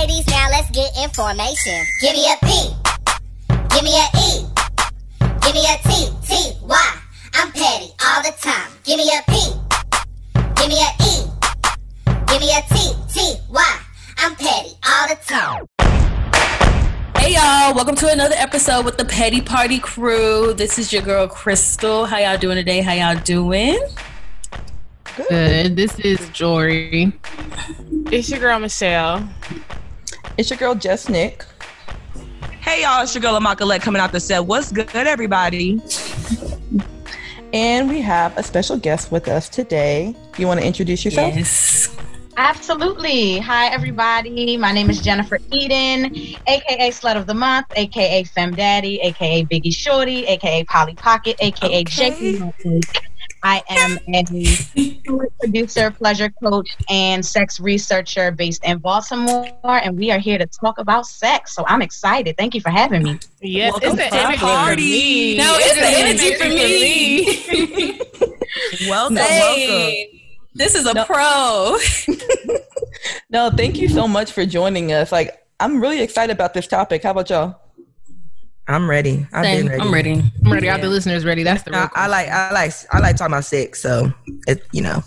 ladies, now let's get information. Give me a P. Give me a E. Give me a T. T. Y. I'm petty all the time. Give me a P. Give me a E. Give me a T. T. Y. I'm petty all the time. Hey y'all, welcome to another episode with the Petty Party Crew. This is your girl Crystal. How y'all doing today? How y'all doing? Good. This is Jory. It's your girl Michelle. It's your girl Jess Nick. Hey y'all, it's your girl Amakalette coming out the set. What's good, everybody? And we have a special guest with us today. You want to introduce yourself? Yes. Absolutely. Hi, everybody. My name is Jennifer Eden, aka Slut of the Month, aka Fem Daddy, aka Biggie Shorty, aka Polly Pocket, aka Okay. Jake. I am a producer, pleasure coach, and sex researcher based in Baltimore, and we are here to talk about sex. So I'm excited. Thank you for having me. Yes, Welcome it's to the the energy party. No, it's the It's energy for me. Welcome, welcome. Hey, this is a No. pro. No, thank you so much for joining us. Like, I'm really excited about this topic. How about y'all? I'm ready. I've been ready. I'm ready. I'm ready. All the listeners ready. That's the real I, I like, I like, I like talking about sex. So, it, you know,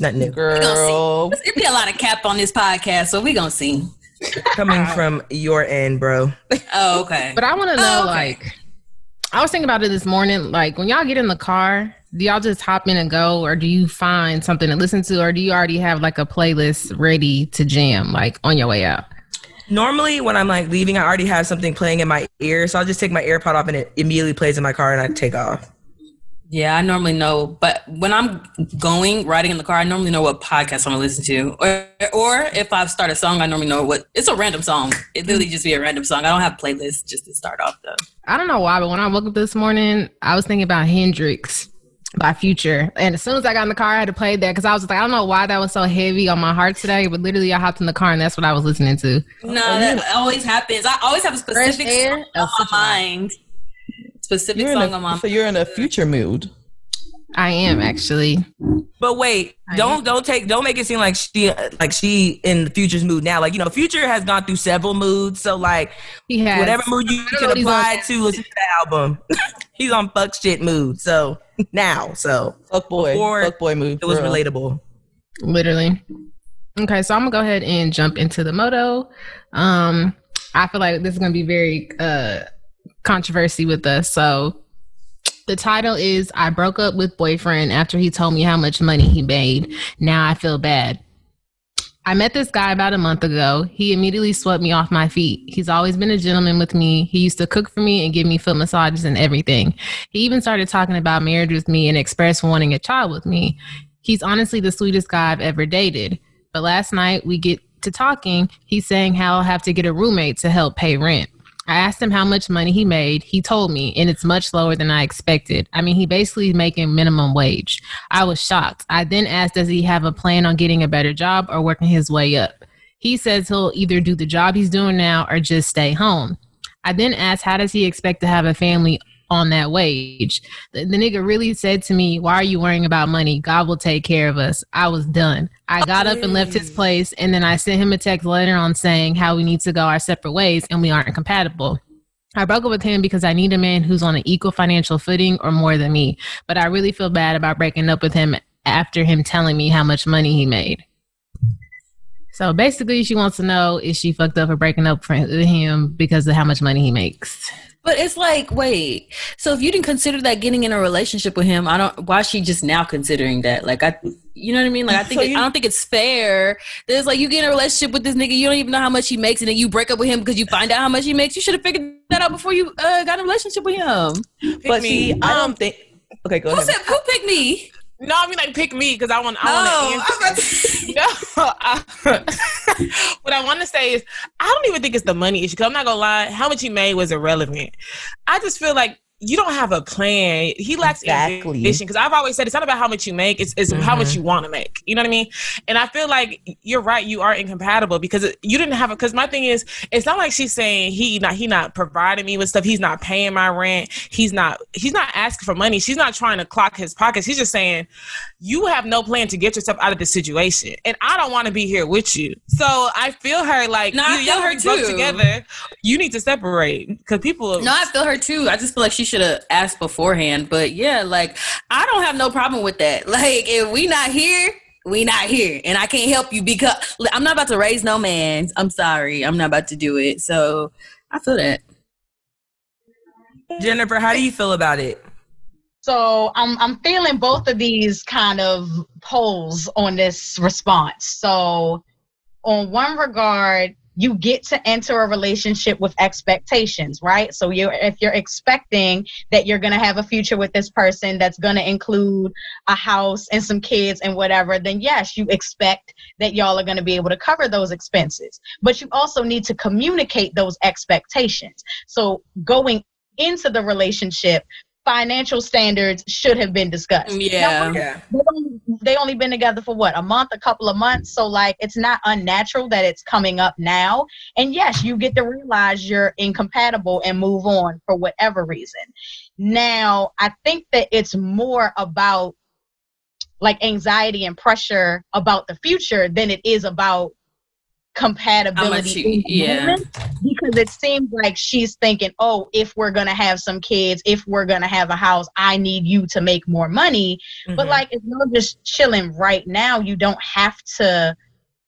nothing new. Girl. There'll be a lot of cap on this podcast, so we gonna see. Coming from your end, bro. Oh, okay. But I want to know, Oh, okay. like, I was thinking about it this morning. Like, when y'all get in the car, do y'all just hop in and go, or do you find something to listen to, or do you already have like a playlist ready to jam, like on your way out? Normally, when I'm like leaving, I already have something playing in my ear, so I'll just take my AirPod off and it immediately plays in my car, and I take off. Yeah, I normally know, but when I'm going riding in the car, I normally know what podcast I'm gonna listen to, or or if I start a song, I normally know what it's a random song. It literally just be a random song. I don't have playlists just to start off though. I don't know why, but when I woke up this morning, I was thinking about Hendrix by Future. And as soon as I got in the car, I had to play that because I was just like, I don't know why that was so heavy on my heart today, but literally I hopped in the car and that's what I was listening to. No, that always happens. I always have a specific air? song on my mind. Specific You're song a, on my so you're in a future mood. I am actually. But wait, I don't don't take don't make it seem like she like she in the future's mood now. Like you know, future has gone through several moods. So like He has whatever mood you I don't know can apply to, listen to the album. He's on fuck shit mood. So now, so Fuck boy. Before Fuck boy mood. it was Girl. relatable. Literally. Okay, so I'm gonna go ahead and jump into the moto. Um, I feel like this is gonna be very uh controversy with us. So the title is I broke up with boyfriend after he told me how much money he made. Now I feel bad. I met this guy about a month ago. He immediately swept me off my feet. He's always been a gentleman with me. He used to cook for me and give me foot massages and everything. He even started talking about marriage with me and expressed wanting a child with me. He's honestly the sweetest guy I've ever dated. But last night we get to talking, he's saying how I'll have to get a roommate to help pay rent. I asked him how much money he made. He told me, and it's much lower than I expected. I mean, he basically making minimum wage. I was shocked. I then asked, does he have a plan on getting a better job or working his way up? He says he'll either do the job he's doing now or just stay home. I then asked, how does he expect to have a family on that wage? The, the nigga really said to me, Why are you worrying about money? God will take care of us. I was done. I got up and left his place, and then I sent him a text later on saying how we need to go our separate ways and we aren't compatible. I broke up with him because I need a man who's on an equal financial footing or more than me. But I really feel bad about breaking up with him after him telling me how much money he made. So basically, she wants to know is she fucked up for breaking up with him because of how much money he makes? But it's like, wait. So if you didn't consider that getting in a relationship with him, I don't. Why is she just now considering that? Like I, you know what I mean? Like I think So it- you- I don't think it's fair. There's like you get in a relationship with this nigga, you don't even know how much he makes, and then you break up with him because you find out how much he makes. You should have figured that out before you uh, got in a relationship with him. But me. see, I Um, don't think. Okay, go Who ahead. said? Who picked me? No, I mean like pick me because I want. I Oh, want to answer. No, I- uh, what I want to say is I don't even think it's the money issue. Cause I'm not gonna lie, how much he made was irrelevant. I just feel like you don't have a plan. He lacks Exactly. ambition because I've always said it's not about how much you make; it's, it's how much mm-hmm. you want to make. You know what I mean? And I feel like you're right. You are incompatible because it- you didn't have it. Because my thing is, it's not like she's saying he not he not providing me with stuff. He's not paying my rent. He's not he's not asking for money. She's not trying to clock his pockets. He's just saying you have no plan to get yourself out of this situation, and I don't want to be here with you. So I feel her like No, I you feel her too. together. You need to separate because people. No, I feel her too. I just feel like she should have asked beforehand. But yeah, like I don't have no problem with that. Like if we not here, we not here, and I can't help you because I'm not about to raise no man. I'm sorry, I'm not about to do it. So I feel that. Jennifer, how do you feel about it? So I'm I'm feeling both of these kind of poles on this response. So on one regard, you get to enter a relationship with expectations, right? So you if you're expecting that you're going to have a future with this person that's going to include a house and some kids and whatever, then yes, you expect that y'all are going to be able to cover those expenses. But you also need to communicate those expectations. So going into the relationship, financial standards should have been discussed. Yeah. Yeah. They only, they only been together for what a month, a couple of months. So like, it's not unnatural that it's coming up now. And yes, you get to realize you're incompatible and move on for whatever reason. Now, I think that it's more about like anxiety and pressure about the future than it is about compatibility. you- in the yeah. Because it seems like she's thinking, oh, if we're gonna have some kids, if we're gonna have a house, I need you to make more money. But Mhm. like, if you're just chilling right now, you don't have to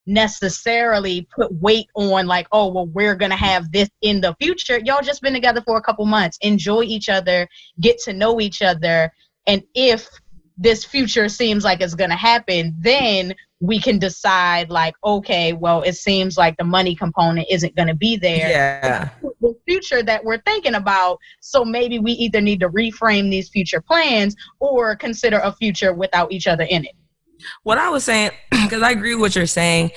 necessarily put weight on like, oh, well, we're gonna have this in the future. Y'all just been together for a couple months. Enjoy each other, get to know each other, and if this future seems like it's gonna happen, then we can decide like, okay, well, it seems like the money component isn't gonna be there yeah. the future that we're thinking about. So maybe we either need to reframe these future plans or consider a future without each other in it. what I was saying, because I agree with what you're saying.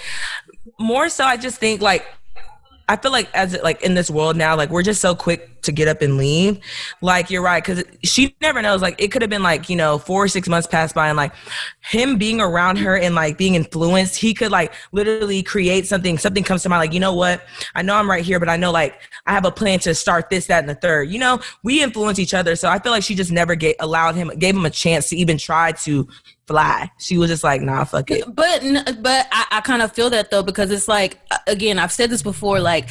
More so, I just think like I feel like as like in this world now, like we're just so quick to get up and leave. Like you're right, because she never knows. Like it could have been like you know four or six months passed by, and like him being around her and like being influenced, he could like literally create something. Something comes to mind, like you know what? I know I'm right here, but I know like I have a plan to start this, that, and the third. You know, we influence each other, so I feel like she just never get allowed him, gave him a chance to even try to fly. She was just like, nah, fuck it. But but I, I kind of feel that though because it's like again I've said this before like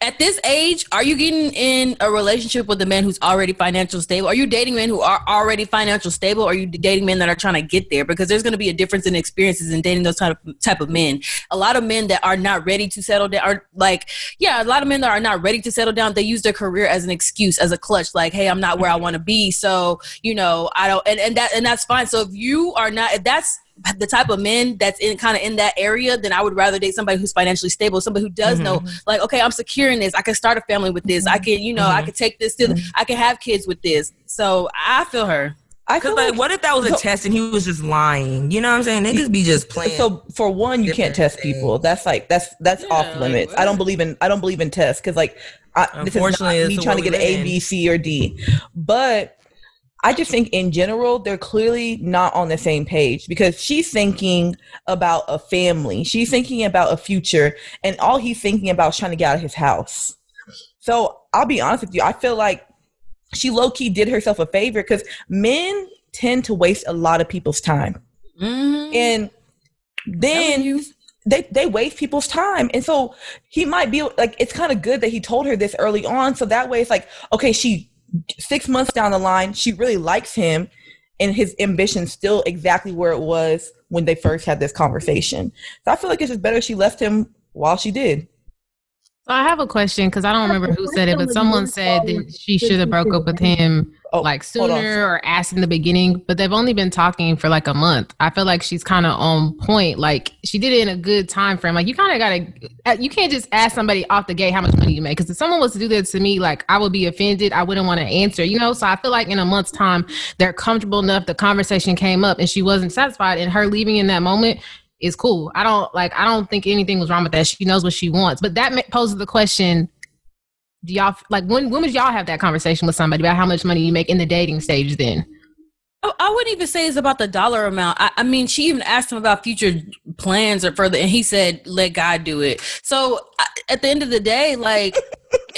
at this age are you getting in a relationship with a man who's already financial stable? Are you dating men who are already financial stable? Or are you dating men that are trying to get there? Because there's going to be a difference in experiences in dating those type of type of men. A lot of men that are not ready to settle down are like yeah a lot of men that are not ready to settle down they use their career as an excuse as a clutch like hey i'm not where i want to be so you know i don't and, and that and that's fine. So if you are not if that's the type of men that's in kind of in that area, then I would rather date somebody who's financially stable, somebody who does know, mm-hmm. like, okay, I'm securing this. I can start a family with this. I mm-hmm. can, you know, I mm-hmm. can take this to, I can have kids with this. So I feel her. I feel like, like, what if that was a so- test and he was just lying? You know what I'm saying? Niggas be just playing. so for one, you can't different test people. That's like that's that's Yeah, off like, limits. I don't believe in I don't believe in tests because like I, this is not Unfortunately, me trying to get we an live A, in. B, C, or D. But I just think in general they're clearly not on the same page because she's thinking about a family. She's thinking about a future, and all he's thinking about is trying to get out of his house. So I'll be honest with you. I feel like she low key did herself a favor because men tend to waste a lot of people's time. Mm-hmm. And then they they waste people's time. And so he might be like it's kind of good that he told her this early on. So that way it's like, okay, she six months down the line, she really likes him and his ambition still exactly where it was when they first had this conversation. So I feel like it's just better she left him while she did. So I have a question because I don't remember who said it, but someone said that she should have broke up with him Oh, like sooner or asked in the beginning. But they've only been talking for like a month. I feel like she's kind of on point. Like she did it in a good time frame. Like you kind of gotta, uh, you can't just ask somebody off the gate how much money you make. Because if someone was to do that to me, like I would be offended. I wouldn't want to answer. You know. So I feel like in a month's time, they're comfortable enough. The conversation came up, and she wasn't satisfied. And her leaving in that moment is cool. I don't like. I don't think anything was wrong with that. She knows what she wants. But that poses the question: Do y'all like when when would y'all have that conversation with somebody about how much money you make in the dating stage? Then Oh, I wouldn't even say it's about the dollar amount. I, I, mean, she even asked him about future plans or further, and he said, "Let God do it." So, I, at the end of the day, like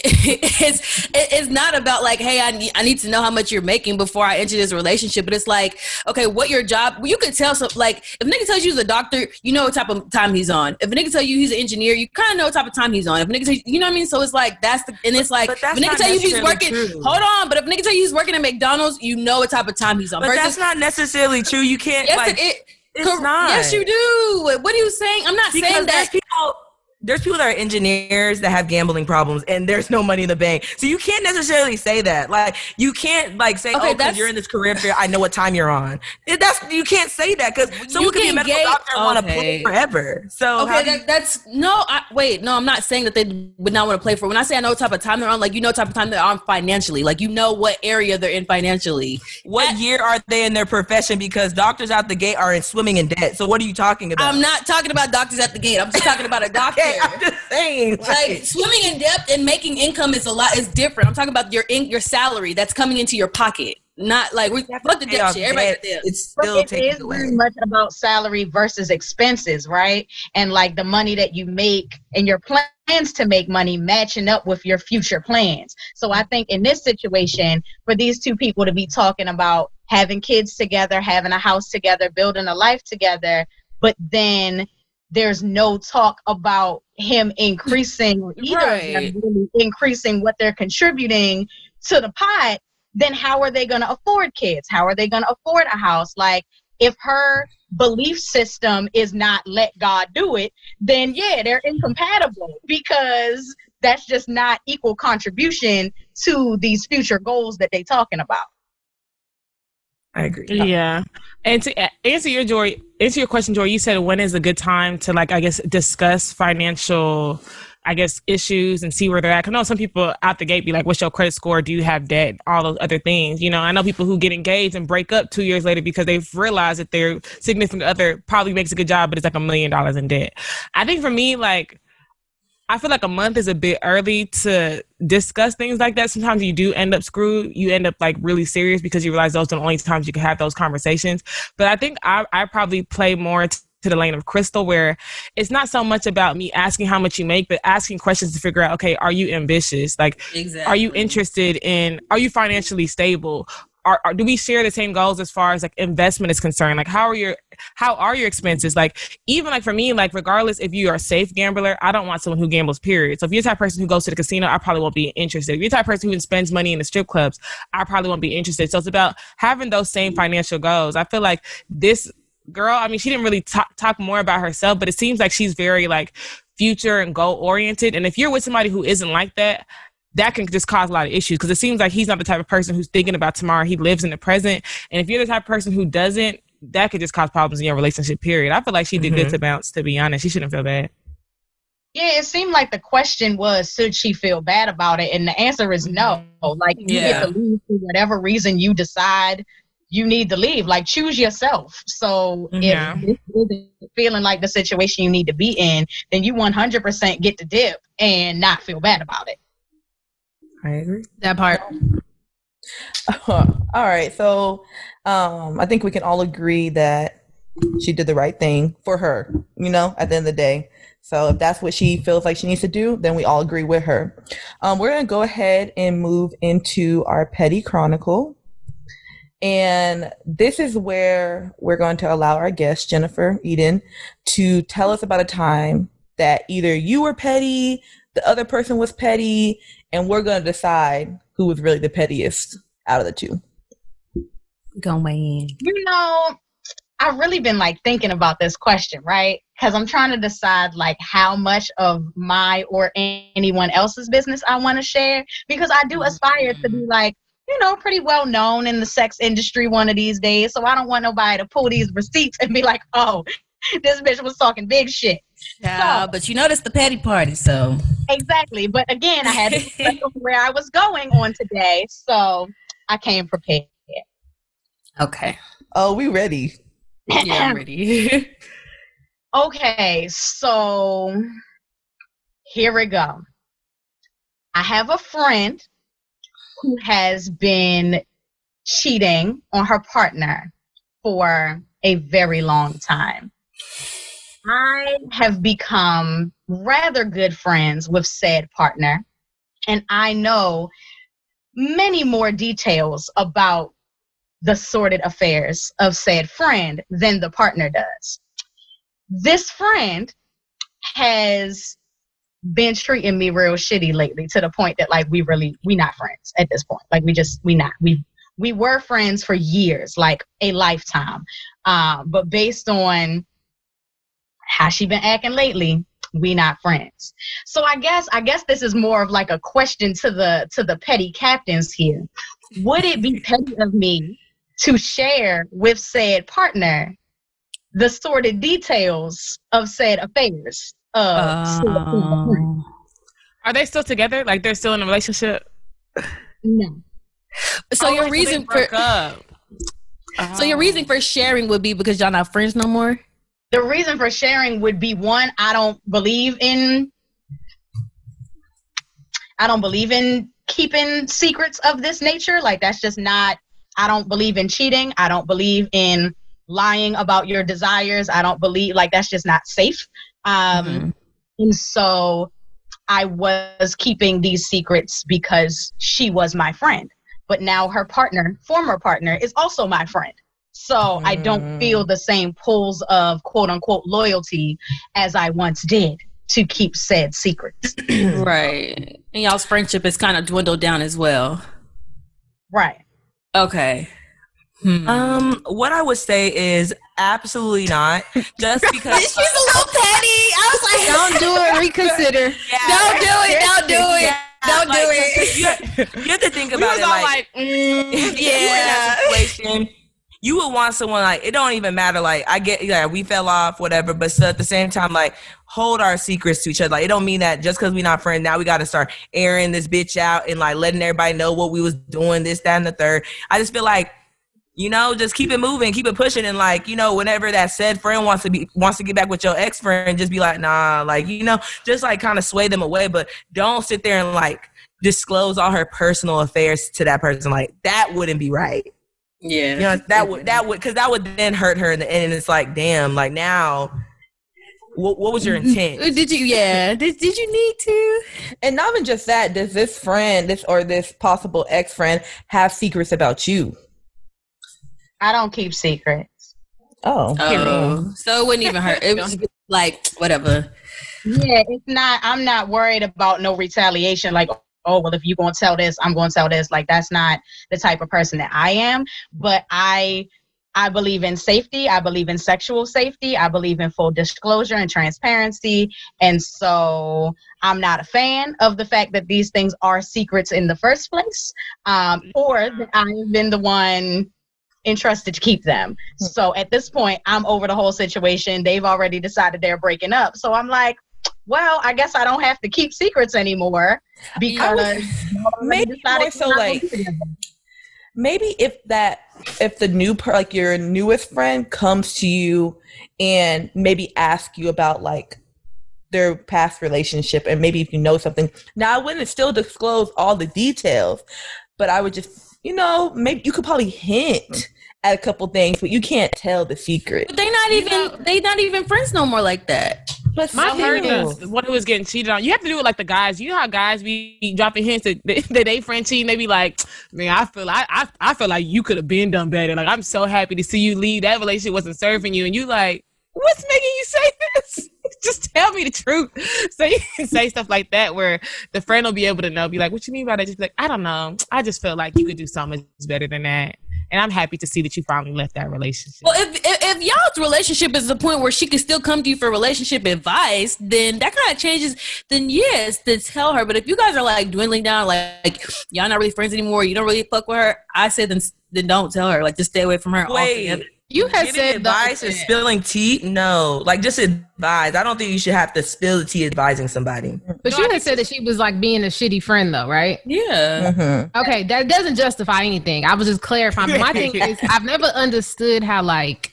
it's it's not about like, hey, I need, I need to know how much you're making before I enter this relationship. But it's like, okay, what your job? You could tell some like if a nigga tells you he's a doctor, you know what type of time he's on. If a nigga tell you he's an engineer, you kind of know what type of time he's on. If a nigga tell you, you know what I mean? So it's like that's the and it's like if a nigga tell you he's working. True. Hold on, but if a nigga tell you he's working at McDonald's, you know what type of time he's on. But versus, that's not necessarily true. You can't. Yes, like, it, it's not. Yes, you do. What are you saying? I'm not because saying that. People, there's people that are engineers that have gambling problems and there's no money in the bank. So you can't necessarily say that. Like you can't like say, okay, oh, because you're in this career field, I know what time you're on. That's you can't say that because someone could be a medical gay, doctor and okay. want to play forever. So okay, that, that's no. I, wait, no, I'm not saying that they would not want to play for. When I say I know what type of time they're on, like you know, type of time they're on financially. Like you know what area they're in financially. What that, year are they in their profession? Because doctors out the gate are in swimming in debt. So what are you talking about? I'm not talking about doctors at the gate. I'm just talking about a doctor. I'm just saying. Like, like, swimming in depth and making income is a lot is different. I'm talking about your in, your salary that's coming into your pocket. Not like we fuck the debt shit. Everybody It's still it is away. very much about salary versus expenses, right? And like the money that you make and your plans to make money matching up with your future plans. So I think in this situation, for these two people to be talking about having kids together, having a house together, building a life together, but then there's no talk about him increasing either right. really increasing what they're contributing to the pot then how are they going to afford kids? How are they going to afford a house? Like if her belief system is not let god do it then yeah they're incompatible because that's just not equal contribution to these future goals that they're talking about I agree. Yeah. And to answer your joy, answer your question, Joy, you said when is a good time to like, I guess, discuss financial, I guess, issues and see where they're at. I know some people out the gate be like, what's your credit score? Do you have debt? All those other things. You know, I know people who get engaged and break up two years later because they've realized that their significant other probably makes a good job, but it's like a million dollars in debt. I think for me, like, I feel like a month is a bit early to discuss things like that. Sometimes you do end up screwed. You end up like really serious because you realize those are the only times you can have those conversations. But I think I, I probably play more t- to the lane of crystal where it's not so much about me asking how much you make but asking questions to figure out okay are you ambitious like exactly. are you interested in are you financially stable are, are, do we share the same goals as far as like investment is concerned? Like how are your how are your expenses? Like even like for me like regardless if you are a safe gambler i don't want someone who gambles period. So if you're the type person who goes to the casino i probably won't be interested. If you're the type person who spends money in the strip clubs i probably won't be interested. So it's about having those same financial goals. I feel like this girl i mean she didn't really talk, talk more about herself but it seems like she's very like future and goal oriented and if you're with somebody who isn't like that that can just cause a lot of issues because it seems like he's not the type of person who's thinking about tomorrow. He lives in the present. And if you're the type of person who doesn't, that could just cause problems in your relationship, period. I feel like she did mm-hmm. good to bounce, to be honest. She shouldn't feel bad. Yeah, it seemed like the question was, should she feel bad about it? And the answer is no. Mm-hmm. Like, you yeah. get to leave for whatever reason you decide you need to leave. Like, choose yourself. So yeah. if it's feeling like the situation you need to be in, then you 100% get to dip and not feel bad about it. I agree. That part. all right. So um, I think we can all agree that she did the right thing for her, you know, at the end of the day. So if that's what she feels like she needs to do, then we all agree with her. Um, we're going to go ahead and move into our petty chronicle. And this is where we're going to allow our guest, Jennifer Eden, to tell us about a time that either you were petty, the other person was petty, and we're going to decide who was really the pettiest out of the two. Go in. You know, I've really been like thinking about this question, right? Because I'm trying to decide like how much of my or anyone else's business I want to share. Because I do aspire to be mm. like, you know, pretty well known in the sex industry one of these days. So I don't want nobody to pull these receipts and be like, oh, this bitch was talking big shit. Yeah, so, but you noticed the petty party, so exactly. But again, I had to where I was going on today, so I came prepared. Okay. Oh, we ready? yeah, I'm ready. okay, so here we go. I have a friend who has been cheating on her partner for a very long time. I have become rather good friends with said partner, and I know many more details about the sordid affairs of said friend than the partner does. This friend has been treating me real shitty lately to the point that like we really we not friends at this point. Like we just we not we we were friends for years, like a lifetime. Um, but based on how she been acting lately, we not friends. So I guess I guess this is more of like a question to the to the petty captains here. Would it be petty of me to share with said partner the sordid details of said affairs? Of uh, said? Are they still together? Like they're still in a relationship? no. So Oh, your wait, reason they for broke up. so your reason for sharing would be because y'all not friends no more. The reason for sharing would be one i don't believe in i don't believe in keeping secrets of this nature. Like that's just not i don't believe in cheating. I don't believe in lying about your desires. I don't believe like that's just not safe. Um Mhm. and so i was keeping these secrets because she was my friend. But now her partner former partner is also my friend so I don't Mm. feel the same pulls of quote unquote loyalty as I once did to keep said secrets. right. And y'all's friendship is kind of dwindled down as well. right. Okay. Hmm. Um, what I would say is absolutely not. Just because She's a little petty. I was like, Don't do it. Reconsider. Yeah. Don't do it. Don't do it. Yeah, Don't do it. You have, you have to think We about was it all like, like, mm, if you you would want someone like it don't even matter. Like I get yeah, we fell off, whatever, but still at the same time, like hold our secrets to each other. Like it don't mean that just because we not friends, now we gotta start airing this bitch out and like letting everybody know what we was doing, this, that, and the third. I just feel like you know, just keep it moving, keep it pushing, and like, you know, whenever that said friend wants to be wants to get back with your ex friend, just be like, nah, like, you know, just like kind of sway them away, but don't sit there and like disclose all her personal affairs to that person. Like that wouldn't be right. Yeah. You know, that would that would because that would then hurt her in the end. And it's like, damn, like now, what, what was your intent? Uh, did you? Yeah. Did Did you need to? And not even just that, does this friend, this or this possible ex friend, have secrets about you? I don't keep secrets. Oh, Oh, so it wouldn't even hurt. It was like whatever. Yeah, it's not I'm not worried about no retaliation like oh well if you're going to tell this, I'm going to tell this. Like that's not the type of person that I am, but I I believe in safety. I believe in sexual safety. I believe in full disclosure and transparency. And so I'm not a fan of the fact that these things are secrets in the first place, um, or that I've been the one entrusted to keep them. So at this point, I'm over the whole situation. They've already decided they're breaking up. So I'm like, well, I guess I don't have to keep secrets anymore because maybe more so like maybe if that if the new per like your newest friend comes to you and maybe ask you about like their past relationship and maybe if you know something now i wouldn't still disclose all the details but i would just you know maybe you could probably hint at a couple things but you can't tell the secret But they not even. They not even friends no more like that. But My still. heard this one who was getting cheated on. You have to do it like the guys. You know how guys be dropping hints that, that they friend cheating. They be like, "Man, I feel I I, I feel like you could have been done better. Like I'm so happy to see you leave. That relationship wasn't serving you." And you like, "What's making you say this? Just tell me the truth." So you can say stuff like that where the friend will be able to know. Be like, "What you mean by that?" Just be like, "I don't know. I just feel like you could do something better than that." And I'm happy to see that you finally left that relationship. Well, if, if if y'all's relationship is the point where she can still come to you for relationship advice, then that kind of changes. Then yes, then tell her. But if you guys are like dwindling down, like, like y'all not really friends anymore, you don't really fuck with her. I said then then don't tell her. Like just stay away from her. altogether. Wait, You had giving said advice though and that- spilling tea? No, like just advise. I don't think you should have to spill the tea advising somebody. But you had said that she was like being a shitty friend, though, right? Yeah. Mhm. Okay, that doesn't justify anything. I was just clarifying. But my thing is, I've never understood how like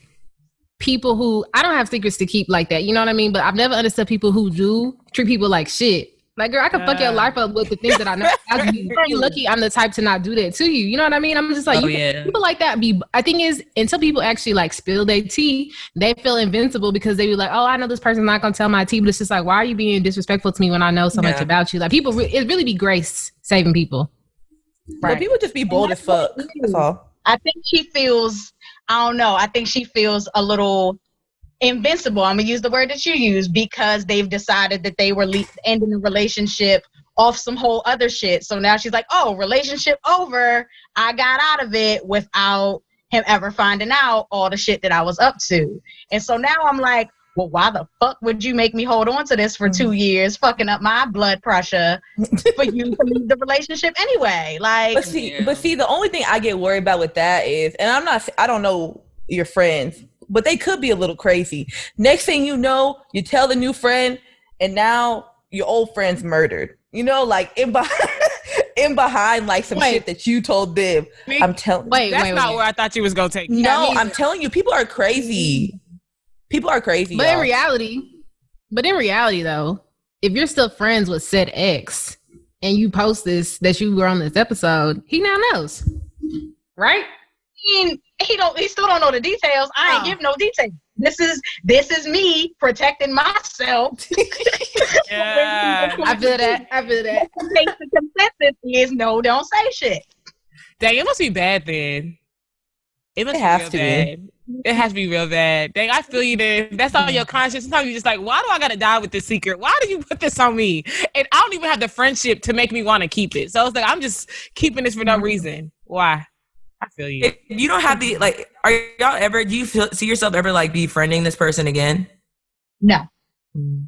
people who I don't have secrets to keep like that. You know what I mean? But I've never understood people who do treat people like shit. Like, girl, I can fuck your life up with the things that I know. about you. You lucky I'm the type to not do that to you. You know what I mean? I'm just like, Oh, you yeah. people like that be. I think is until people actually like spill their tea, they feel invincible because they be like, oh, I know this person's not gonna tell my tea, but it's just like, why are you being disrespectful to me when I know so much about you? Like, people, re- it really be grace saving people. But people just be bold as fuck. That's all. I think she feels, I don't know, I think she feels a little invincible. I'm gonna use the word that you use because they've decided that they were le- ending the relationship off some whole other shit. So now she's like, oh, relationship over. I got out of it without him ever finding out all the shit that I was up to. And so now I'm like, well, why the fuck would you make me hold on to this for mm-hmm. two years, fucking up my blood pressure for you to leave the relationship anyway? Like, But see, Yeah. but see, the only thing I get worried about with that is, and I'm not, I don't know your friends, but they could be a little crazy. Next thing you know, you tell the new friend, and now your old friend's murdered. You know, like in behind, in behind, like some Wait. shit that you told them. I'm telling. Wait, That's wait, not wait. where I thought you was gonna take. me. No, me I'm telling you, people are crazy. People are crazy. But in y'all. reality, but in reality though, if you're still friends with said ex and you post this that you were on this episode, he now knows. Right? He, he don't he still don't know the details. I ain't Oh. give no details. This is this is me protecting myself. Yeah. I feel that. I feel that. The basic consensus is no, don't say shit. Dang, it must be bad then. It must It has be to real be. bad. It has to be real bad. Dang, I feel you there. That's on your conscience. Sometimes you're just like, why do I gotta die with this secret? Why do you put this on me? And I don't even have the friendship to make me want to keep it. So it's like I'm just keeping this for no mm-hmm. reason. Why? I feel you. If you don't have the like, are y'all ever? Do you feel, see yourself ever like befriending this person again? No. Hmm.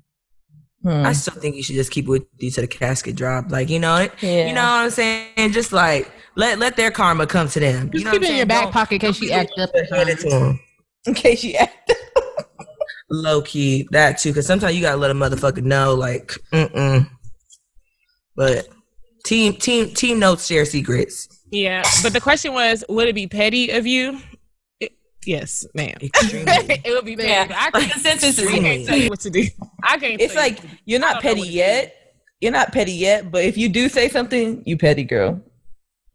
I still think you should just keep it with you to the casket drop. Like you know, it- Yeah. you know what I'm saying? Just like let let their karma come to them. Just you know keep it in your back Don't- pocket in case don't you act up. the head into 'em. in case you act. Low key that too, because sometimes you gotta let a motherfucker know, like, mm mm. But team team team notes share secrets. Yeah, but the question was, would it be petty of you? It- yes, ma'am. It would be petty. but I can't, consensus is I can't tell you what to do. I can't. It's like you're not petty what to do. yet. You're not petty yet, but if you do say something, you petty girl.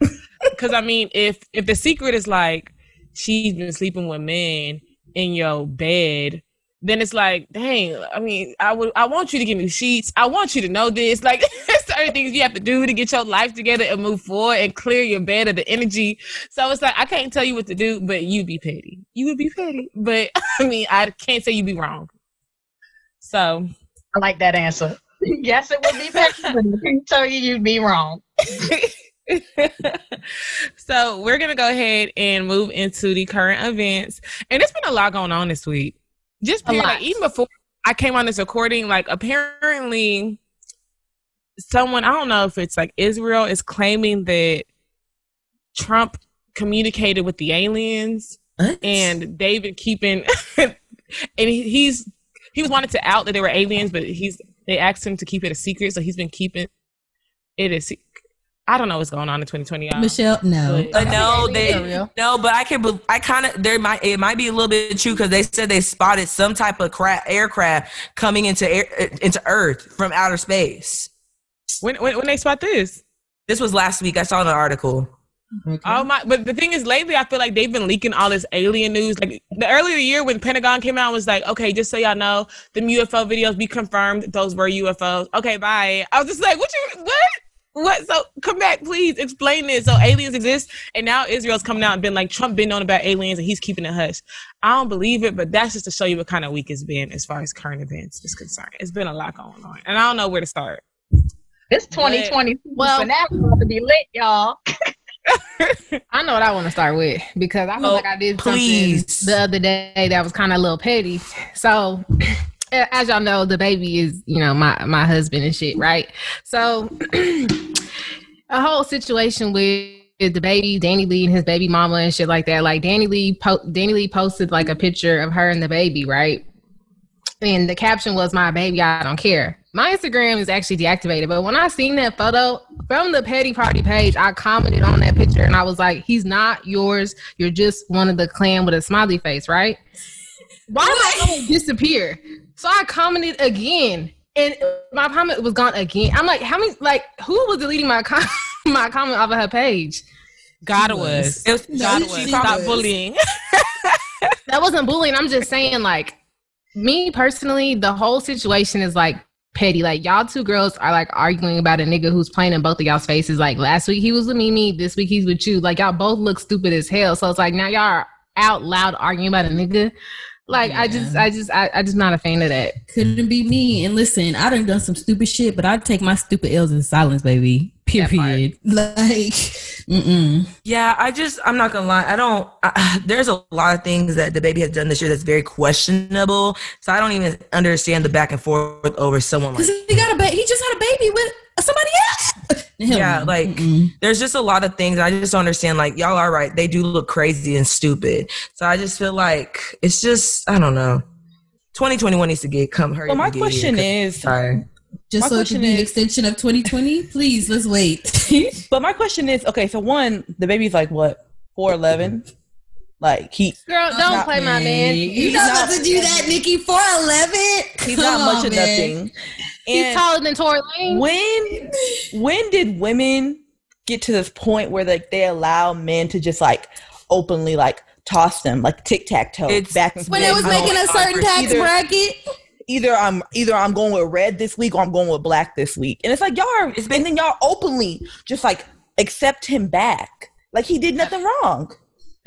Because I mean, if if the secret is like she's been sleeping with men in your bed, then it's like, dang. I mean, I would I want you to give me sheets. I want you to know this. Like, certain things you have to do to get your life together and move forward and clear your bed of the energy. So it's like I can't tell you what to do, but you be petty. You would be petty, but I mean, I can't say you'd be wrong. So I like that answer. yes, it would be petty, but I can't tell you you'd be wrong. so we're gonna go ahead and move into the current events, and it's been a lot going on this week. Just period, like even before I came on this recording, like apparently someone I don't know if it's like Israel is claiming that Trump communicated with the aliens What? and they've been keeping and he's he was wanted to out that they were aliens but he's they asked him to keep it a secret so he's been keeping it a secret i don't know what's going on in 2020 y'all. Michelle, no. But- But no, they no, but I can. I kind of there might it might be a little bit true because they said they spotted some type of cra- aircraft coming into air into Earth from outer space. when, when when they spot this This was last week. I saw an article. Okay. Oh my! But the thing is, lately I feel like they've been leaking all this alien news. Like the earlier year when Pentagon came out and was like, "Okay, just so y'all know, the UFO videos we confirmed those were UFOs." Okay, bye. I was just like, "What you what?" What? So come back, please explain this. So aliens exist, and now Israel's coming out and been like Trump been known about aliens, and he's keeping it hush. I don't believe it, but that's just to show you what kind of week it's been as far as current events is concerned. It's been a lot going on, and I don't know where to start. It's 2020. Well- Well, now about to be lit, y'all. I know what I want to start with because I feel Oh, like I did please. something the other day that was kind of a little petty. So, as y'all know, the baby is you know my my husband and shit, right? So, a whole situation with the baby, DaniLeigh and his baby mama and shit like that. Like DaniLeigh, po- DaniLeigh posted like a picture of her and the baby, right? And the caption was "My baby, I don't care." My Instagram is actually deactivated, but when I seen that photo from the petty party page, I commented on that picture and I was like, "He's not yours. You're just one of the clan with a smiley face, right?" Why did I disappear? So I commented again, and my comment was gone again. I'm like, how many? Like, who was deleting my com- my comment off of her page? God She was. was. It was No, God she was. was. Stop bullying. That wasn't bullying. I'm just saying, like, me personally, the whole situation is like petty. Like, y'all two girls are like arguing about a nigga who's playing in both of y'all's faces. Like, last week he was with Mimi, this week he's with you. Like, y'all both look stupid as hell. So it's like now y'all are out loud arguing about a nigga. Like, I just, I just, I, I just not a fan of that. Couldn't be me. And listen, I done done some stupid shit, but I take my stupid L's in silence, baby. Period. Like, mm-mm. Yeah, I just I'm not gonna lie. I don't. I, there's a lot of things that the baby has done this year that's very questionable. So I don't even understand the back and forth over someone like. Because he got a ba- he just had a baby with somebody else. Hell Yeah, like Mm-mm. there's just a lot of things I just don't understand. Like y'all are right; they do look crazy and stupid. So I just feel like it's just I don't know. 2021 needs to get come. Hurry Well, my and get here, question 'cause- is, sorry. just My so it question can be an extension of 2020. Please, let's wait. but my question is, okay, so one, the baby's like what, four eleven, like he Girl, don't not play my man. you He's not not- about to do that, Nikki. 411. he's not much of nothing. He's taller than Tory Lanez. when when did women get to this point where like they allow men to just like openly like toss them like tic tac toe back and When it was making a certain tax either- bracket. either I'm either I'm going with red this week or I'm going with black this week. And it's like y'all are it's been and then y'all openly just like accept him back. Like he did nothing wrong.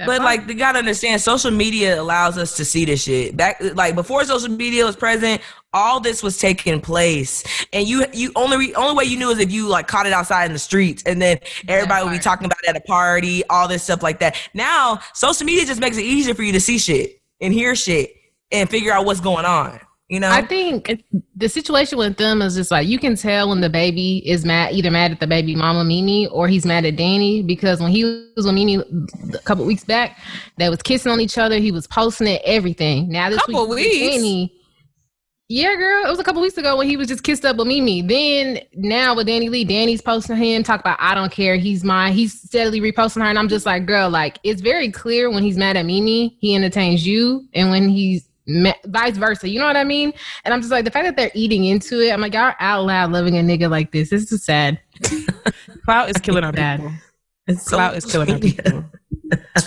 But like you gotta understand, social media allows us to see this shit. Back like before social media was present, all this was taking place, and you you only re- only way you knew is if you like caught it outside in the streets, and then everybody would be talking about it at a party, all this stuff like that. Now social media just makes it easier for you to see shit and hear shit and figure out what's going on. You know, I think the situation with them is just like you can tell when the baby is mad, either mad at the baby mama Mimi or he's mad at Danny because when he was with Mimi a couple weeks back, they was kissing on each other. He was posting it, everything. Now this Couple week weeks? Danny, yeah, girl, it was a couple weeks ago when he was just kissed up with Mimi. Then now with DaniLeigh, Danny's posting him talk about I don't care, he's mine. He's steadily reposting her, and I'm just like, girl, like it's very clear when he's mad at Mimi, he entertains you, and when he's ma- vice versa. You know what I mean? And I'm just like the fact that they're eating into it. I'm like, y'all out loud loving a nigga like this. This is sad. Clout is killing our people. it's so- Clout is killing our people.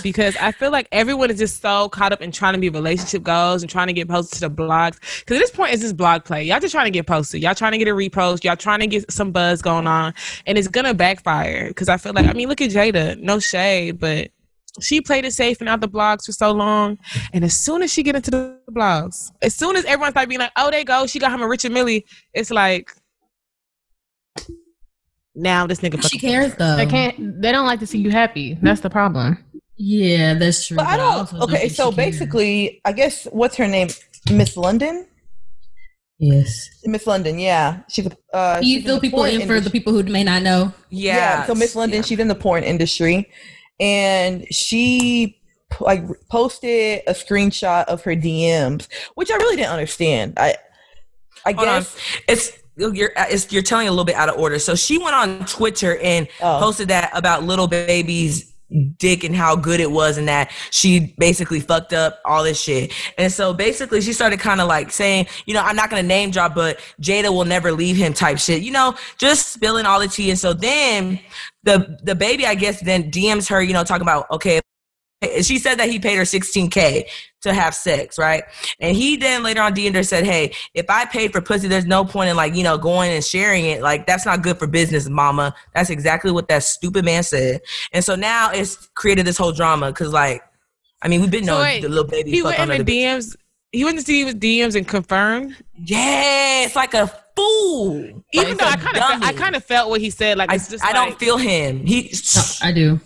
because I feel like everyone is just so caught up in trying to be relationship goals and trying to get posted to the blogs. Because at this point, it's just blog play. Y'all just trying to get posted. Y'all trying to get a repost. Y'all trying to get some buzz going on, and it's gonna backfire. Because I feel like I mean, look at Jayda. No shade, but she played it safe and out the blogs for so long. And as soon as she get into the blogs, as soon as everyone started being like, "Oh, they go," she got him a Richard Mille. It's like. Now this nigga She cares though. They can't. They don't like to see you happy. That's the problem. Yeah, that's true. But I also don't okay, think so she cares. basically I guess what's her name? Miss London? yes. Miss London, yeah. She's uh You she's fill the people porn in for the people who may not know. yeah. So Miss London, yeah. she's in the porn industry, and she like posted a screenshot of her DMs, which I really didn't understand. I I Hold on. guess It's you're it's, you're telling a little bit out of order. So she went on Twitter and Oh. posted that about little baby's dick and how good it was and that she basically fucked up all this shit. And so basically she started kind of like saying, you know, I'm not going to name drop but Jayda will never leave him type shit. You know, just spilling all the tea and so then the the baby I guess then DMs her, you know, talking about okay, she said that he paid her 16k to have sex, right? And he then later on DM'd her said, "Hey, if I paid for pussy, there's no point in like you know going and sharing it. Like that's not good for business, mama. That's exactly what that stupid man said. And so now it's created this whole drama because like, I mean, we've been So knowing wait, the little baby He went in the DMs. He went to see his DMs and confirmed. Yeah, it's like a fool. Even though I kind of, I kind of felt what he said. Like I, it's just, I don't feel him. He No, I do.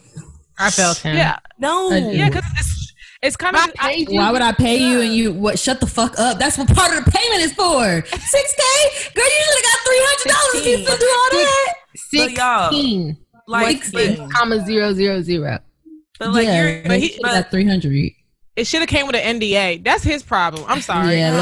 I felt him. Yeah, no. I yeah, because it's, it's kind of. I paid. Why would I pay you and you what? Shut the fuck up. That's what part of the payment is for. Six k, girl. You should have got three hundred dollars. You to do all that. But y'all, Sixteen. like, Six comma zero zero zero. but like yeah, you're, but he- he got three hundred. It should have came with an NDA. That's his problem. I'm sorry. Yeah,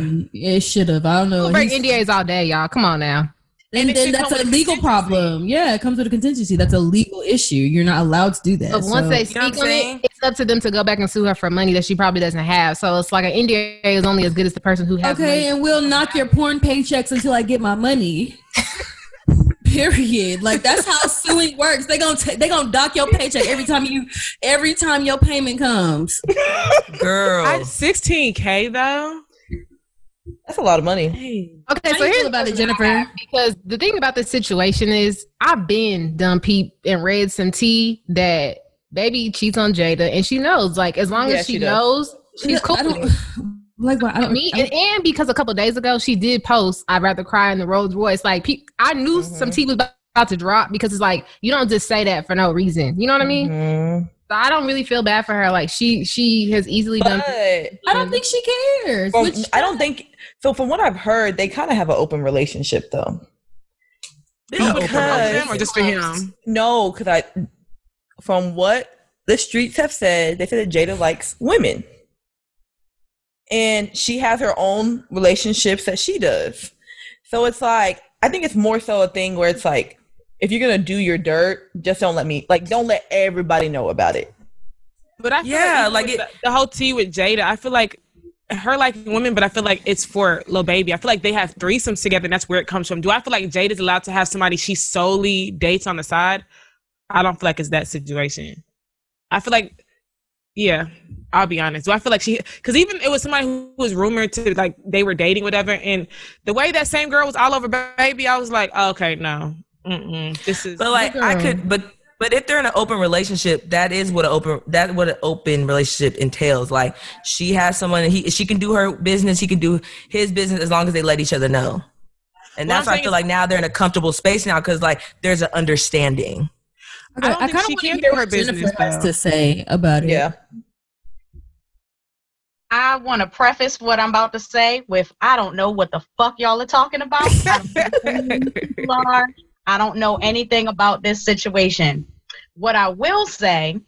low-key. it should have. I don't know. We'll break He's- NDAs all day, y'all. Come on now. And, it then that's a legal problem. Yeah, it comes with a contingency. That's a legal issue. You're not allowed to do that. But once So- they speak what I'm on saying? it, it's up to them to go back and sue her for money that she probably doesn't have. So it's like an NDA is only as good as the person who has okay, money. and we'll knock your porn paychecks until I get my money. Period. Like that's how suing works. They gonna ta- they gonna dock your paycheck every time you every time your payment comes. Girl. I, 16k though. That's a lot of money. Okay, How so you here's feel the about it, Jennifer? have, Because the thing about this situation is, I've been done peep and read some tea that baby cheats on Jayda, and she knows. Like as long Yeah, as she, she knows, she's cool. I with don't it. like. why- I don't. me I and, and because a couple days ago she did post i'd rather cry in the rolls royce like pe- i knew some Mhm. tea was about to drop because it's like you don't just say that for no reason you know what i mean Mhm. so i don't really feel bad for her like she she has easily done I don't think she cares. from- which- I don't think so. From what I've heard, they kind of have an open relationship, though. This is With open both of them relationship. or just for him? No, because I, from what the streets have said, they said that Jayda likes women, and she has her own relationships that she does. So it's like I think it's more so a thing where it's like if you're gonna do your dirt, just don't let me like don't let everybody know about it. But I feel Yeah, like, like it- the, the whole tea with Jayda, I feel like her liking women, but I feel like it's for Lil Baby. I feel like they have threesomes together, and that's where it comes from. Do I feel like Jayda's allowed to have somebody she solely dates on the side? I don't feel like it's that situation. I feel like, yeah, I'll be honest. Do I feel like she? Because even it was somebody who was rumored to like they were dating, whatever, and the way that same girl was all over Baby, I was like, oh, okay, no, Mm-mm, this is. But like I could but but if they're in an open relationship, that is what an open that what an open relationship entails. Like she has someone he she can do her business, he can do his business as long as they let each other know. And What that's I'm why I feel like now they're in a comfortable space now because like there's an understanding. I don't think kinda she wanna hear do her what Jennifer business, has to say about it. Yeah, I want to preface what I'm about to say with I don't know what the fuck y'all are talking about. I don't know who these people are. I don't know anything about this situation. What I will say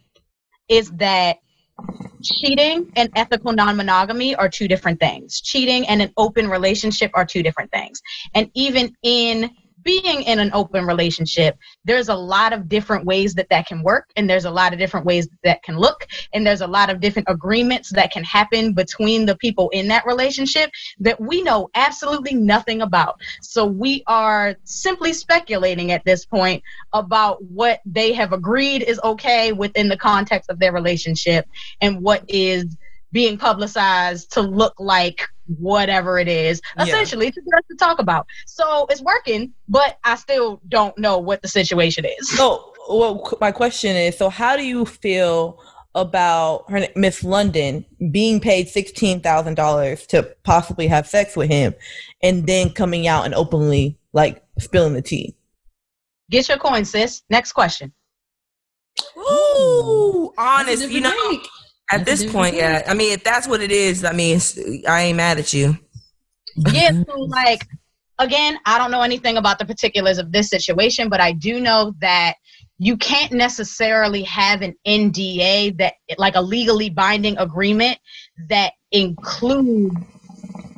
is that cheating and ethical non-monogamy are two different things. Cheating and an open relationship are two different things. And even in being in an open relationship, there's a lot of different ways that that can work, and there's a lot of different ways that can look, and there's a lot of different agreements that can happen between the people in that relationship that we know absolutely nothing about. So we are simply speculating at this point about what they have agreed is okay within the context of their relationship and what is being publicized to look like whatever it is Yeah. essentially to get us to talk about so it's working but i still don't know what the situation is So, well, my question is: So, how do you feel about her, Miss London, being paid sixteen thousand dollars to possibly have sex with him, and then coming out and openly like spilling the tea? get your coin sis next question Ooh, honest, you know. At That's this point, yeah. I mean, if that's what it is, I mean, I ain't mad at you. yeah so like again i don't know anything about the particulars of this situation but i do know that you can't necessarily have an nda that like a legally binding agreement that includes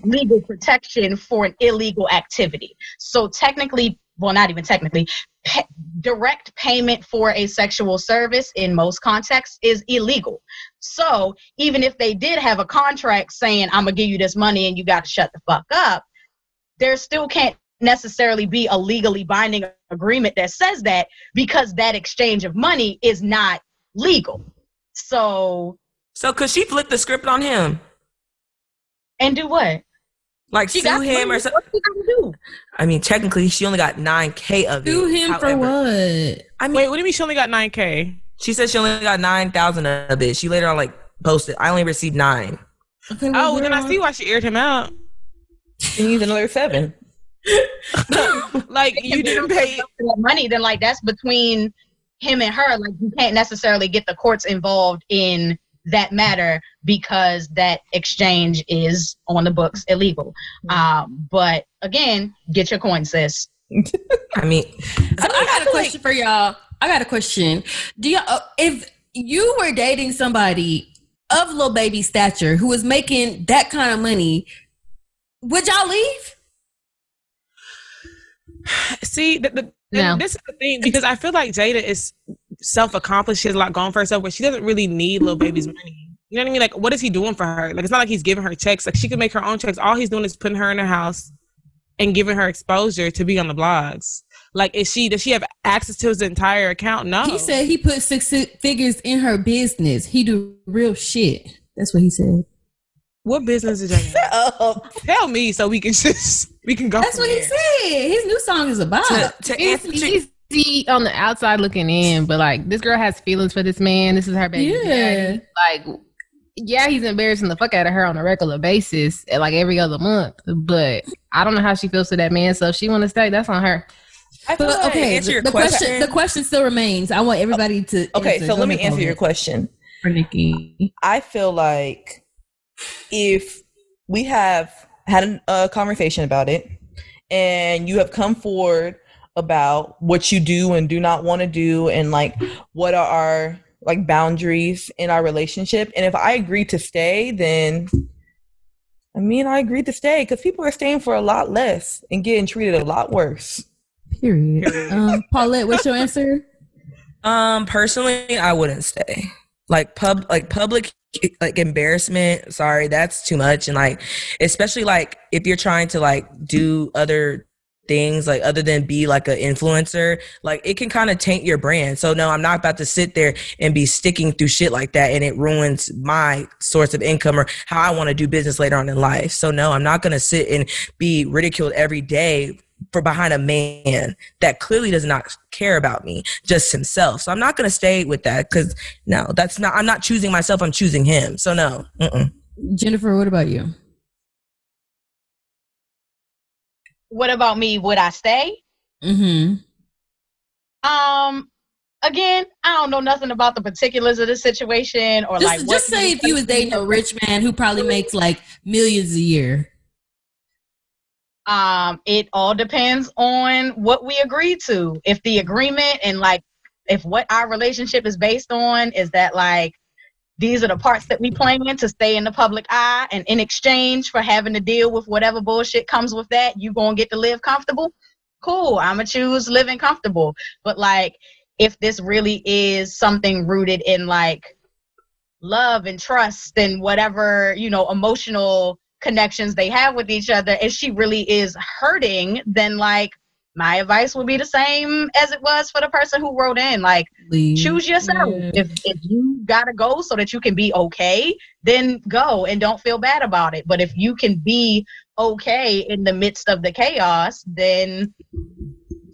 legal protection for an illegal activity so technically well not even technically pa- direct payment for a sexual service in most contexts is illegal so even if they did have a contract saying i'm gonna give you this money and you got to shut the fuck up there still can't necessarily be a legally binding agreement that says that because that exchange of money is not legal so So could she flip the script on him? and do what Like She sue got him or something? what she gotta do I mean, technically she only got nine K of it. Sue him for what? I mean Wait, what do you mean she only got 9K? She said she only got nine thousand of it. She later on like posted, I only received nine. Okay, well, Oh, then I see why she aired him out. She needs another seven. Like, you didn't pay. pay money then like that's between him and her like you can't necessarily get the courts involved in that matter because that exchange is on the books illegal um but again get your coin sis I mean, So I got a question for y'all. I got a question. Do y'all, uh, if you were dating somebody of Lil Baby stature who was making that kind of money, would y'all leave? See, the, the, No. this is the thing because I feel like Jayda is self accomplished. She has a lot going for herself, but she doesn't really need Lil Baby's money. You know what I mean? Like, what is he doing for her? Like, it's not like he's giving her checks. Like, she can make her own checks. All he's doing is putting her in her house and giving her exposure to be on the blogs. Like, is she does she have access to his entire account? No. He said he put six figures in her business. He do real shit. That's what he said. what business is that? Oh, Tell me so we can just we can go. That's from what he said. His new song is about. To, to It's answer to, easy on the outside looking in, but like this girl has feelings for this man. This is her baby. Yeah. daddy. Like, yeah, he's embarrassing the fuck out of her on a regular basis, like every other month. But I don't know how she feels to that man. So if she want to stay, that's on her. I But like- okay, the, the question. question. the question still remains. I want everybody to. Okay, answer. so Go let me answer your question. for Nikki. I feel like if we have had a conversation about it and you have come forward about what you do and do not want to do and like what are our like boundaries in our relationship and if I agree to stay then I mean I agreed to stay because people are staying for a lot less and getting treated a lot worse. Period. Um, Paulette, what's your answer? Um, personally, I wouldn't stay. Like pub, like public, like embarrassment. Sorry, that's too much. And like, especially like if you're trying to like do other things, like other than be like an influencer, like it can kind of taint your brand. So no, I'm not about to sit there and be sticking through shit like that, and it ruins my source of income or how I want to do business later on in life. So no, I'm not gonna sit and be ridiculed every day for behind a man that clearly does not care about me, just himself. So I'm not going to stay with that because no, that's not. I'm not choosing myself. I'm choosing him. So no. Mm-mm. Jennifer, what about you? What about me? Would I stay? Mm-hmm. Um, again, I don't know nothing about the particulars of the situation or Just, like what just say if you was dating a rich man who probably makes like millions a year. Um it all depends on what we agree to. If the agreement and like if what our relationship is based on is that like these are the parts that we plan to stay in the public eye and in exchange for having to deal with whatever bullshit comes with that you gonna get to live comfortable? Cool i'ma choose living comfortable. But like if this really is something rooted in like love and trust and whatever you know emotional connections they have with each other and she really is hurting then like my advice would be the same as it was for the person who wrote in like Leave. choose yourself Yeah. if if you gotta go so that you can be okay then go and don't feel bad about it but if you can be okay in the midst of the chaos then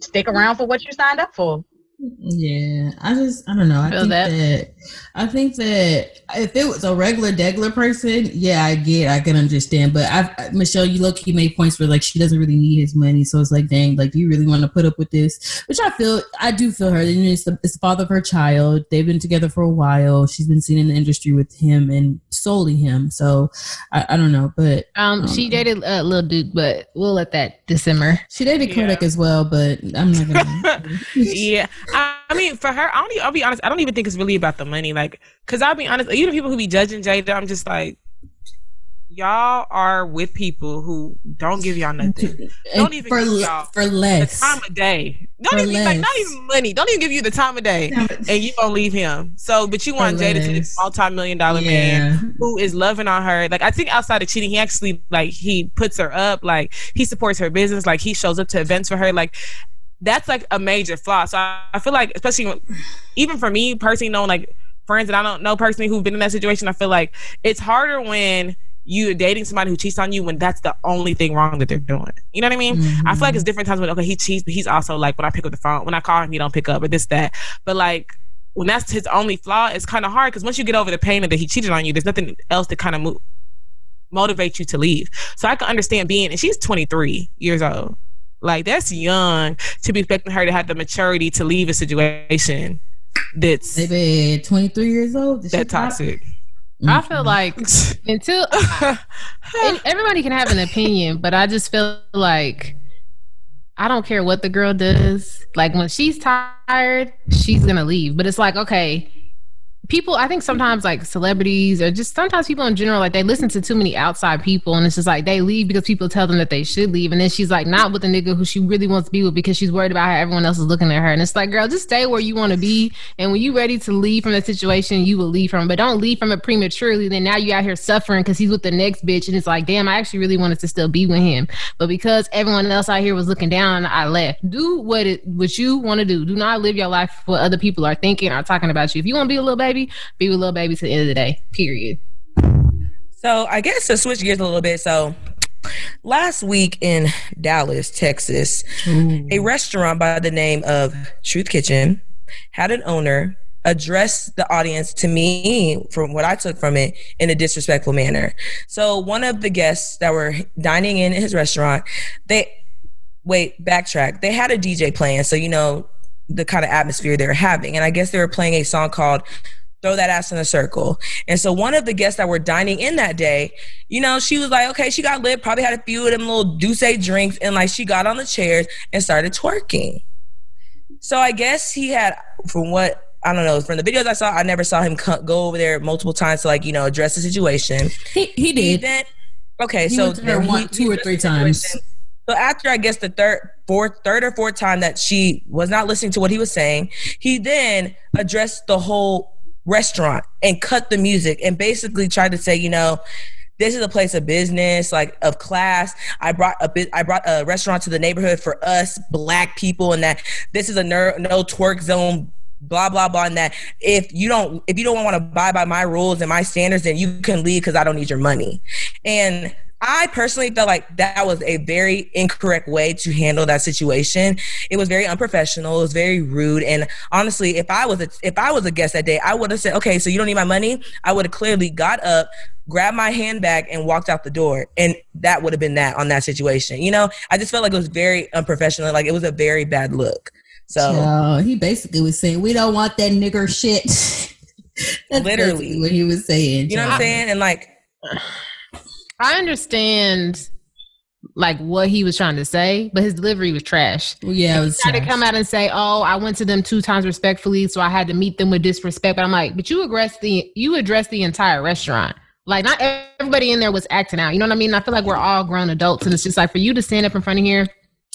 stick around for what you signed up for Yeah, I just I don't know. I Feel think that. that. I think that if it was a regular degular person, yeah, I get, I can understand. But I, Michelle, you low key made points where like she doesn't really need his money, so it's like, dang, like do you really want to put up with this? Which I feel, I do feel her. And it's the, it's the father of her child. They've been together for a while. She's been seen in the industry with him and solely him. So I, I don't know, but Um, she Um, dated a uh, little dude, but we'll let that simmer. she dated Yeah. Kodak as well. But I'm not gonna. yeah, I, I mean, for her, I don't. I'll be honest. I don't even think it's really about the money. Like, cause I'll be honest. Even people who be judging Jayda, I'm just like, y'all are with people who don't give y'all nothing. Don't even for give y'all for The less. time of day. Don't For even like not even money. Don't even give you the time of day, and you gonna leave him. So, but you want For Jayda to this less. multi-million dollar man who is loving on her. Like I think outside of cheating, he actually like he puts her up. Like he supports her business. Like he shows up to events for her. Like that's like a major flaw. So I, I feel like, especially when, even for me personally, knowing like friends that I don't know personally who've been in that situation, I feel like it's harder when you're dating somebody who cheats on you when that's the only thing wrong that they're doing. You know what I mean? I feel like it's mm-hmm. different times when okay he cheats, but he's also like when I pick up the phone, when I call him, he don't pick up, or this that. But like when that's his only flaw, it's kind of hard because once you get over the pain of that he cheated on you, there's nothing else to kind of move, motivate you to leave. So I can understand being, and she's 23 years old. Like that's young to be expecting her to have the maturity to leave a situation that's maybe 23 years old. Did she that pop? toxic. Mm-hmm. I feel like until and everybody can have an opinion, but I just feel like I don't care what the girl does. Like when she's tired, she's gonna leave. But it's like, okay, people i think sometimes like celebrities or just sometimes people in general like they listen to too many outside people and it's just like they leave because people tell them that they should leave. And then she's like not with the nigga who she really wants to be with because she's worried about how everyone else is looking at her. And it's like girl just stay where you want to be. And when you ready to leave from the situation you will leave from it. but don't leave from it prematurely. Then now you out here suffering because he's with the next bitch and it's like damn i actually really wanted to still be with him. But because everyone else out here was looking down i left. Do what it what you want to do. Do not live your life what other people are thinking or talking about you. If you want to be a little baby be with Lil Baby to the end of the day. Period. So I guess to switch gears a little bit. So last week in Dallas, Texas, Ooh. a restaurant by the name of Truth Kitchen had an owner address the audience to me from what I took from it in a disrespectful manner. So one of the guests that were dining in his restaurant, they wait, backtrack. They had a DJ playing, so you know the kind of atmosphere they were having. And I guess they were playing a song called throw that ass in a circle. And so one of the guests that were dining in that day, you know, she was like, okay, she got lit, probably had a few of them little douce drinks, and like she got on the chairs and started twerking. So I guess he had, from what I don't know, from the videos I saw, I never saw him go over there multiple times to like, you know, address the situation. He, he did. He then, okay, he so then one, two or three times. So after I guess the third, fourth, third or fourth time that she was not listening to what he was saying, he then addressed the whole restaurant and cut the music and basically tried to say, you know, this is a place of business, like of class. I brought a bit, I brought a restaurant to the neighborhood for us black people, and that this is a no, no twerk zone. Blah blah blah, and that if you don't if you don't want to abide by my rules and my standards, then you can leave because I don't need your money. And I personally felt like that was a very incorrect way to handle that situation. It was very unprofessional. It was very rude. And honestly, if I was a, if I was a guest that day, I would have said, "Okay, so you don't need my money." I would have clearly got up, grabbed my handbag, and walked out the door. And that would have been that on that situation. You know, I just felt like it was very unprofessional. Like it was a very bad look. So he basically was saying, "We don't want that nigger shit." That's literally what he was saying. You know what I'm saying? And like. I understand like what he was trying to say, but his delivery was trash. Yeah, it was trying to come out and say, "Oh, I went to them two times respectfully, so I had to meet them with disrespect." But I'm like, but you addressed the you addressed the entire restaurant. Like, not everybody in there was acting out. You know what I mean? I feel like we're all grown adults, and it's just like for you to stand up in front of here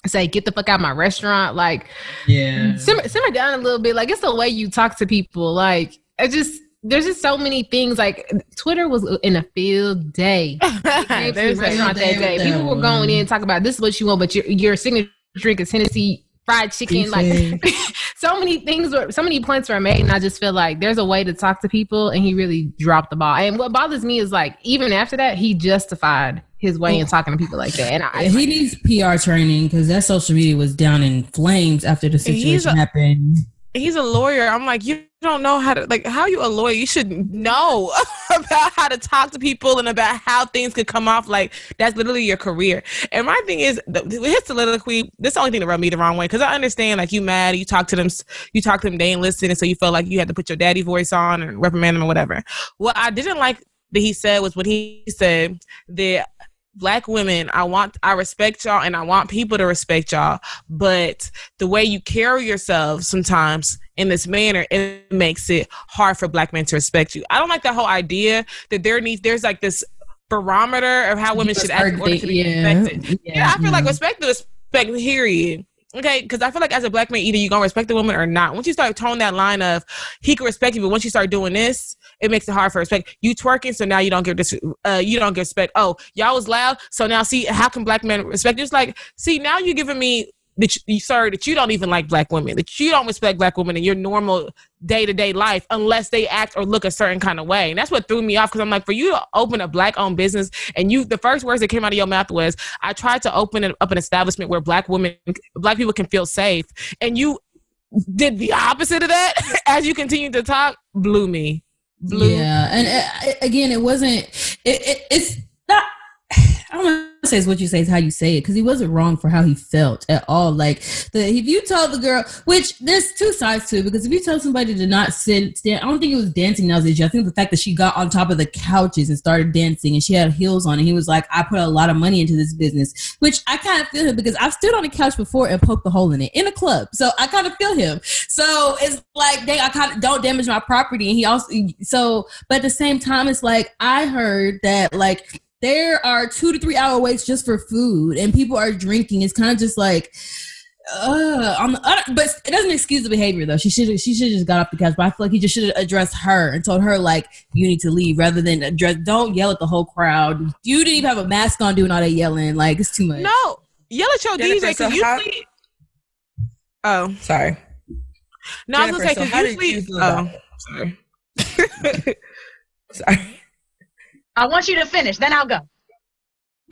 say get the fuck out my restaurant like yeah simmer, simmer down a little bit like it's the way you talk to people like it just there's just so many things. Like Twitter was in a field day. there's restaurant that day. People were going in talking about this is what you want, but your your signature drink is Hennessy fried chicken. Like so many things were so many points were made, and I just feel like there's a way to talk to people, and he really dropped the ball. And what bothers me is like even after that, he justified his way in talking to people like that. And I, he like, needs PR training because that social media was down in flames after the situation a, happened he's a lawyer. I'm like, you don't know how to like how you a lawyer. You should know about how to talk to people and about how things could come off. Like that's literally your career. And my thing is, his soliloquy. This is the only thing that rubbed me the wrong way because I understand like you mad, you talk to them, you talk to them, they ain't listening, so you felt like you had to put your daddy voice on and reprimand them or whatever. What I didn't like that he said was when he said that black women i want i respect y'all and i want people to respect y'all but the way you carry yourself sometimes in this manner it makes it hard for black men to respect you. I don't like the whole idea that there needs there's like this barometer of how women should act in order to be yeah. respected. Yeah, yeah i feel like mm-hmm. respect the respect period. Okay, because I feel like as a black man, either you're gonna respect the woman or not. Once you start towing that line of he can respect you, but once you start doing this, it makes it hard for respect. You twerking, so now you don't get this. Uh, you don't get respect. Oh, y'all was loud, so now see how can black men respect? It's like see now you're giving me that you, sorry that you don't even like black women, that you don't respect black women in your normal day to day life unless they act or look a certain kind of way. And that's what threw me off because I'm like, for you to open a black owned business and you, the first words that came out of your mouth was, I tried to open up an establishment where black women, black people can feel safe. And you did the opposite of that as you continue to talk, blew me. Blew. Yeah. And uh, again, it wasn't, it, it, it's not I don't want to say it's what you say, it's how you say it, because he wasn't wrong for how he felt at all. Like the if you tell the girl, which there's two sides to it, because if you tell somebody to not sit, stand, I don't think it was dancing was the issue. I think the fact that she got on top of the couches and started dancing, and she had heels on, and he was like, "I put a lot of money into this business," which I kind of feel him because I've stood on a couch before and poked a hole in it in a club, so I kind of feel him. So it's like, dang, I kind of don't damage my property, and he also so, but at the same time, it's like I heard that like there are two to three hour waits just for food and people are drinking it's kind of just like uh, on the other, but it doesn't excuse the behavior though. She should she should just got off the couch. But I feel like he just should have addressed her and told her like you need to leave rather than address. Don't yell at the whole crowd. You didn't even have a mask on doing all that yelling. Like it's too much. No, yell at your Jennifer, DJ so because how- usually. Oh Sorry. no, I was gonna say Jennifer, so how because you usually. feel Oh, sorry. Sorry. I want you to finish, then I'll go.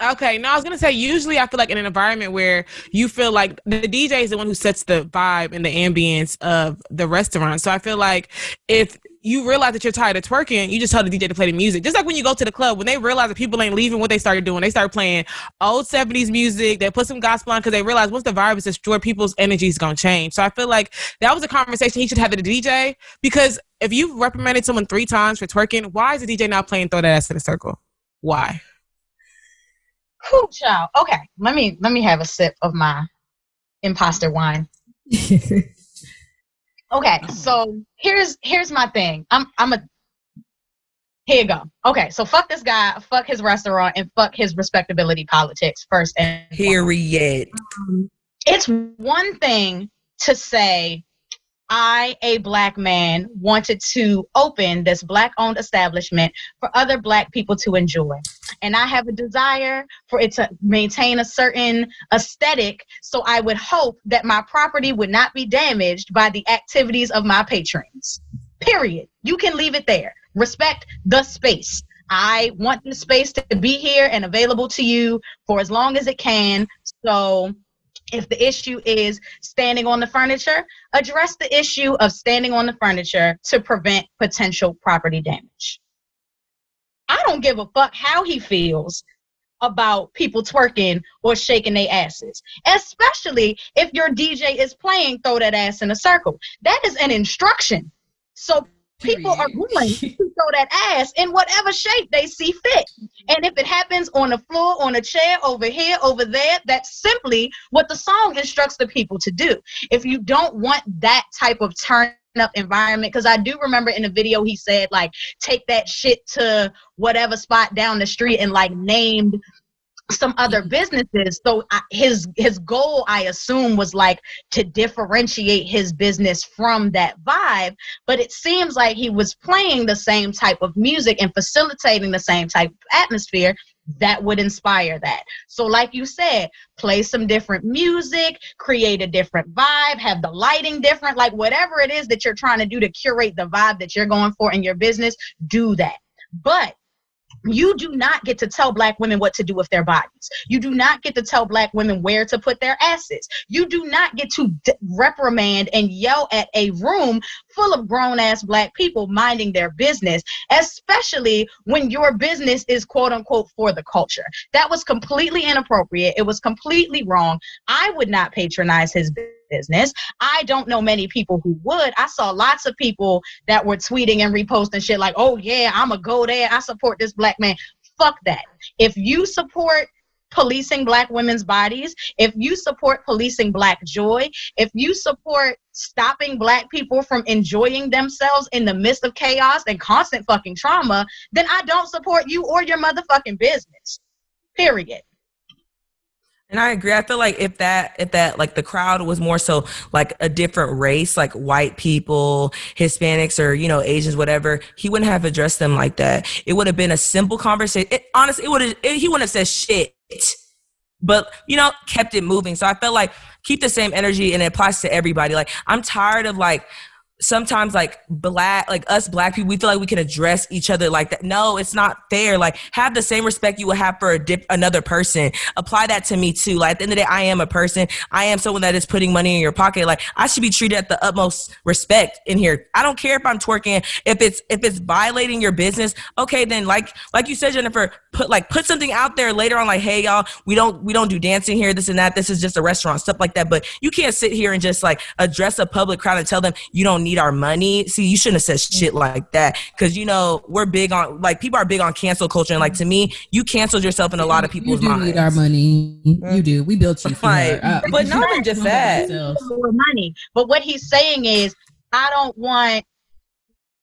Okay, no, I was gonna say usually I feel like in an environment where you feel like the DJ is the one who sets the vibe and the ambience of the restaurant. So I feel like if you realize that you're tired of twerking, you just tell the DJ to play the music. Just like when you go to the club, when they realize that people ain't leaving, what they started doing, they start playing old 70s music. They put some gospel on because they realize once the vibe is destroyed, people's energy is gonna change. So I feel like that was a conversation he should have with the DJ because if you've reprimanded someone three times for twerking, why is the DJ not playing throw that ass in a circle? Why? Cool, child. Okay, let me let me have a sip of my imposter wine. Okay, oh. so here's here's my thing. I'm I'm a here you go. Okay, so fuck this guy, fuck his restaurant, and fuck his respectability politics first. And Period. it's one thing to say I, a black man, wanted to open this black owned establishment for other black people to enjoy. And I have a desire for it to maintain a certain aesthetic. So I would hope that my property would not be damaged by the activities of my patrons. Period. You can leave it there. Respect the space. I want the space to be here and available to you for as long as it can. So if the issue is standing on the furniture, address the issue of standing on the furniture to prevent potential property damage. I don't give a fuck how he feels about people twerking or shaking their asses, especially if your DJ is playing throw that ass in a circle. That is an instruction. So people are going to throw that ass in whatever shape they see fit. And if it happens on the floor, on a chair, over here, over there, that's simply what the song instructs the people to do. If you don't want that type of turn up environment, because I do remember in the video he said, like, take that shit to whatever spot down the street and like named some other mm-hmm. businesses. So I, his his goal i assume was like to differentiate his business from that vibe but it seems like he was playing the same type of music and facilitating the same type of atmosphere that would inspire that. So like you said play some different music create a different vibe have the lighting different like whatever it is that you're trying to do to curate the vibe that you're going for in your business do that. But you do not get to tell black women what to do with their bodies. You do not get to tell black women where to put their asses. You do not get to d- reprimand and yell at a room full of grown ass black people minding their business, especially when your business is quote unquote for the culture. That was completely inappropriate. It was completely wrong. I would not patronize his business. I don't know many people who would. I saw lots of people that were tweeting and reposting shit like, oh yeah, I'm going to go there. I support this black man. Fuck that. If you support policing black women's bodies, if you support policing black joy, if you support stopping black people from enjoying themselves in the midst of chaos and constant fucking trauma, then I don't support you or your motherfucking business. Period. And I agree. I feel like if that, if that, like the crowd was more so like a different race, like white people, Hispanics, or you know Asians, whatever, he wouldn't have addressed them like that. It would have been a simple conversation. It, honestly, it would have. He wouldn't have said shit, but you know, kept it moving. So I felt like keep the same energy, and it applies to everybody. Like I'm tired of like sometimes like black like us black people we feel like we can address each other like that. No it's not fair. Like have the same respect you would have for a dip, another person. Apply that to me too. Like at the end of the day i am a person. I am someone that is putting money in your pocket. Like i should be treated at the utmost respect in here. I don't care if i'm twerking if it's if it's violating your business. Okay then like like you said jennifer put like put something out there later on like hey y'all we don't we don't do dancing here this and that. This is just a restaurant stuff like that. But you can't sit here and just like address a public crowd and tell them you don't need our money. See, you shouldn't have said shit like that because you know we're big on like people are big on cancel culture, and like to me, you canceled yourself in a lot of people's you do minds. need our money. You do. We built you for Like. Uh, but not even just that. more money. But what he's saying is, I don't want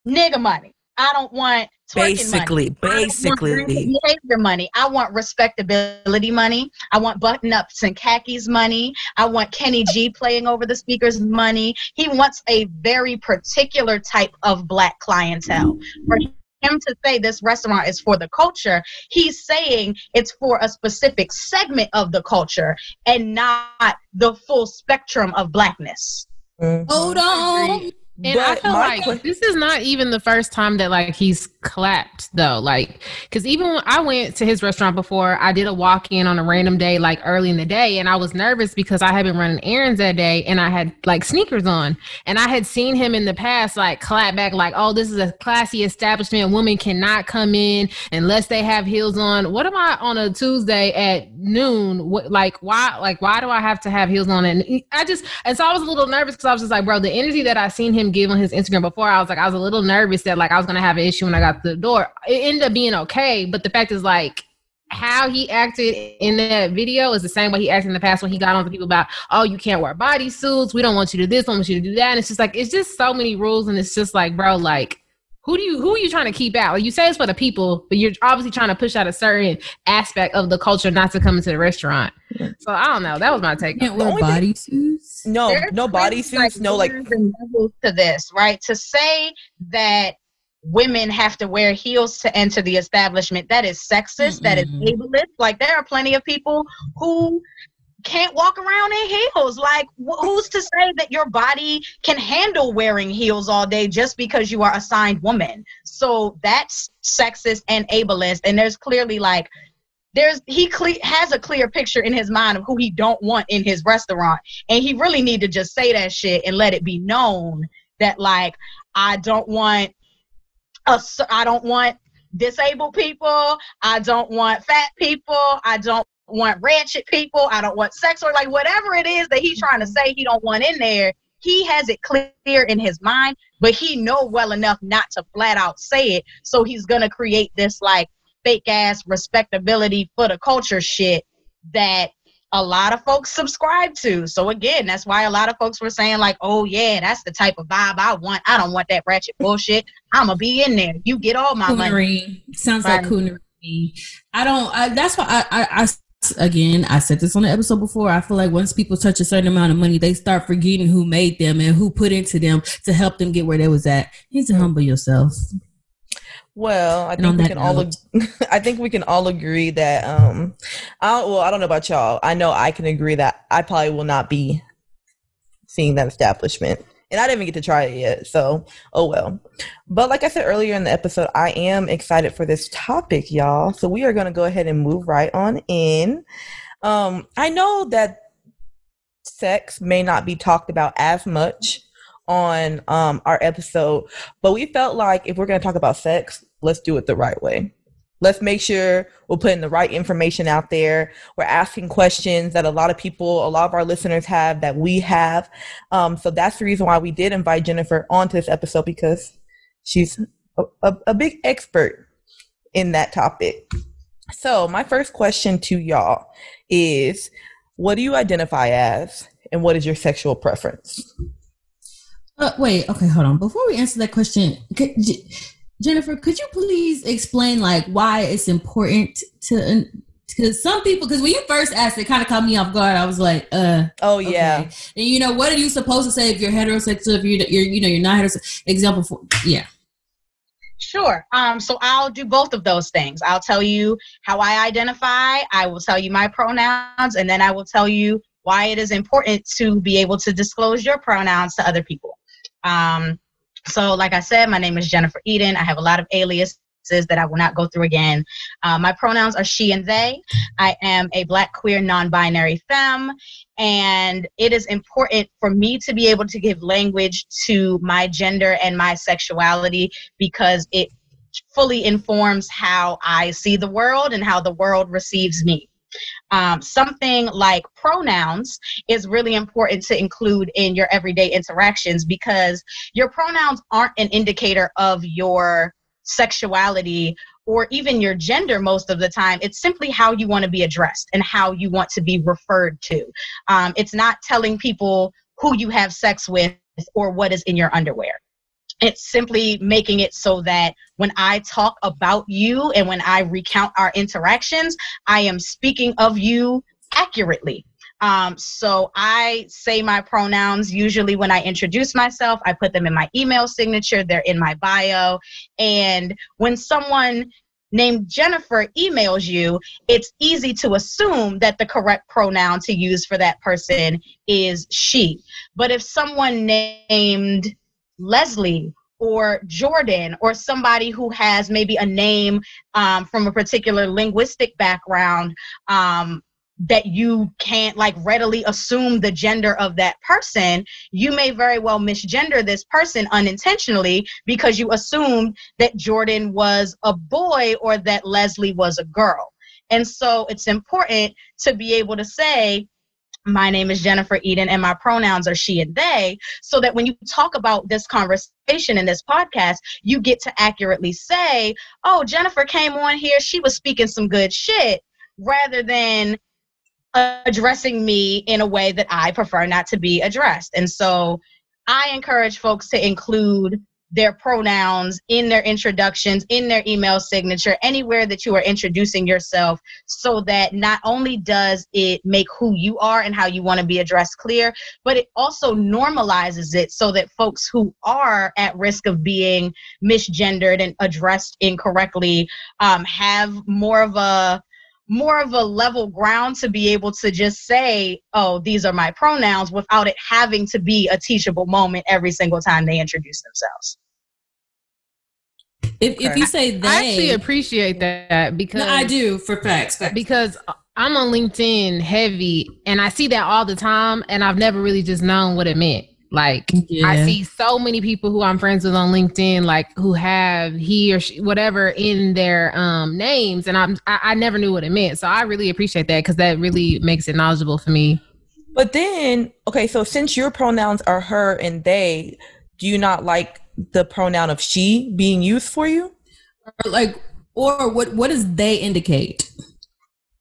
nigga money. I don't want twerking Basically, money. I don't want basically. rampant behavior money. I want respectability money. I want button ups and khakis money. I want Kenny G playing over the speakers money. He wants a very particular type of black clientele. For him to say this restaurant is for the culture, he's saying it's for a specific segment of the culture and not the full spectrum of blackness. Mhm. Hold on. And I feel like que- this is not even the first time that like he's clapped though. Like, because even when I went to his restaurant before, I did a walk in on a random day, like early in the day, and I was nervous because I had been running errands that day and I had like sneakers on, and I had seen him in the past like clap back, like, "Oh, this is a classy establishment. Women cannot come in unless they have heels on." What am I on a Tuesday at noon? What like why like why do I have to have heels on? And I just and so I was a little nervous because I was just like, bro, the energy that I seen him give on his Instagram before, I was like, I was a little nervous that like I was gonna have an issue when I got to the door. It ended up being okay, but the fact is like how he acted in that video is the same way he acted in the past when he got on to people about, oh, you can't wear body suits. We don't want you to do this, we want you to do that. And it's just like it's just so many rules, and it's just like, bro, like who do you who are you trying to keep out? Like you say it's for the people, but you're obviously trying to push out a certain aspect of the culture not to come into the restaurant. So I don't know. That was my take. Can't on wear only thing- bodysuits. No, There's no clearly, bodysuits, no like levels to this, right? To say that women have to wear heels to enter the establishment, that is sexist, that is ableist. Like there are plenty of people who can't walk around in heels. Like wh- who's to say that your body can handle wearing heels all day just because you are assigned woman? So that's sexist and ableist. And there's clearly like there's he cle- has a clear picture in his mind of who he don't want in his restaurant and he really need to just say that shit and let it be known that like i don't want a I don't want disabled people i don't want fat people i don't want ratchet people i don't want sex or like whatever it is that he's mm-hmm. trying to say he don't want in there he has it clear in his mind but he know well enough not to flat out say it so he's gonna create this like fake ass respectability for the culture shit that a lot of folks subscribe to. So again, that's why a lot of folks were saying like, "Oh yeah, that's the type of vibe I want. I don't want that ratchet bullshit. I'ma be in there. You get all my money." Coonery. Sounds like coonery. I don't. I, that's why I, I, I. Again, I said this on the episode before. I feel like once people touch a certain amount of money, they start forgetting who made them and who put into them to help them get where they was at. You need to humble yourself. Well, I And think we can all. ag- I think we can all agree that. Um, I well, I don't know about y'all. I know I can agree that I probably will not be seeing that establishment, and I didn't even get to try it yet. So, oh well. But like I said earlier in the episode, I am excited for this topic, y'all. So we are going to go ahead and move right on in. Um, I know that sex may not be talked about as much on um our episode but we felt like if we're going to talk about sex let's do it the right way let's make sure we're putting the right information out there. We're asking questions that a lot of people a lot of our listeners have that we have. Um so that's the reason why we did invite jennifer onto this episode because she's a, a, a big expert in that topic. So my first question to y'all is what do you identify as and what is your sexual preference? Uh, wait, okay, hold on. Before we answer that question, could, Jennifer, could you please explain like why it's important to? Because some people, because when you first asked, it kind of caught me off guard. I was like, uh, oh okay. yeah And you know, what are you supposed to say if you're heterosexual? If you're, you're you know, you're not heterosexual. Example for yeah. Sure. Um, so I'll do both of those things. I'll tell you how I identify, I will tell you my pronouns, and then I will tell you why it is important to be able to disclose your pronouns to other people. Um, So, like I said, my name is Jennifer Eden. I have a lot of aliases that I will not go through again. Uh, my pronouns are she and they. I am a black, queer, non binary femme, and it is important for me to be able to give language to my gender and my sexuality because it fully informs how I see the world and how the world receives me. Um, something like pronouns is really important to include in your everyday interactions because your pronouns aren't an indicator of your sexuality or even your gender most of the time. It's simply how you want to be addressed and how you want to be referred to. Um, it's not telling people who you have sex with or what is in your underwear. It's simply making it so that when I talk about you and when I recount our interactions, I am speaking of you accurately. Um, so I say my pronouns usually when I introduce myself. I put them in my email signature, they're in my bio. And when someone named Jennifer emails you, it's easy to assume that the correct pronoun to use for that person is she. But if someone named Leslie or Jordan or somebody who has maybe a name um, from a particular linguistic background um, that you can't like readily assume the gender of that person, you may very well misgender this person unintentionally because you assumed that Jordan was a boy or that Leslie was a girl. And so it's important to be able to say, my name is Jennifer Eden and my pronouns are she and they, so that when you talk about this conversation in this podcast, you get to accurately say, oh, Jennifer came on here, she was speaking some good shit, rather than addressing me in a way that I prefer not to be addressed. And so I encourage folks to include their pronouns in their introductions, in their email signature, anywhere that you are introducing yourself, so that not only does it make who you are and how you want to be addressed clear, but it also normalizes it so that folks who are at risk of being misgendered and addressed incorrectly um, have more of a more of a level ground to be able to just say, oh, these are my pronouns without it having to be a teachable moment every single time they introduce themselves. If, if you say they, I actually appreciate that because no, I do for facts, facts. because I'm on LinkedIn heavy and I see that all the time and I've never really just known what it meant. Like yeah. I see so many people who I'm friends with on LinkedIn, like who have he or she, whatever in their um, names, and I'm I, I never knew what it meant. So I really appreciate that because that really makes it knowledgeable for me. But then, okay, so since your pronouns are her and they, do you not like the pronoun of she being used for you? Or like, or what? What does they indicate?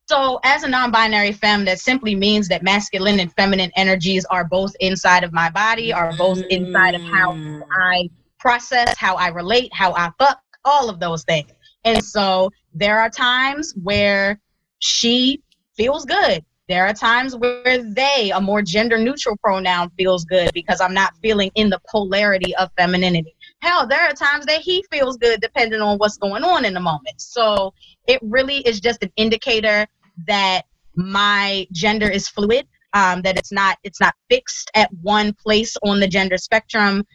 So, as a non binary femme, that simply means that masculine and feminine energies are both inside of my body, are both inside of how mm. I process, how I relate, how I fuck, all of those things. And so, there are times where she feels good. There are times where they, a more gender neutral pronoun, feels good because I'm not feeling in the polarity of femininity. Hell, there are times that he feels good depending on what's going on in the moment. So it really is just an indicator that my gender is fluid um, that it's not it's not fixed at one place on the gender spectrum.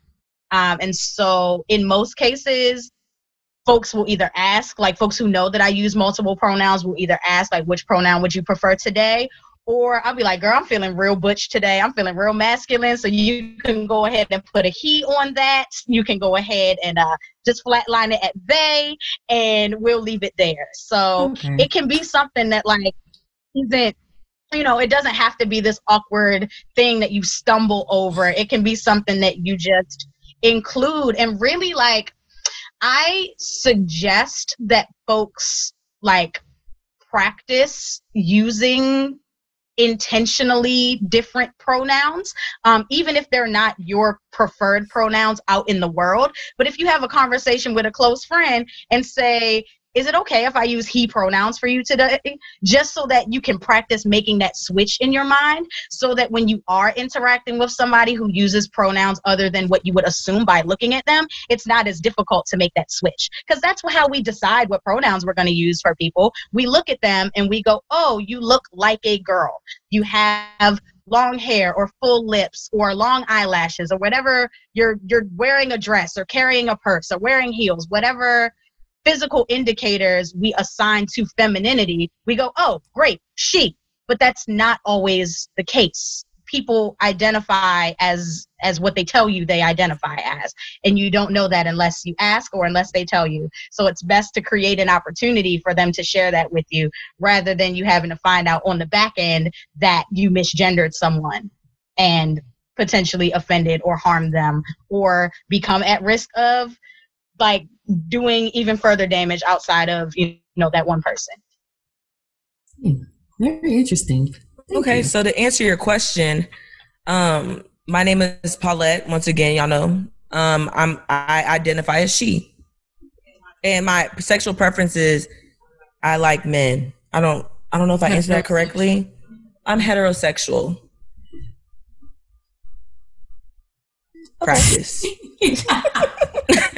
Um, and so in most cases folks will either ask like folks who know that i use multiple pronouns will either ask like which pronoun would you prefer today or I'll be like, girl, I'm feeling real butch today. I'm feeling real masculine. So you can go ahead and put a he on that. You can go ahead and uh, just flatline it at they, and we'll leave it there. So okay. it can be something that like isn't you know, it doesn't have to be this awkward thing that you stumble over. It can be something that you just include and really like I suggest that folks like practice using intentionally different pronouns, um, even if they're not your preferred pronouns out in the world. But if you have a conversation with a close friend and say, is it okay if I use he pronouns for you today? Just so that you can practice making that switch in your mind so that when you are interacting with somebody who uses pronouns other than what you would assume by looking at them, it's not as difficult to make that switch. Because that's how we decide what pronouns we're going to use for people. We look at them and we go, oh, you look like a girl. You have long hair or full lips or long eyelashes or whatever you're you're wearing a dress or carrying a purse or wearing heels, whatever physical indicators we assign to femininity, we go, oh, great, she. But that's not always the case. People identify as as what they tell you they identify as, and you don't know that unless you ask or unless they tell you. So it's best to create an opportunity for them to share that with you, rather than you having to find out on the back end that you misgendered someone and potentially offended or harmed them or become at risk of like doing even further damage outside of you know that one person. Very interesting. Thank okay, you. so to answer your question, um, my name is Paulette. Once again, y'all know. Um, I'm I identify as she, and my sexual preference is I like men. I don't I don't know if I answered that correctly. I'm heterosexual. Practice.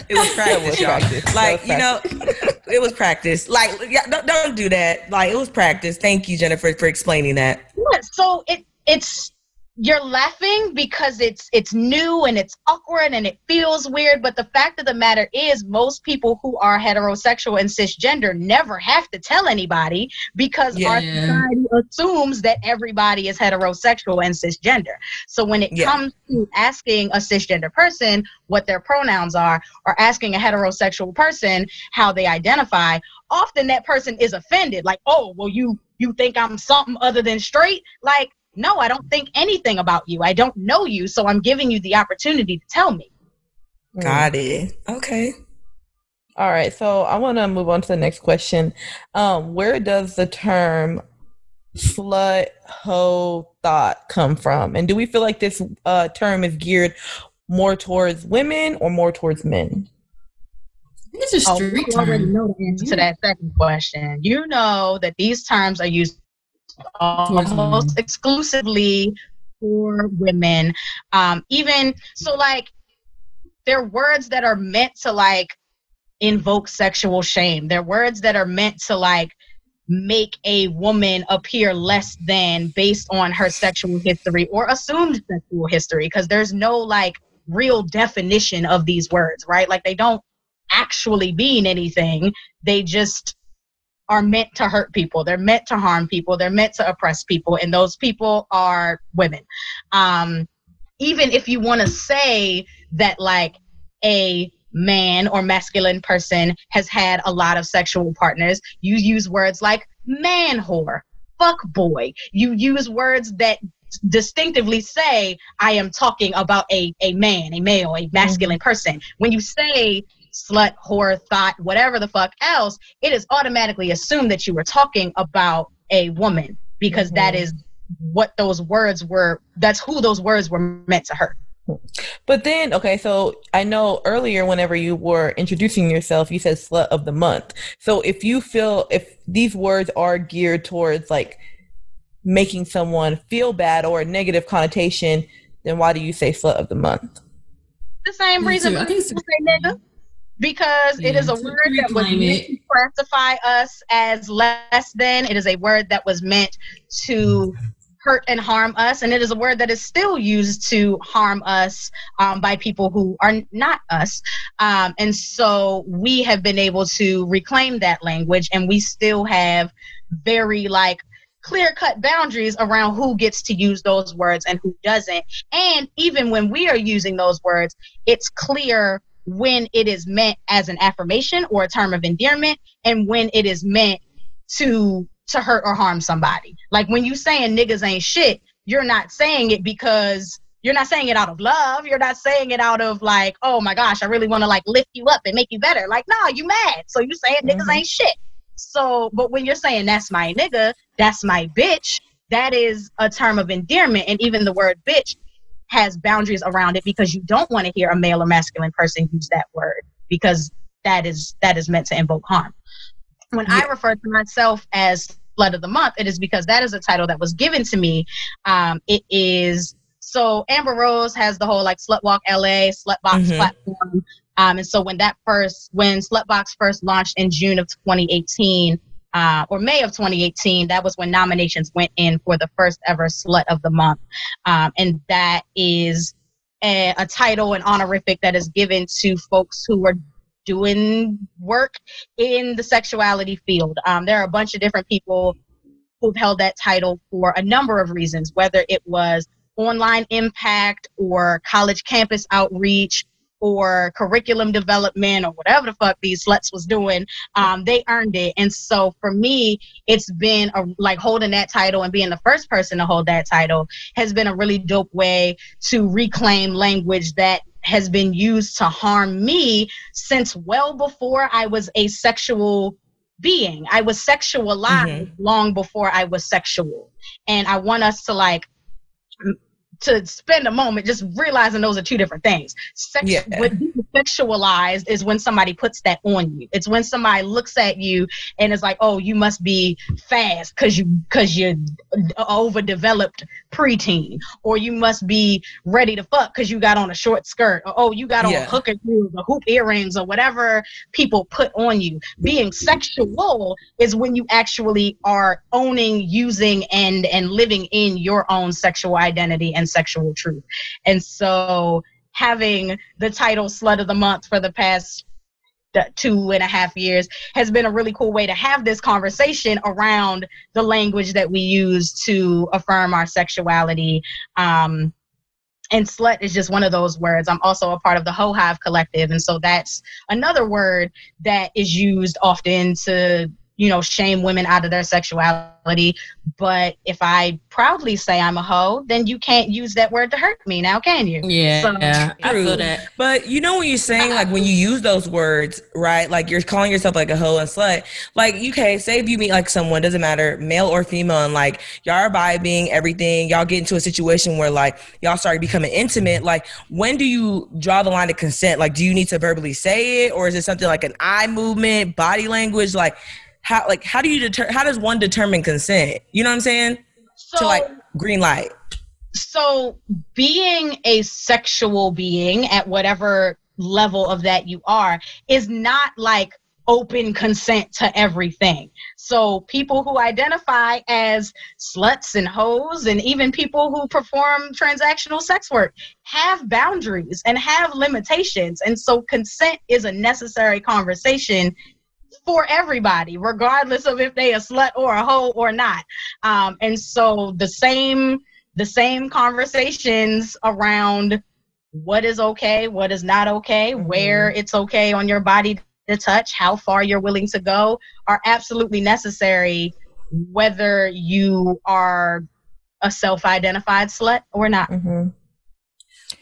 it was practice, y'all. practice. Like you know, it was practice. Like yeah, don't, don't do that. Like it was practice. Thank you, Jennifer, for explaining that. Yeah, so it it's you're laughing because it's it's new and it's awkward and it feels weird but the fact of the matter is most people who are heterosexual and cisgender never have to tell anybody because our society assumes that everybody is heterosexual and cisgender. So when it Yeah. comes to asking a cisgender person what their pronouns are or asking a heterosexual person how they identify often that person is offended like oh well you you think i'm something other than straight? Like no i don't think anything about you i don't know you so i'm giving you the opportunity to tell me Got it. Okay. All right, so I want to move on to the next question. Um, where does the term slut, hoe, thought come from? And do we feel like this uh, term is geared more towards women or more towards men? It's a Oh, street you already term. know the answer to that second question. You know that these terms are used Almost exclusively for women. Um, even so, like they're words that are meant to like invoke sexual shame. They're words that are meant to like make a woman appear less than based on her sexual history or assumed sexual history because there's no like real definition of these words, right? Like they don't actually mean anything. They just are meant to hurt people. They're meant to harm people. They're meant to oppress people, and those people are women. Um, even if you want to say that, like a man or masculine person has had a lot of sexual partners, you use words like man whore, fuck boy. You use words that distinctively say I am talking about a a man, a male, a masculine person. When you say slut, whore, thought, whatever the fuck else, it is automatically assumed that you were talking about a woman because that mm-hmm. is what those words were. That's who those words were meant to hurt. But then, okay, so I know earlier, whenever you were introducing yourself, you said slut of the month. So if you feel, if these words are geared towards like making someone feel bad or a negative connotation, then why do you say slut of the month? The same Me reason too. I people think Because it Yeah, is a word that was meant to classify us as less than. It is a word that was meant to hurt and harm us, and it is a word that is still used to harm us um, by people who are not us. Um, and so we have been able to reclaim that language, and we still have very like clear cut boundaries around who gets to use those words and who doesn't. And even when we are using those words, it's clear when it is meant as an affirmation or a term of endearment and when it is meant to to hurt or harm somebody. Like when you saying niggas ain't shit, you're not saying it because you're not saying it out of love. You're not saying it out of like, oh my gosh, I really want to like lift you up and make you better. Like, no, you mad. So you saying niggas Mhm. ain't shit. So, but when you're saying that's my nigga, that's my bitch, that is a term of endearment. And even the word bitch has boundaries around it because you don't want to hear a male or masculine person use that word because that is that is meant to invoke harm. When I refer to myself as slut of the month, it is because that is a title that was given to me. Um, it is so Amber Rose has the whole like Slutwalk LA, Slutbox Mhm. platform. Um, and so when that first, when Slutbox first launched in June of 2018, uh, or May of 2018. That was when nominations went in for the first ever Slut of the Month. Um, and that is a, a title, and honorific that is given to folks who are doing work in the sexuality field. Um, there are a bunch of different people who've held that title for a number of reasons, whether it was online impact or college campus outreach or curriculum development or whatever the fuck these sluts was doing, um, they earned it. And so for me, it's been a, like holding that title and being the first person to hold that title has been a really dope way to reclaim language that has been used to harm me since well before I was a sexual being. I was sexualized mm-hmm. long before I was sexual. And I want us to like to spend a moment just realizing those are two different things. Sex- yeah. Sexualized is when somebody puts that on you. It's when somebody looks at you and is like, "Oh, you must be fast because you because you're overdeveloped preteen, or you must be ready to fuck because you got on a short skirt, or oh, you got on yeah. hooker shoes or hoop earrings or whatever people put on you." Being sexual is when you actually are owning, using, and and living in your own sexual identity and sexual truth. And so having the title Slut of the Month for the past two and a half years has been a really cool way to have this conversation around the language that we use to affirm our sexuality. Um, and slut is just one of those words. I'm also a part of the Ho Hive Collective, and so that's another word that is used often to you know, shame women out of their sexuality. But if I proudly say I'm a hoe, then you can't use that word to hurt me now, can you? Yeah, so, yeah I feel that. But you know when you're saying like when you use those words, right? Like you're calling yourself like a hoe and slut. Like, okay, say if you meet like someone, doesn't matter, male or female, and like y'all are vibing, everything, y'all get into a situation where like y'all start becoming intimate. Like, when do you draw the line of consent? Like, do you need to verbally say it, or is it something like an eye movement, body language? Like, how like how do you deter how does one determine consent you know what i'm saying so, to like green light so being a sexual being at whatever level of that you are is not like open consent to everything. So people who identify as sluts and hoes and even people who perform transactional sex work have boundaries and have limitations. And so consent is a necessary conversation for everybody, regardless of if they a slut or a hoe or not. Um, and so the same the same conversations around what is okay, what is not okay, mm-hmm. where it's okay on your body to touch, how far you're willing to go are absolutely necessary whether you are a self-identified slut or not. Mm-hmm.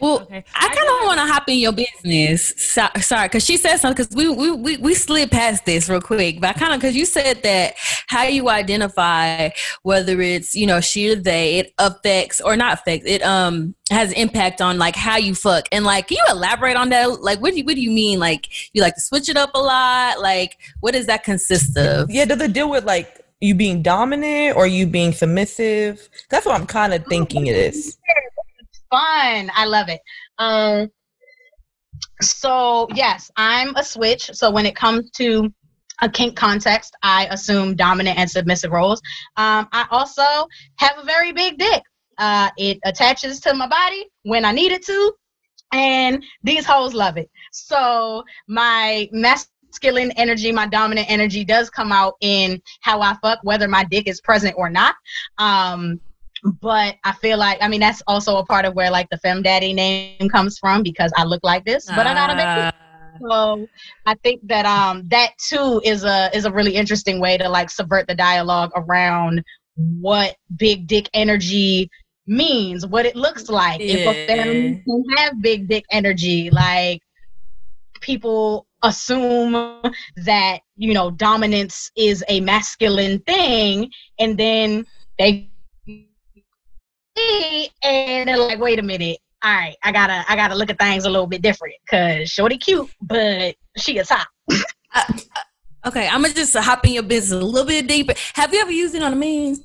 Well, okay. I kind of want to hop in your business. So, sorry, because she said something. Because we, we we we slid past this real quick, but I kind of because you said that how you identify whether it's you know she or they, it affects or not affects. It um has impact on like how you fuck and like can you elaborate on that? Like, what do you what do you mean? Like, you like to switch it up a lot? Like, what does that consist of? Yeah, does it deal with like you being dominant or you being submissive? That's what I'm kind of thinking it is fun. I love it. Um, so yes, I'm a switch. So when it comes to a kink context, I assume dominant and submissive roles. Um, I also have a very big dick. Uh, it attaches to my body when I need it to, and these hoes love it. So my masculine energy, my dominant energy does come out in how I fuck, whether my dick is present or not. Um, but I feel like I mean that's also a part of where like the fem daddy name comes from because I look like this, but uh. I got a big ah. so I think that um that too is a is a really interesting way to like subvert the dialogue around what big dick energy means, what it looks like. Yeah. If a fem can have big dick energy, like people assume that you know dominance is a masculine thing, and then they and they're like, wait a minute. All right, I gotta I gotta look at things a little bit different because Shorty cute, but she is hot. uh, okay, I'm gonna just hop in your business a little bit deeper. Have you ever used it on a man?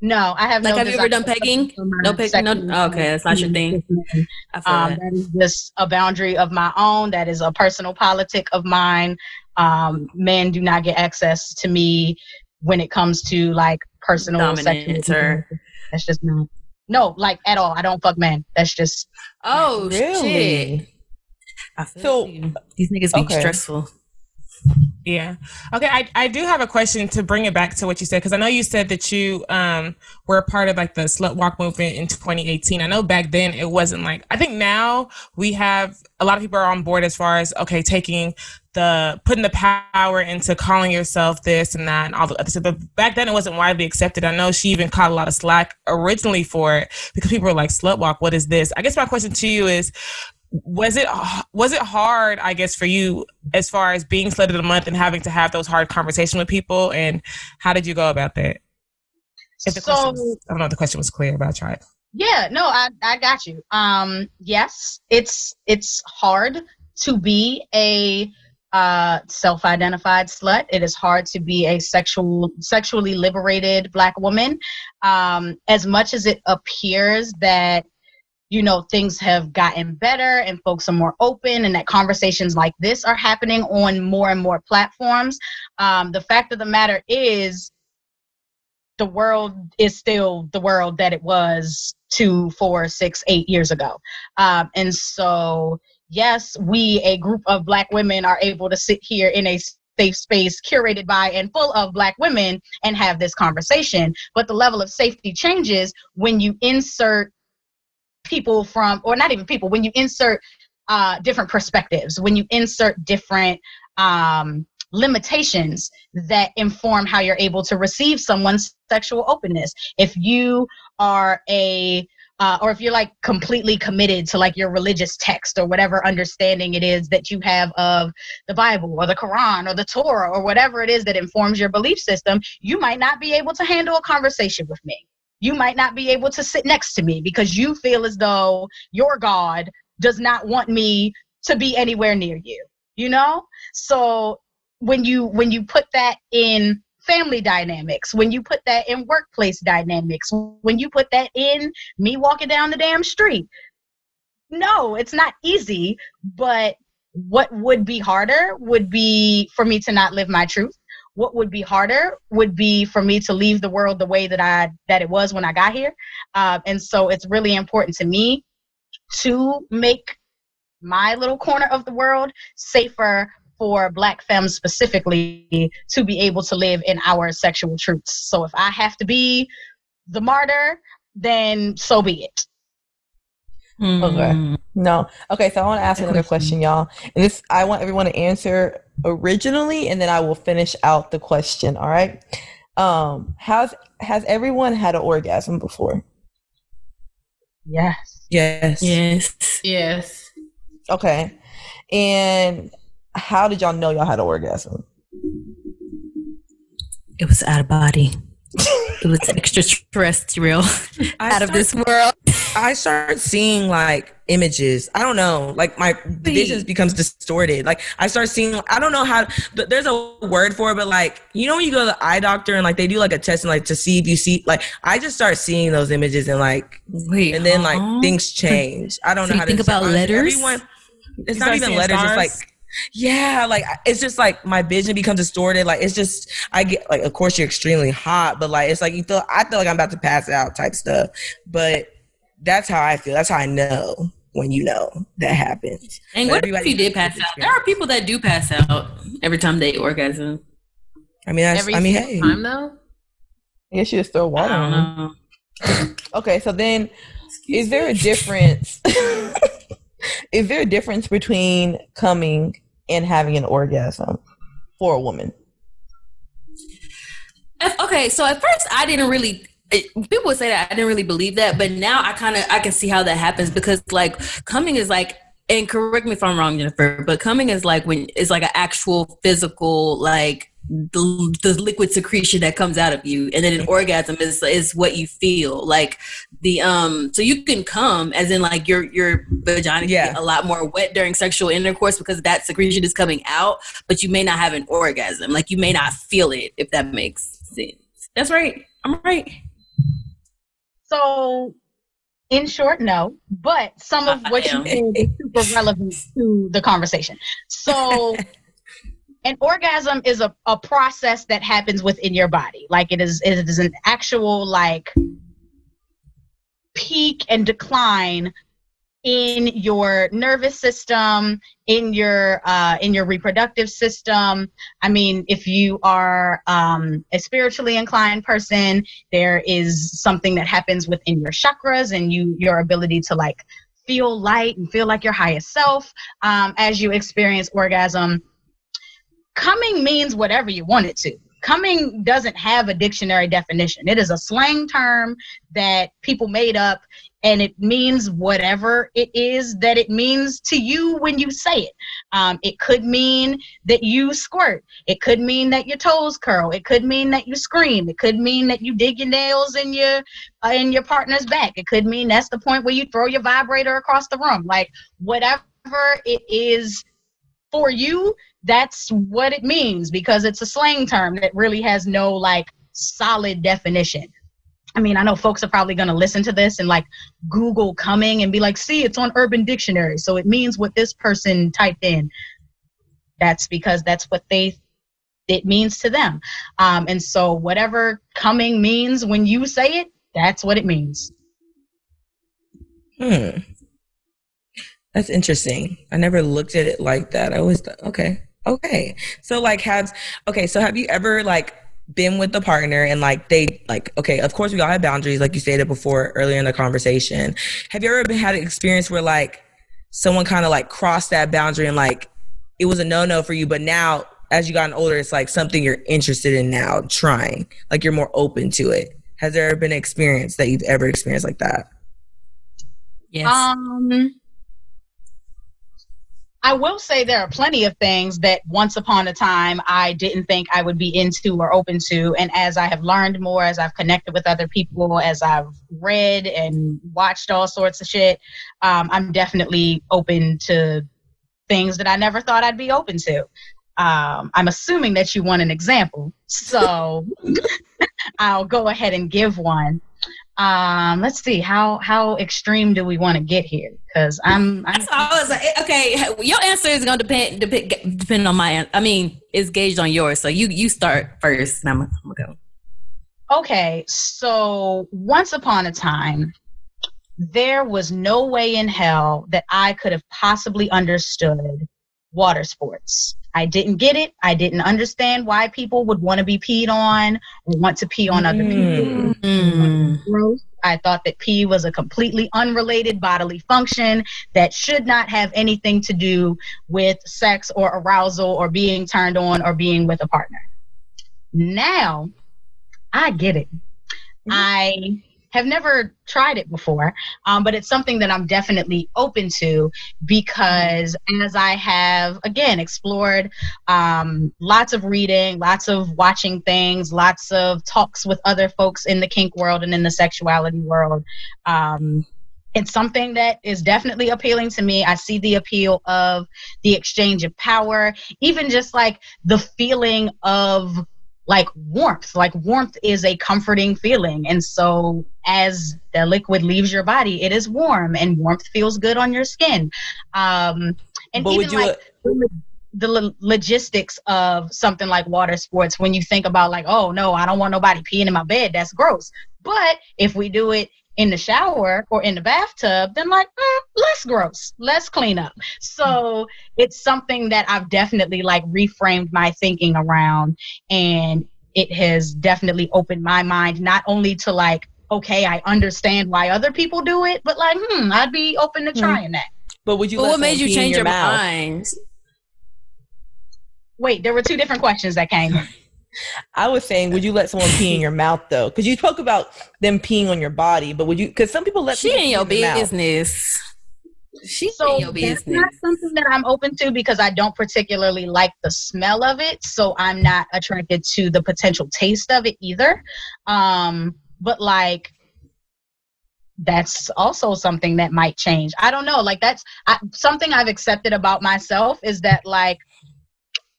No, I have. Like, no have you ever done pegging? No pegging. No. Oh, okay, that's not your thing. Um, that. that is just a boundary of my own. That is a personal politic of mine. Um, men do not get access to me when it comes to like personal Dominance or- That's just not. No, like at all. I don't fuck men. That's just Oh Really? shit! I feel So- you. these niggas be Okay. stressful. Yeah. Okay. I, I do have a question to bring it back to what you said because I know you said that you um were a part of like the slut walk movement in 2018. I know back then it wasn't like I think now we have a lot of people are on board as far as okay taking the putting the power into calling yourself this and that and all the other stuff. But back then it wasn't widely accepted. I know she even caught a lot of slack originally for it because people were like slut walk. What is this? I guess my question to you is was it was it hard i guess for you as far as being slut of the month and having to have those hard conversations with people and how did you go about that if the so. question was, i don't know if the question was clear but i tried Yeah, no, I I got you. Um, yes, it's it's hard to be a uh, self-identified slut. It is hard to be a sexual sexually liberated black woman. Um, as much as it appears that you know things have gotten better and folks are more open and that conversations like this are happening on more and more platforms um, the fact of the matter is the world is still the world that it was two, four, six, eight years ago. Um, and so, yes, we, a group of Black women, are able to sit here in a safe space curated by and full of Black women and have this conversation. But the level of safety changes when you insert people from, or not even people, when you insert uh, different perspectives, when you insert different um, limitations that inform how you're able to receive someone's sexual openness. If you are a uh, or if you're like completely committed to like your religious text or whatever understanding it is that you have of the Bible or the Quran or the Torah or whatever it is that informs your belief system, you might not be able to handle a conversation with me. You might not be able to sit next to me because you feel as though your God does not want me to be anywhere near you. You know? So when you when you put that in family dynamics when you put that in workplace dynamics when you put that in me walking down the damn street no it's not easy but what would be harder would be for me to not live my truth what would be harder would be for me to leave the world the way that i that it was when i got here uh, and so it's really important to me to make my little corner of the world safer for black femmes specifically to be able to live in our sexual truths. So if I have to be the martyr, then so be it. Okay. No. Okay, so I want to ask another question, y'all. And this I want everyone to answer originally and then I will finish out the question, all right? Um has has everyone had an orgasm before? Yes. Yes. Yes. Yes. Okay. And how did y'all know y'all had an orgasm? It was out of body. It was extraterrestrial, I out of this world. I start seeing like images. I don't know, like my vision becomes distorted. Like I start seeing. I don't know how. th- There's a word for it, but like you know when you go to the eye doctor and like they do like a test and like to see if you see. Like I just start seeing those images and like Wait, and then like things change. I don't So know how think to about letters? Everyone, it's You not even letters. It's like yeah, like it's just like my vision becomes distorted. Like it's just I get like of course you're extremely hot, but like it's like you feel I feel like I'm about to pass out type stuff. But that's how I feel. That's how I know when you know that happens. And But what if you did pass out? There are people that do pass out every time they orgasm. I mean, that's, Every I mean, single hey, time though. I guess you just throw I water don't on. them. know. Okay, so then is there a difference? is there a difference between coming and having an orgasm for a woman? At- okay, so at first I didn't really. It, people would say that I didn't really believe that, but now I kind of I can see how that happens because like coming is like, and correct me if I'm wrong, Jennifer, but coming is like when it's like an actual physical like the, the liquid secretion that comes out of you, and then an orgasm is is what you feel like the um. So you can come as in like your your vagina Yeah. get a lot more wet during sexual intercourse because that secretion is coming out, but you may not have an orgasm. Like you may not feel it if that makes sense. That's right. I'm right. So in short, no. But some of what you said is super relevant to the conversation. So an orgasm is a, a process that happens within your body. Like it is it is an actual like peak and decline in your nervous system in your uh, in your reproductive system. I mean if you are um, a spiritually inclined person there is something that happens within your chakras and you your ability to like feel light and feel like your highest self um, as you experience orgasm. Coming means whatever you want it to. Coming doesn't have a dictionary definition. It is a slang term that people made up and it means whatever it is that it means to you when you say it. Um, it could mean that you squirt. It could mean that your toes curl. It could mean that you scream. It could mean that you dig your nails in your uh, in your partner's back. It could mean that's the point where you throw your vibrator across the room. Like whatever it is for you, that's what it means because it's a slang term that really has no like solid definition. I mean, I know folks are probably going to listen to this and like Google coming and be like, see, it's on Urban Dictionary. So it means what this person typed in. That's because that's what they it means to them. Um, and so whatever coming means when you say it, that's what it means. Hmm. That's interesting. I never looked at it like that. I always thought, okay, okay. So like have okay, so have you ever like been with the partner and like they like okay of course we all have boundaries like you stated before earlier in the conversation. Have you ever been, had an experience where like someone kind of like crossed that boundary and like it was a no-no for you but now as you gotten older it's like something you're interested in now trying like you're more open to it? Has there ever been an experience that you've ever experienced like that? Yes. Um, I will say there are plenty of things that once upon a time I didn't think I would be into or open to. And as I have learned more, as I've connected with other people, as I've read and watched all sorts of shit, um, I'm definitely open to things that I never thought I'd be open to. Um, I'm assuming that you want an example. So I'll go ahead and give one. Um, let's see how how extreme do we want to get here? Because I'm, I'm That's all I was like, eh, okay, your answer is gonna depend depend, depend on my. I mean, it's gauged on yours. So you you start first, and I'm, I'm gonna go. Okay, so once upon a time, there was no way in hell that I could have possibly understood water sports. I didn't get it. I didn't understand why people would want to be peed on or want to pee on other people. Mm. I thought that pee was a completely unrelated bodily function that should not have anything to do with sex or arousal or being turned on or being with a partner. Now, I get it. I have never tried it before, um, but it's something that I'm definitely open to because as I have, again, explored um, lots of reading, lots of watching things, lots of talks with other folks in the kink world and in the sexuality world. Um, it's something that is definitely appealing to me. I see the appeal of the exchange of power, even just like the feeling of like warmth. Like warmth is a comforting feeling. And so as the liquid leaves your body, it is warm and warmth feels good on your skin. Um, and But even would you, like the lo- logistics of something like water sports when you think about like oh no i don't want nobody peeing in my bed that's gross but if we do it in the shower or in the bathtub then like mm, less gross less cleanup so it's something that i've definitely like reframed my thinking around and it has definitely opened my mind not only to like okay i understand why other people do it but like hmm i'd be open to trying that but would you? But what made you change your mouth? mind? wait there were two different questions that came in I was saying, would you let someone pee in your mouth though? Because you spoke about them peeing on your body, but would you? Because some people let She people in your their mouth. business. She so in your business. that's business. not something that I'm open to because I don't particularly like the smell of it. So I'm not attracted to the potential taste of it either. Um, but like that's also something that might change. I don't know. Like that's I, something I've accepted about myself is that like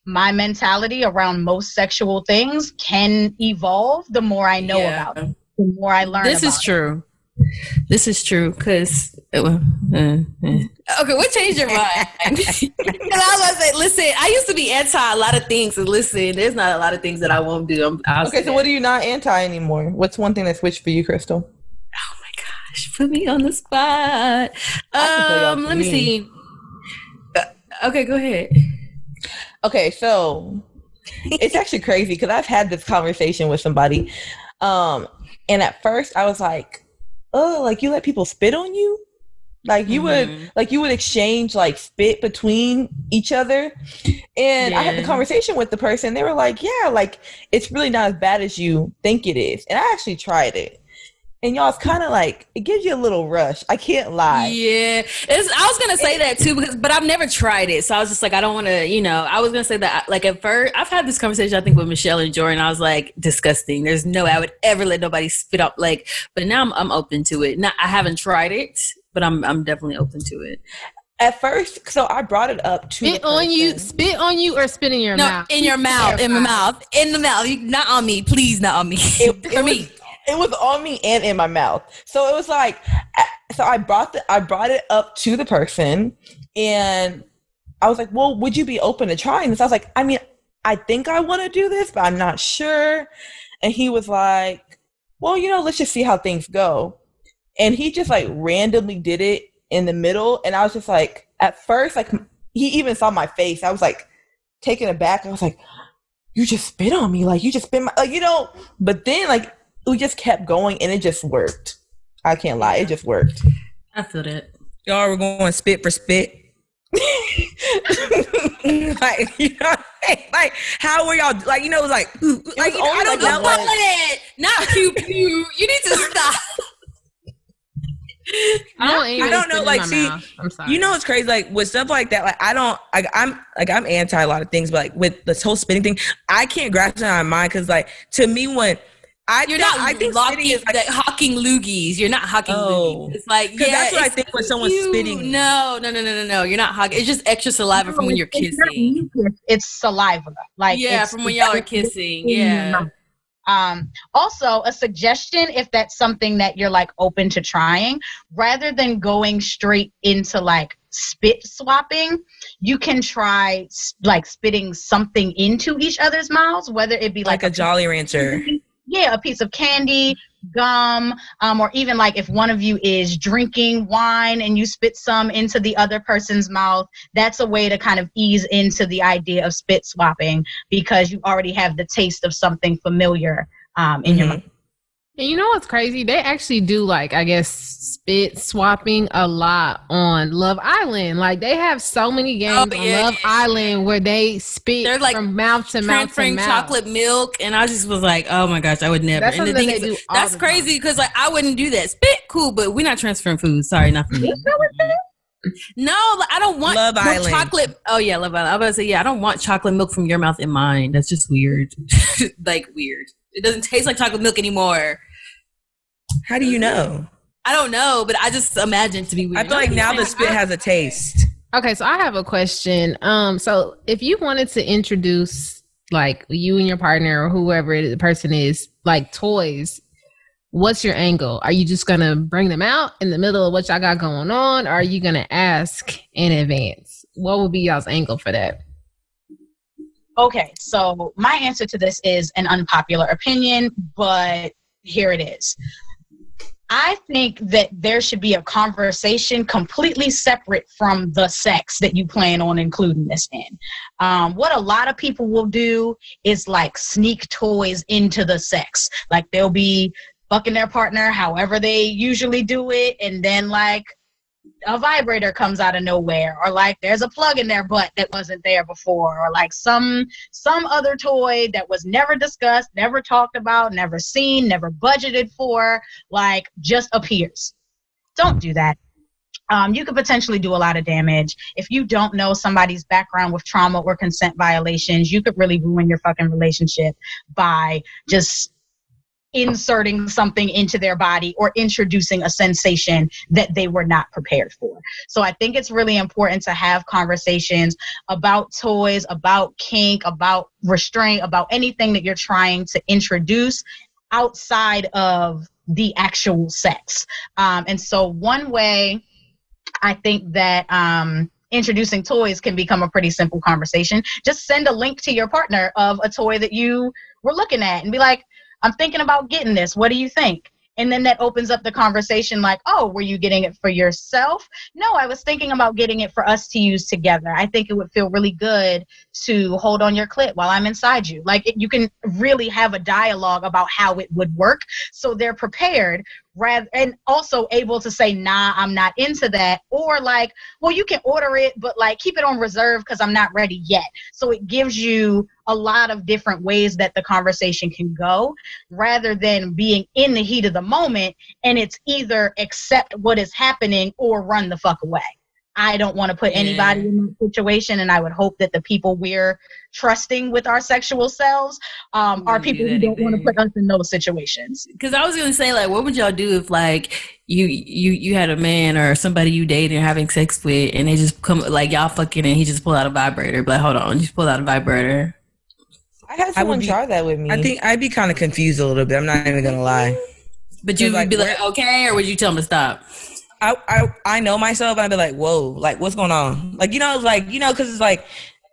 my mentality around most sexual things can evolve the more I know Yeah. about it, the more I learn. This is about it. true. This is true because okay. okay, what changed your mind? Because I was gonna listen, I used to be anti a lot of things, and listen, there's not a lot of things that I won't do. I'm, I'll Okay, say so what are you not anti anymore? What's one thing that switched for you, Crystal? Oh my gosh, put me on the spot. can tell you Um, let me me. see. Uh, okay, go ahead. Okay, so it's actually crazy because I've had this conversation with somebody. Um, and at first I was like, oh, like you let people spit on you? Like you Mhm. would like you would exchange like spit between each other. And I had the conversation with the person. They were like, Yeah, like it's really not as bad as you think it is. And I actually tried it. And y'all, it's kind of like it gives you a little rush. I can't lie. Yeah, it's, I was gonna say that too, because but I've never tried it, so I was just like, I don't want to, you know. I was gonna say that, like at first, I've had this conversation, I think, with Michelle and Jordan. I was like, disgusting. There's no way I would ever let nobody spit up, like. But now I'm, I'm open to it. Not, I haven't tried it, but I'm, I'm definitely open to it. At first, so I brought it up to Spit the on you, spit on you, or spit in your No, mouth. in your mouth, in my Clarify. mouth, in the mouth. Not on me, please, not on me. It- For it me. was- it was on me and in my mouth. So it was like, so I brought the I brought it up to the person, and I was like, "Well, would you be open to trying this?" I was like, "I mean, I think I want to do this, but I'm not sure." And he was like, "Well, you know, let's just see how things go." And he just like randomly did it in the middle, and I was just like, at first, like he even saw my face. I was like taken aback. I was like, "You just spit on me, like you just spit my, like, you know." But then like we just kept going and it just worked. I can't lie, it just worked. I feel that. Y'all were going spit for spit. like you know, like how were y'all? Like you know, it was like, ooh, like was I don't like, know. one- What? Not pew pew. You need to stop. I don't, I don't know, like, see, mouth. I'm sorry. You know it's crazy, like with stuff like that. Like I don't, like I'm, like I'm anti a lot of things, but like with this whole spitting thing, I can't grasp it on my mind because, like, to me, when I You're think, not I think locking, is like, like, hawking loogies. You're not hawking Oh. loogies. It's like yeah, that's what I think when someone's cute. spitting. No, no, no, no, no, no. You're not hawking. It's just extra saliva from when you're It's kissing. mucus, It's saliva. Like yeah, it's- from when y'all are kissing. Yeah. Um, also, a suggestion if that's something that you're like open to trying, rather than going straight into like spit swapping, you can try like spitting something into each other's mouths, whether it be like like, a Jolly Rancher. yeah, a piece of candy, gum, um, or even like if one of you is drinking wine and you spit some into the other person's mouth, that's a way to kind of ease into the idea of spit swapping because you already have the taste of something familiar um, in your Mhm. mouth. And you know what's crazy? They actually do like I guess spit swapping a lot on Love Island. Like they have so many games Oh, on Love yeah. Island where they spit They're, like, from mouth to mouth to Transferring mouth. chocolate milk, and I just was like, "Oh my gosh, I would never." That's and the thing that they is, do all that's crazy because like I wouldn't do that. Spit, cool, but we're not transferring food. Sorry, not for me. No, I don't want Love no Island. chocolate. Oh yeah, Love Island. I was about to say yeah. I don't want chocolate milk from your mouth in mine. That's just weird. like weird. It doesn't taste like chocolate milk anymore. How do you know? I don't know, but I just imagine to be weird. I feel like now the spit has a taste. Okay, so I have a question. Um, so if you wanted to introduce like you and your partner or whoever the person is, like toys, what's your angle? Are you just gonna bring them out in the middle of what y'all got going on, or are you gonna ask in advance? What would be y'all's angle for that? Okay, so my answer to this is an unpopular opinion, but here it is. I think that there should be a conversation completely separate from the sex that you plan on including this in. Um, what a lot of people will do is like sneak toys into the sex. Like they'll be fucking their partner however they usually do it, and then like a vibrator comes out of nowhere or like there's a plug in their butt that wasn't there before or like some some other toy that was never discussed never talked about never seen never budgeted for like just appears. Don't do that. Um, you could potentially do a lot of damage. If you don't know somebody's background with trauma or consent violations you could really ruin your fucking relationship by just inserting something into their body or introducing a sensation that they were not prepared for. So I think it's really important to have conversations about toys, about kink, about restraint, about anything that you're trying to introduce outside of the actual sex. Um, and so one way I think that um, introducing toys can become a pretty simple conversation. Just send a link to your partner of a toy that you were looking at and be like, I'm thinking about getting this. What do you think? And then that opens up the conversation like, oh, were you getting it for yourself? No, I was thinking about getting it for us to use together. I think it would feel really good to hold on your clit while I'm inside you. Like it, you can really have a dialogue about how it would work so they're prepared rather and also able to say nah i'm not into that. Or like well you can order it but like keep it on reserve because i'm not ready yet. So it gives you a lot of different ways that the conversation can go rather than being in the heat of the moment and it's either accept what is happening or run the fuck away I don't want to put anybody Yeah. in that situation, and I would hope that the people we're trusting with our sexual selves um, are Wouldn't do people who don't want to put us in those situations. Because I was gonna say, like, what would y'all do if, like, you you you had a man or somebody you dating or having sex with, and they just come like y'all fucking, and he just pulled out a vibrator. But hold on, just pulled out a vibrator. I had I someone be- try that with me. I think I'd be kind of confused a little bit. I'm not even gonna lie. But you'd like, be like, okay, or would you tell him to stop? I, I I know myself and I'd be like, whoa, like what's going on? Like, you know, it's like, you know, cause it's like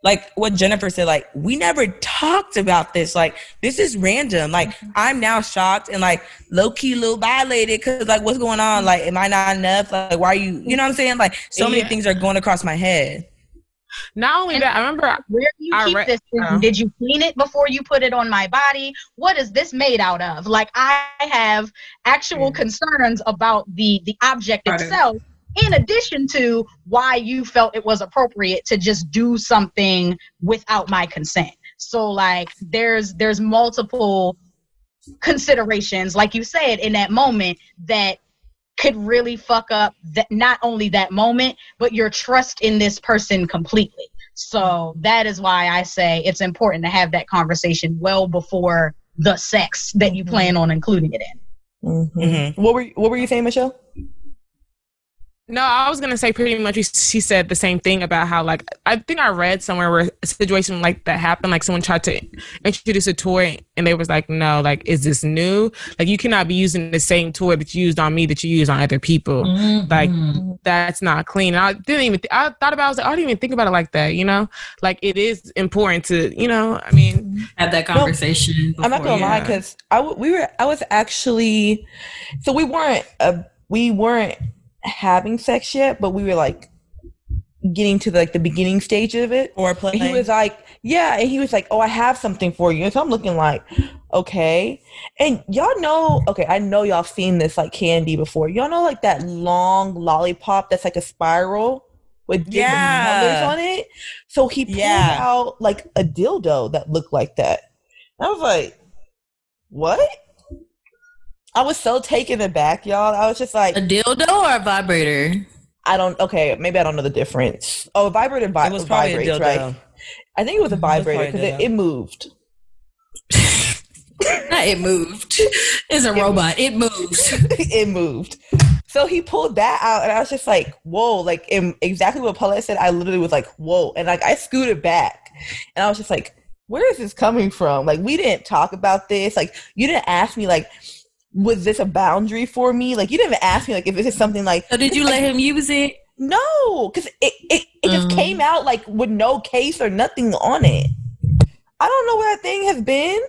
like what Jennifer said, like, we never talked about this. Like, this is random. Like, mm-hmm. I'm now shocked and like low key little violated because like what's going on? Mm-hmm. Like, am I not enough? Like, why are you you know what I'm saying? Like so many Yeah. things are going across my head. Not only that, I remember Where do you I keep re- this? oh. Did you clean it before you put it on my body? What is this made out of? Like I have actual mm. concerns about the the object Got it. itself. In addition to why you felt it was appropriate to just do something without my consent. So like there's there's multiple considerations, like you said, in that moment that could really fuck up that not only that moment, but your trust in this person completely. So that is why I say it's important to have that conversation well before the sex that you plan on including it in. Mhm. Mhm. What were What were you saying, Michelle? No, I was gonna say pretty much. She said the same thing about how, like, I think I read somewhere where a situation like that happened. Like, someone tried to introduce a toy, and they was like, "No, like, is this new? Like, you cannot be using the same toy that you used on me that you use on other people. Like, that's not clean." And I didn't even. Th- I thought about. It, I was like, I didn't even think about it like that. You know, like it is important to. You know, I mean, Have that conversation. I'm not gonna lie, because I w- we were I was actually so we weren't uh, we weren't having sex yet, but we were like getting to like the beginning stage of it. Or And he was like, yeah, and he was like, oh, I have something for you. And so I'm looking like, okay. And y'all know, okay, I know y'all seen this like candy before. Y'all know like that long lollipop that's like a spiral with different Yeah. colors on it. So he pulled Yeah. out like a dildo that looked like that. I was like, what? I was so taken aback, y'all. I was just like, a dildo or a vibrator. I don't. Okay, maybe I don't know the difference. Oh, a vibrator vi- it was probably a dildo. right? I think it was a vibrator because it, dildo. it moved. Not it moved. It's a robot. It moved. it moved. So he pulled that out, and I was just like, "Whoa!" Like in, exactly what Paulette said. I literally was like, "Whoa!" And like I scooted back, and I was just like, "Where is this coming from?" Like we didn't talk about this. Like you didn't ask me. Like was this a boundary for me? Like you didn't even ask me. Like if this is something like So did you let him use it? No, because it it, it just Mhm. came out like with no case or nothing on it. I don't know where that thing has been.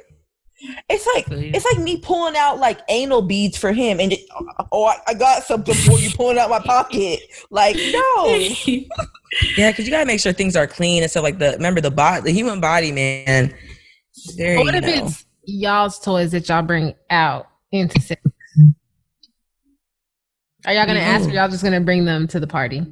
It's like feel it's like me pulling out like anal beads for him, and just, oh, I, I got something for you, pulling out my pocket. Like no, Yeah, because you gotta make sure things are clean and stuff like the remember the body the human body, man. Very what if know. it's y'all's toys that y'all bring out into sex? Are y'all gonna ask or y'all just gonna bring them to the party?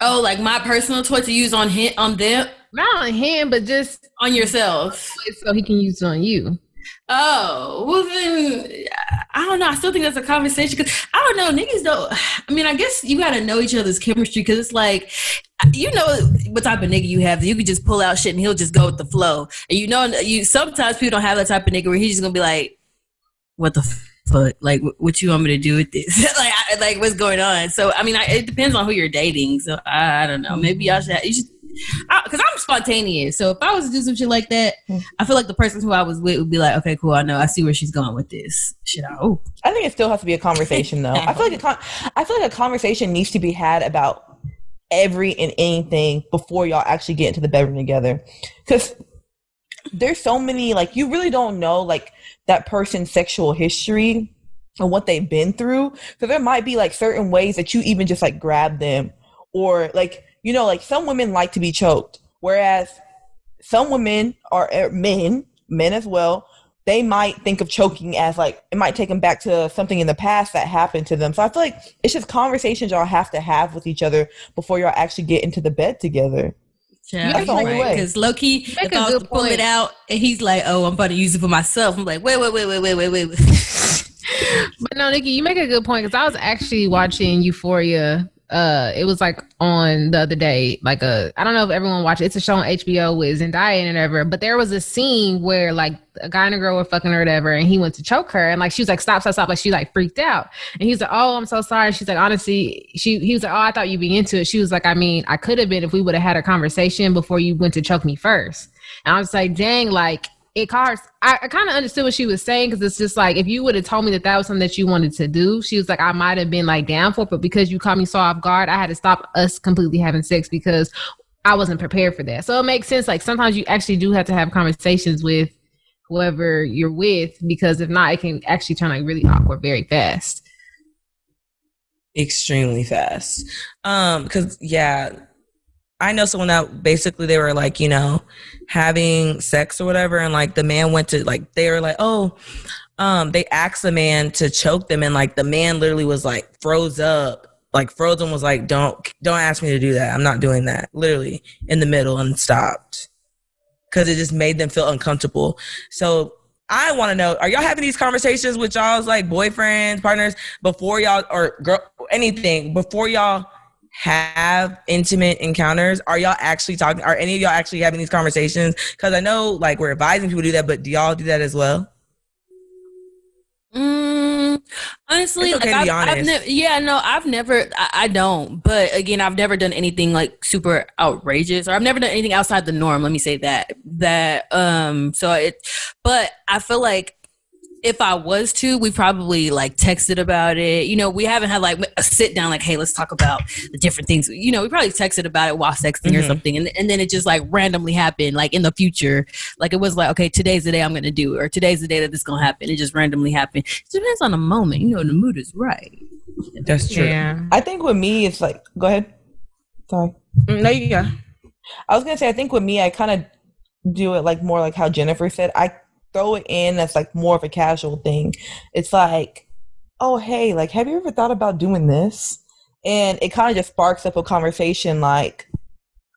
Oh, like my personal toy to use on him on them Not on him, but just on yourself. so he can use it on you. Oh, well then I don't know. I still think that's a conversation because I don't know. Niggas don't. I mean, I guess you got to know each other's chemistry because it's like you know what type of nigga you have. You could just pull out shit and he'll just go with the flow. And you know, you sometimes people don't have that type of nigga where he's just gonna be like, "What the fuck? Like, what you want me to do with this? like, I, like what's going on?" So I mean, I, it depends on who you're dating. So I, I don't know. Maybe y'all should. You should because I'm spontaneous. So if I was to do some shit like that, hmm. I feel like the person who I was with would be like, okay, cool, I know, I see where she's going with this. Shit, I hope. I think it still has to be a conversation, though. I feel like a con- I feel like a conversation needs to be had about every and anything before y'all actually get into the bedroom together, because there's so many like you really don't know like that person's sexual history and what they've been through. So there might be like certain ways that you even just like grab them, or like you know, like some women like to be choked, whereas some women are er, men, men as well. They might think of choking as like it might take them back to something in the past that happened to them. So I feel like it's just conversations y'all have to have with each other before y'all actually get into the bed together. Yeah, That's the. Because low key, make if a I was to pull point. it out and he's like, "Oh, I'm about to use it for myself," I'm like, "Wait, wait, wait, wait, wait, wait, wait." wait. But no, Nikki, you make a good point because I was actually watching Euphoria. Uh, it was like on the other day, like a I don't know if everyone watched it. It's a show on HBO with Zendaya and whatever. But there was a scene where like a guy and a girl were fucking or whatever, and he went to choke her, and like she was like, "Stop, stop, stop!" Like she like freaked out, and he was like, "Oh, I'm so sorry." She's like, "Honestly," she he was like, "Oh, I thought you'd be into it." She was like, "I mean, I could have been if we would have had a conversation before you went to choke me first. And I was like, "Dang, like." It cars i, I kind of understood what she was saying because it's just like if you would have told me that that was something that you wanted to do she was like i might have been like down for it but because you caught me so off guard i had to stop us completely having sex because i wasn't prepared for that so it makes sense like sometimes you actually do have to have conversations with whoever you're with because if not it can actually turn like really awkward very fast extremely fast. Um, because yeah, I know someone that basically they were like, you know, having sex or whatever, and like the man went to like they were like, oh, um, they asked the man to choke them, and like the man literally was like froze up. Like Frozen was like, "Don't, don't ask me to do that. I'm not doing that." Literally in the middle and stopped because it just made them feel uncomfortable. So I want to know: Are y'all having these conversations with y'all's like boyfriends, partners before y'all or girl anything before y'all have intimate encounters? Are y'all actually talking? Are any of y'all actually having these conversations? Because I know like we're advising people to do that, but do y'all do that as well? Mm, honestly, okay like I've, I've never, yeah, no, I've never, I, I don't. But again, I've never done anything like super outrageous, or I've never done anything outside the norm. Let me say that. That um, so it, but I feel like if I was to, we probably like texted about it. You know, we haven't had like a sit down, like, hey, let's talk about the different things. You know, we probably texted about it while sexting or Mhm. something, and and then it just like randomly happened, like in the future. Like it was like, okay, today's the day I'm gonna do it, or today's the day that this gonna happen. It just randomly happened. It depends on the moment. You know, the mood is right. That's true. Yeah. I think with me, it's like, go ahead. Sorry. Mm, No, you go. I was gonna say, I think with me, I kind of do it like more like how Jennifer said. I throw it in as like more of a casual thing. It's like, oh hey, like have you ever thought about doing this? And it kind of just sparks up a conversation like,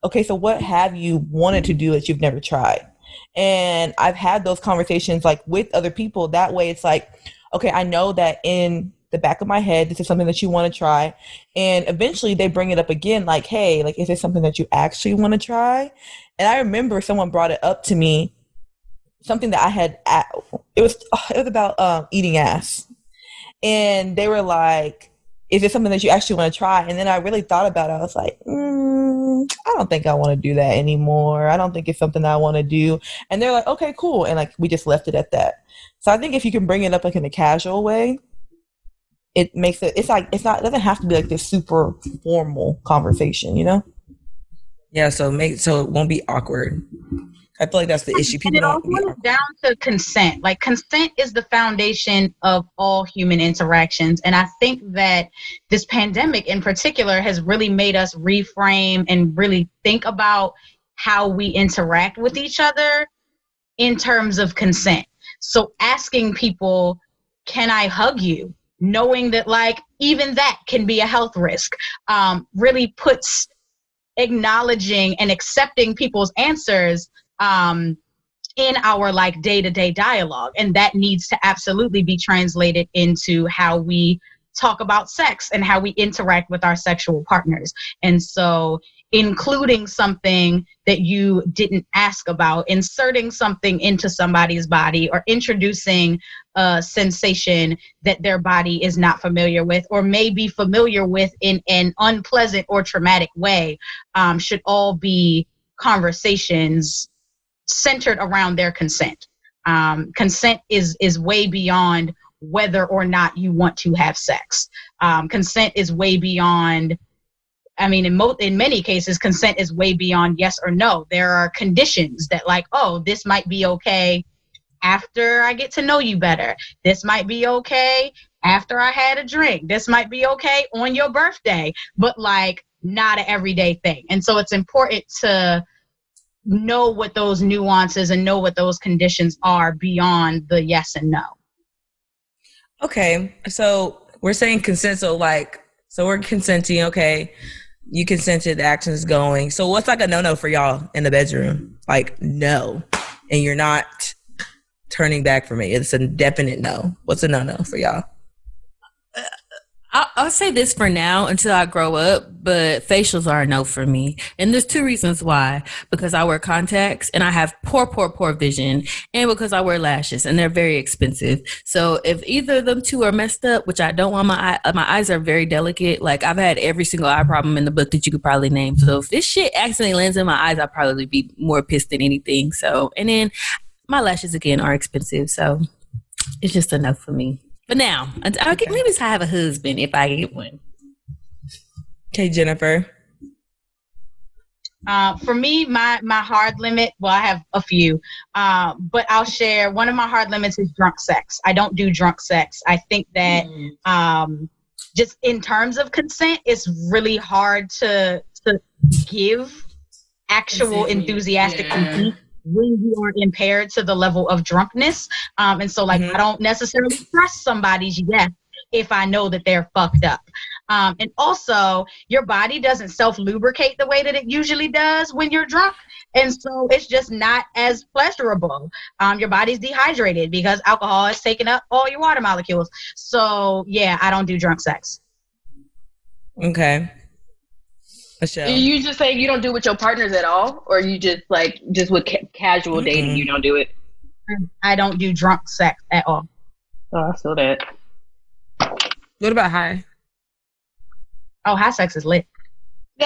okay, so what have you wanted to do that you've never tried? And I've had those conversations like with other people. That way, it's like, okay, I know that in the back of my head, this is something that you want to try. And eventually they bring it up again, like, hey, like, is this something that you actually want to try? And I remember someone brought it up to me, something that I had, at, it was, it was about um, eating ass. And they were like, is it something that you actually want to try? And then I really thought about it. I was like, mm, I don't think I want to do that anymore. I don't think it's something I want to do. And they're like, okay, cool. And like, we just left it at that. So I think if you can bring it up like in a casual way, it makes it, it's like, it's not, it doesn't have to be like this super formal conversation, you know? Yeah, so make so it won't be awkward. I feel like that's the issue. And People it all comes down to consent. Like consent is the foundation of all human interactions. And I think that this pandemic in particular has really made us reframe and really think about how we interact with each other in terms of consent. So asking people, can I hug you? Knowing that like even that can be a health risk, um, really puts acknowledging and accepting people's answers um, in our like day-to-day dialogue and that needs to absolutely be translated into how we talk about sex and how we interact with our sexual partners. And so including something that you didn't ask about, inserting something into somebody's body, or introducing a sensation that their body is not familiar with, or may be familiar with in an unpleasant or traumatic way, um, should all be conversations centered around their consent. Um, consent is is way beyond whether or not you want to have sex. Um, consent is way beyond I mean, in most, in many cases, consent is way beyond yes or no. There are conditions that, like, oh, this might be okay after I get to know you better. This might be okay after I had a drink. This might be okay on your birthday, but like not an everyday thing. And so it's important to know what those nuances and know what those conditions are beyond the yes and no. Okay, so we're saying consent. So like, so we're consenting. Okay, you consented. The action is going. So what's like a no no for y'all in the bedroom? Like no, and you're not turning back for me. It's a definite no. What's a no no for y'all? I'll, I'll say this for now until I grow up, but facials are a no for me. And there's two reasons why. Because I wear contacts and I have poor, poor, poor vision, and because I wear lashes and they're very expensive. So if either of them two are messed up, which I don't want my eye, my eyes are very delicate. Like I've had every single eye problem in the book that you could probably name. So if this shit accidentally lands in my eyes, I'd probably be more pissed than anything. So, and then my lashes again are expensive. So it's just enough for me. But now, I'll get, maybe I have a husband if I get one. Okay, Jennifer. Uh, for me, my my hard limit. Well, I have a few, uh, but I'll share. One of my hard limits is drunk sex. I don't do drunk sex. I think that um, just in terms of consent, it's really hard to to give actual enthusiastic Yeah. consent when you are impaired to the level of drunkenness. Um, and so, like, Mhm. I don't necessarily trust somebody's yes if I know that they're fucked up. Um, and also, your body doesn't self lubricate the way that it usually does when you're drunk. And so it's just not as pleasurable. Um, your body's dehydrated because alcohol has taken up all your water molecules. So, yeah, I don't do drunk sex. Okay. Michelle. You just saying you don't do it with your partners at all, or you just like just with ca- casual dating, Mm-mm. you don't do it. I don't do drunk sex at all. Oh, I saw that. What about high? Oh, high sex is lit. I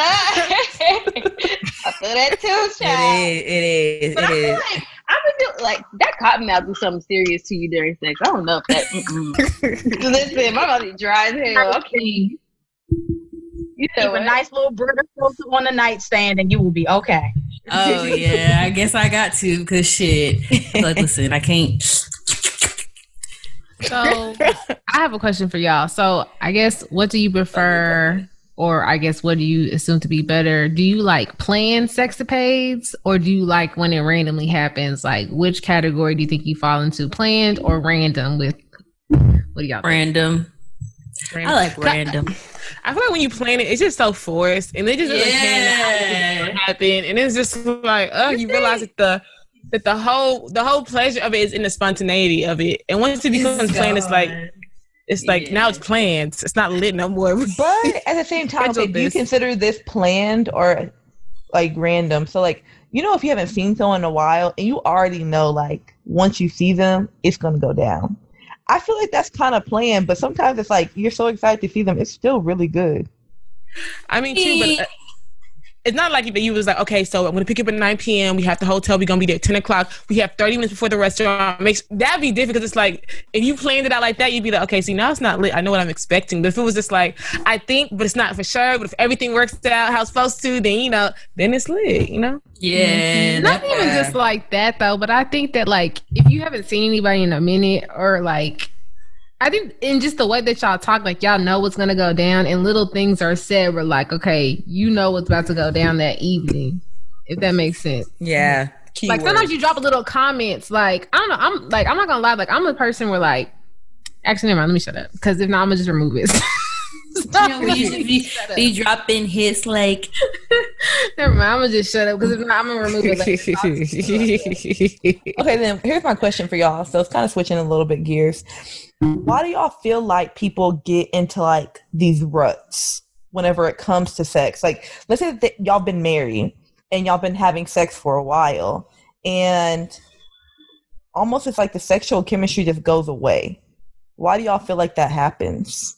feel that too, It child. is. It is. But It I feel is. like I've been doing like that cotton mouth do something serious to you during sex. I don't know if that. Listen, my body dry as hell. Okay. You Keep said a nice little Brita filter on the nightstand and you will be okay. Oh yeah, I guess I got to because shit. Like, listen, I can't. So I have a question for y'all. So I guess what do you prefer, or I guess what do you assume to be better? Do you like plan sexapades, or do you like when it randomly happens? Like which category do you think you fall into, planned or random? With what do y'all? Think? Random. I like random. I feel like when you plan it, it's just so forced, and they just doesn't Yeah. yeah. happen, and it's just like, oh, you realize that the that the whole the whole pleasure of it is in the spontaneity of it, and once it becomes planned, it's like it's like now it's planned. It's not lit no more. But at the same time, do you consider this planned or like random? So like you know if you haven't seen someone in a while and you already know like once you see them, it's gonna go down. I feel like that's kind of planned, but sometimes it's like you're so excited to see them, it's still really good. I mean, too, but uh, it's not like that you was like, okay, so I'm gonna pick up at 9 p.m. We have the hotel. We're gonna be there at 10 o'clock. We have 30 minutes before the restaurant. Makes that'd be different because it's like if you planned it out like that, you'd be like, okay, see now it's not lit. I know what I'm expecting. But if it was just like, I think, but it's not for sure. But if everything works out how it's supposed to, then you know, then it's lit. You know. Yeah. Mm-hmm. Not even just like that though, but I think that like if you haven't seen anybody in a minute or like I think in just the way that y'all talk, like y'all know what's gonna go down and little things are said We're like, okay, you know what's about to go down that evening. If that makes sense. Yeah. Like sometimes you drop a little comments, like I don't know, I'm like I'm not gonna lie, like I'm a person where like actually never mind, let me shut up. Because if not, I'm gonna just remove it. You know, we, we, we drop in his like never mind, I'm gonna just shut up because if not, I'm gonna remove it. Like, Okay, then here's my question for y'all. So it's kind of switching a little bit gears. Why do y'all feel like people get into like these ruts whenever it comes to sex? Like, let's say that y'all been married and y'all been having sex for a while, and almost it's like the sexual chemistry just goes away. Why do y'all feel like that happens?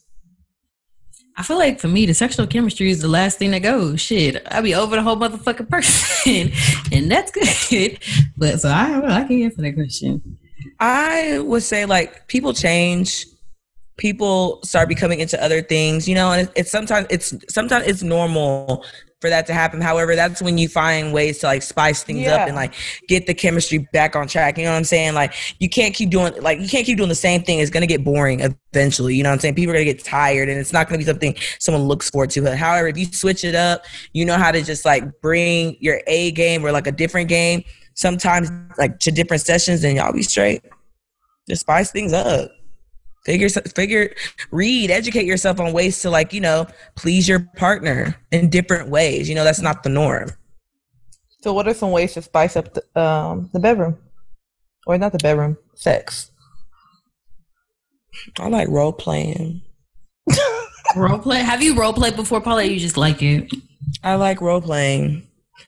I feel like for me, the sexual chemistry is the last thing that goes. Shit, I be over the whole motherfucking person, and that's good. But so I. I can't answer that question. I would say like people change, people start becoming into other things, you know, and it's, it's sometimes it's sometimes it's normal for that to happen. However, that's when you find ways to like spice things Yeah. up and like get the chemistry back on track. You know what I'm saying? Like you can't keep doing like you can't keep doing the same thing. It's gonna get boring eventually. You know what I'm saying? People are gonna get tired and it's not gonna be something someone looks forward to. However, if you switch it up, you know how to just like bring your A game or like a different game sometimes like to different sessions, and y'all be straight. Just spice things up. Figure, figure, read, educate yourself on ways to like you know please your partner in different ways. You know that's not the norm. So, what are some ways to spice up the, um, the bedroom, or not the bedroom, sex? I like role playing. Role play? Have you role played before, Paula? You just like it? I like role playing.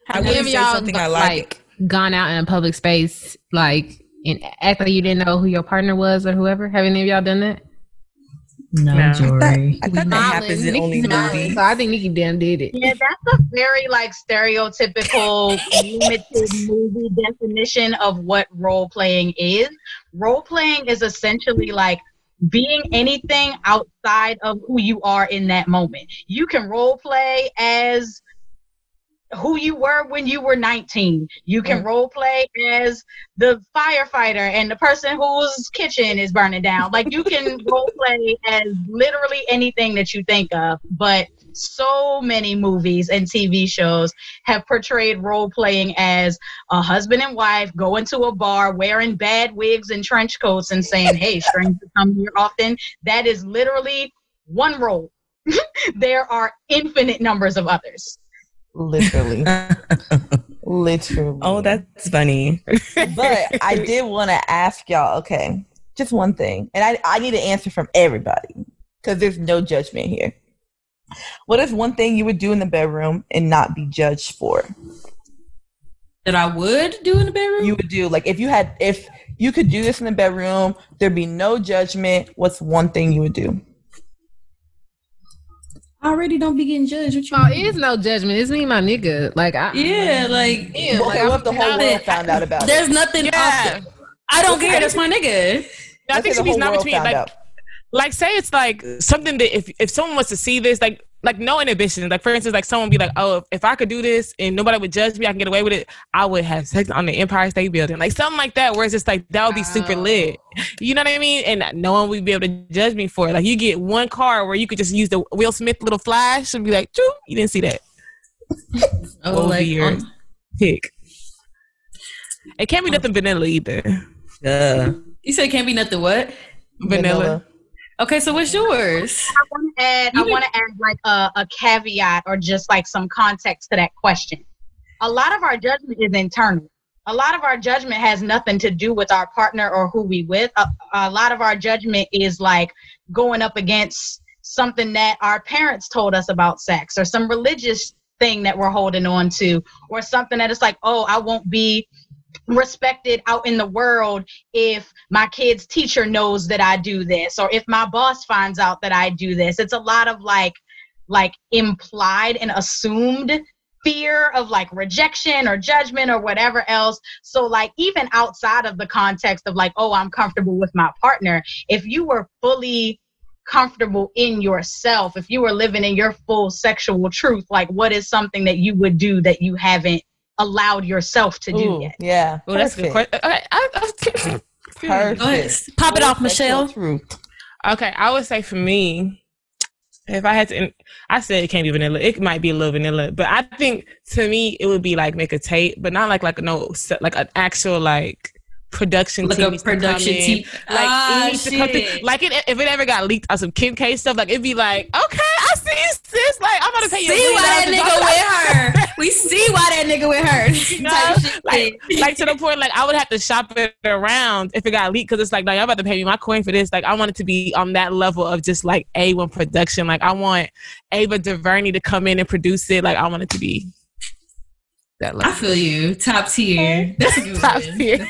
I Have any wouldn't say y'all something I like, like. Gone out in a public space like and act like you didn't know who your partner was or whoever? Have any of y'all done that? No, No. Jory. I thought that happens in Nikki only done. movies. So I think Nikki damn did it. Yeah, that's a very like stereotypical limited movie definition of what role playing is. Role playing is essentially like being anything outside of who you are in that moment. You can role play as who you were when you were 19. You can mm. role play as the firefighter and the person whose kitchen is burning down. Like you can role play as literally anything that you think of, but so many movies and TV shows have portrayed role playing as a husband and wife going to a bar wearing bad wigs and trench coats and saying, Hey, strangers come here often. That is literally one role. there are infinite numbers of others. Literally, literally. Oh, that's funny. but I did want to ask y'all. Okay, just one thing, and I I need an answer from everybody because there's no judgment here. What is one thing you would do in the bedroom and not be judged for? That I would do in the bedroom? You would do like if you had if you could do this in the bedroom, there'd be no judgment. What's one thing you would do? I already don't be getting judged. What you Oh, mean? it's no judgment. It's me my nigga. Like I Yeah, like Yeah, like, what if the whole I'm- world found out about there's it? nothing. Yeah. off the- I don't care. That's my nigga. I Let's think say she means not between found like out. like say it's like something that if if someone wants to see this like like no inhibition. like for instance like someone be like oh if, if i could do this and nobody would judge me i can get away with it i would have sex on the empire state building like something like that where it's just like that would be super Oh. lit you know what i mean and no one would be able to judge me for it like you get one car where you could just use the will smith little flash and be like Choo, you didn't see that Oh, What like your on- pick it can't be nothing vanilla either Yeah. you said it can't be nothing. What? vanilla. Okay, so what's yours? I want to add, I want to add like a, a caveat or just like some context to that question. A lot of our judgment is internal. A lot of our judgment has nothing to do with our partner or who we with. A, a lot of our judgment is like going up against something that our parents told us about sex or some religious thing that we're holding on to or something that is like, oh, I won't be respected out in the world if my kid's teacher knows that I do this or if my boss finds out that I do this. It's a lot of like like implied and assumed fear of like rejection or judgment or whatever else. So like even outside of the context of like oh I'm comfortable with my partner, if you were fully comfortable in yourself, if you were living in your full sexual truth, like what is something that you would do that you haven't allowed yourself to do Ooh, yet? yeah. well that's a good question okay, I, I, Perfect. Pop it off, Michelle. Okay, I would say for me, if I had to, I said it can't be vanilla. It might be a little vanilla, but I think to me it would be like make a tape, but not like like no like an actual like production Like team a needs to come production team. Like Ah, it needs to come shit. Like it, if it ever got leaked on some Kim K stuff, like it'd be like, okay, I see you, sis. Like I'm gonna pay you. a See why that nigga talk with her. We see see why that nigga with her. No, Type like, like to the point, like I would have to shop it around if it got leaked because it's like, no, y'all about to pay me my coin for this. Like, I want it to be on that level of just like A1 production. Like, I want Ava DuVernay to come in and produce it. Like, I want it to be that I feel you. Top tier. That's a good Top one. tier.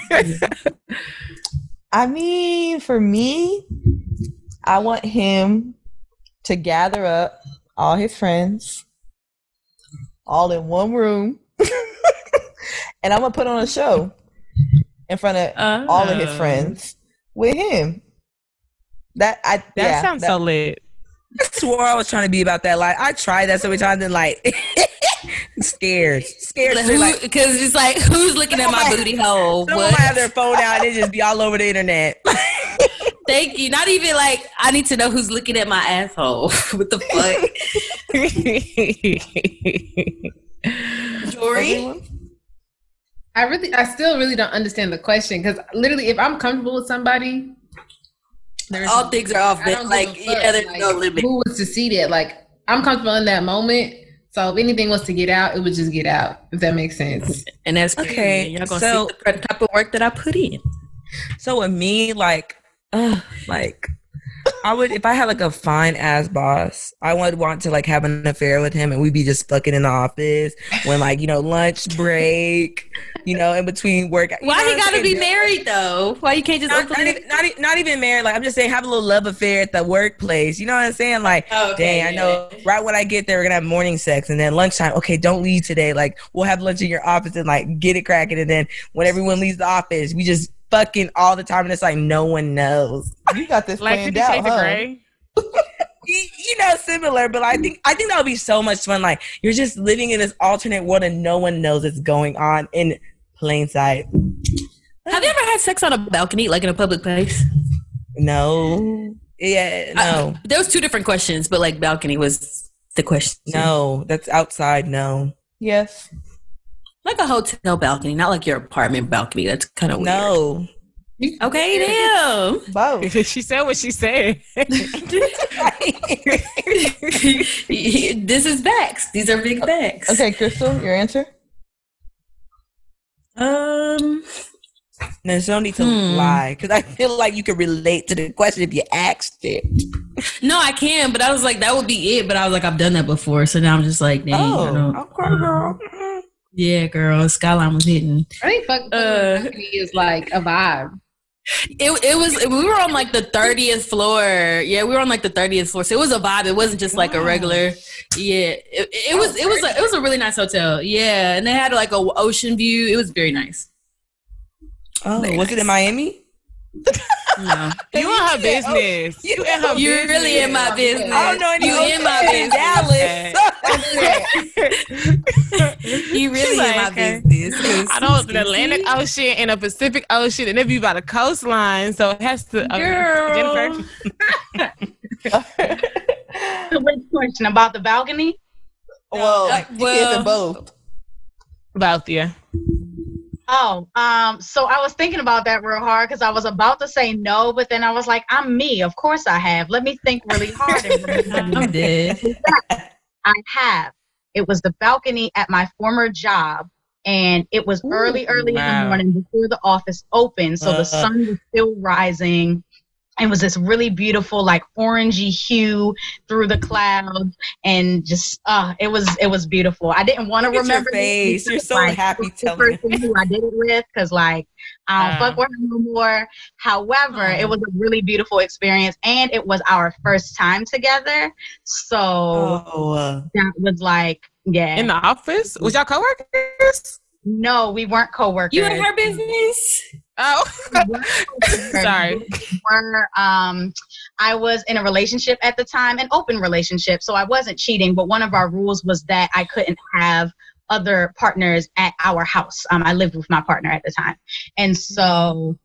I mean, for me, I want him to gather up all his friends all in one room. and I'm gonna put on a show in front of all of his Oh. friends with him. That I That yeah, sounds so lit. I swore I was trying to be about that. Like I tried that so many times and like scared, scared. to, like, Because it's like, who's looking at my Someone- booty hole? someone What? might have their phone out and it just be all over the internet. Thank you. Not even like I need to know who's looking at my asshole. what the fuck? Jory? I really, I still really don't understand the question because literally, if I'm comfortable with somebody, there's All things are off. I Like, give a fuck, yeah, there's like, no limit. Who was to see that? Like, I'm comfortable in that moment. So if anything was to get out, it would just get out. If that makes sense. And that's Okay, okay. Y'all gonna so- see the type of work that I put in. So with me, like, uh, like I would if I had like a fine ass boss, I would want to like have an affair with him, and we'd be just fucking in the office when like you know lunch break, you know, in between work. you Why know he gotta be married though? Why you can't just Not, not, even, not, not even married. Like I'm just saying, have a little love affair at the workplace. You know what I'm saying? Like, Oh, okay, dang, I know. Right when I get there, we're gonna have morning sex, and then lunchtime. Okay, don't leave today. Like, we'll have lunch in your office and like get it cracking. And then when everyone leaves the office, we just fucking all the time, and it's like no one knows. You got this like planned out, Shades of huh? Grey. you you know, similar, but I think I think that would be so much fun. Like you're just living in this alternate world and no one knows it's going on in plain sight. Have you ever had sex on a balcony, like in a public place? No, yeah, uh, no, I- there was two different questions, but like balcony was the question. no, that's outside. No, Yes. Like a hotel balcony, not like your apartment balcony. That's kind of weird. no. Okay, damn. Both. she said what she said. this is facts. These are big facts. Okay, Crystal, your answer? Um. There's no need to Hmm. lie because I feel like you could relate to the question if you asked it. No, I can, but I was like, that would be it. But I was like, I've done that before, so now I'm just like, dang, I Oh, don't- okay, girl. Yeah, girl. Skyline was hitting. I think fuck Uh, balcony is like a vibe. It it was we were on like the thirtieth floor. Yeah, we were on like the thirtieth floor, so it was a vibe. It wasn't just like a regular. Yeah, it, it was it was a, it was a really nice hotel. Yeah, and they had like a ocean view. It was very nice. Oh, Very was it in. Miami? No, you in her business. You in her you're business. really in my business. I don't know any You in my business. You really She's in like, my okay. business. I know it's an Atlantic Ocean and a Pacific Ocean, and it be by the coastline, so it has to. Girl. Jennifer, Which question about the balcony? Well, Uh, well, well- both. both yeah. Oh, um, so I was thinking about that real hard because I was about to say no, but then I was like, I'm me. Of course I have. Let me think really hard. and I'm dead. I have. It was the balcony at my former job, and it was early, early in the morning before the office opened. So Uh. the sun was still rising. It was this really beautiful, like orangey hue through the clouds, and just uh, it was it was beautiful. I didn't want to Look at your remember face. You're so like, happy it the telling person who I did it with, because like I don't Uh. fuck with her no more. However, Oh. it was a really beautiful experience, and it was our first time together. So Oh, uh, that was like, yeah. In the office, was y'all coworkers? no, we weren't coworkers. You in her business? Oh, We weren't coworkers. Sorry. Were, um, I was in a relationship at the time, an open relationship, so I wasn't cheating. But one of our rules was that I couldn't have other partners at our house. Um, I lived with my partner at the time, and so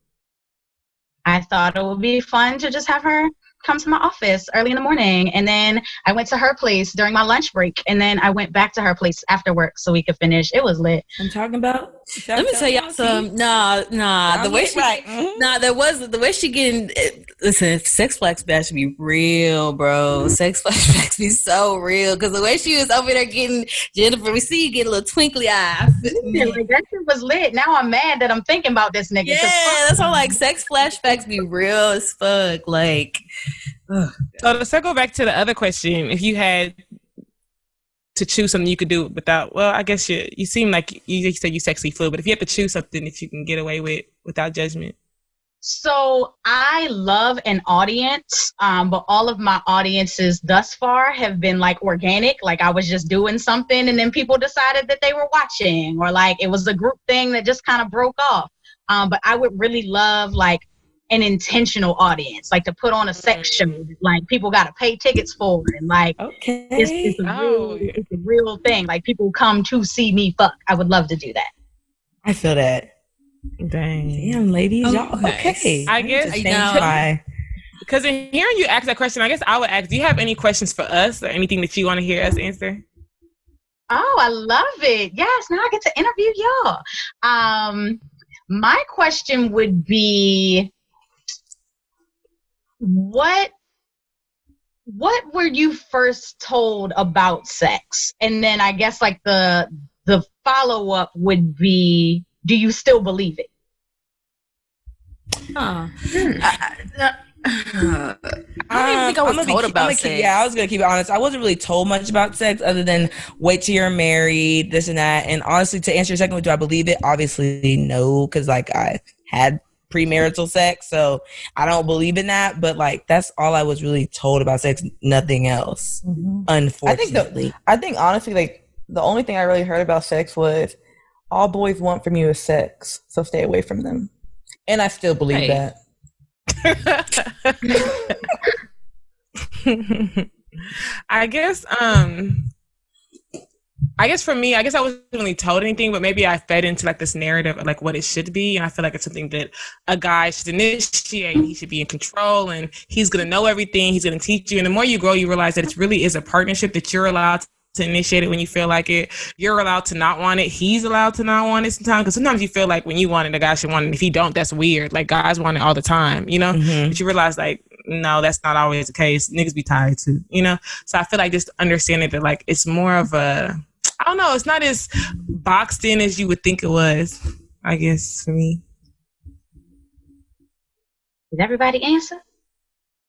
I thought it would be fun to just have her come to my office early in the morning and then i went to her place during my lunch break and then i went back to her place after work so we could finish it was lit I'm talking about Let me tell y'all some. Nah, nah. The way she, right. mhm. nah, there was the way she getting. eh, Listen, sex flashbacks should be real, bro. Sex flashbacks be so real because the way she was over there getting Jennifer, we see you get a little twinkly eye. Yeah, like that shit was lit. Now I'm mad that I'm thinking about this nigga. 'cause Yeah, that's all. Like sex flashbacks be real as fuck. Like, ugh. So to circle back to the other question, if you had to choose something you could do without, well, I guess you you seem like you, you said you sexy fluid, but if you had to choose something that you can get away with without judgment, So I love an audience, um, but all of my audiences thus far have been like organic. Like I was just doing something, and then people decided that they were watching, or like it was a group thing that just kind of broke off. Um, but I would really love like an intentional audience, like to put on a sex show, like people got to pay tickets for, and like Okay. it's, it's a Oh. real, it's a real thing. Like people come to see me fuck. I would love to do that. I feel that. dang. Damn, ladies, y'all. Okay. Okay. I guess- Just I know. thank. Because in hearing you ask that question, I guess I would ask, do you have any questions for us or anything that you want to hear us answer? Oh, I love it. Yes, now I get to interview y'all. Um, my question would be what what were you first told about sex? And then I guess like the the follow up would be do you still believe it? huh. Hmm. I, I, I don't even think I was I'm gonna be told keep- about I'm keep- yeah, I was gonna keep it honest. I wasn't really told much about sex other than wait till you're married, this and that. And honestly, to answer your second one, do I believe it? Obviously, no, because like I had premarital sex, so I don't believe in that. But like that's all I was really told about sex, nothing else. Unfortunately, I think honestly, like the only thing I really heard about sex was all boys want from you is sex, so stay away from them. and I still believe Hey. that. I guess um I guess for me, I guess I wasn't really told anything, but maybe I fed into like this narrative of like what it should be. And I feel like it's something that a guy should initiate. He should be in control and he's gonna know everything. He's gonna teach you. And the more you grow, you realize that it really is a partnership that you're allowed to initiate it when you feel like it. You're allowed to not want it. He's allowed to not want it sometimes. Because sometimes you feel like when you want it, the guy should want it. If he don't, that's weird. Like guys want it all the time, you know? Mhm. But you realize like, no, that's not always the case. Niggas be tired too, you know? So I feel like just understanding that like it's more of a I don't know, it's not as boxed in as you would think it was, I guess, for me. Did everybody answer?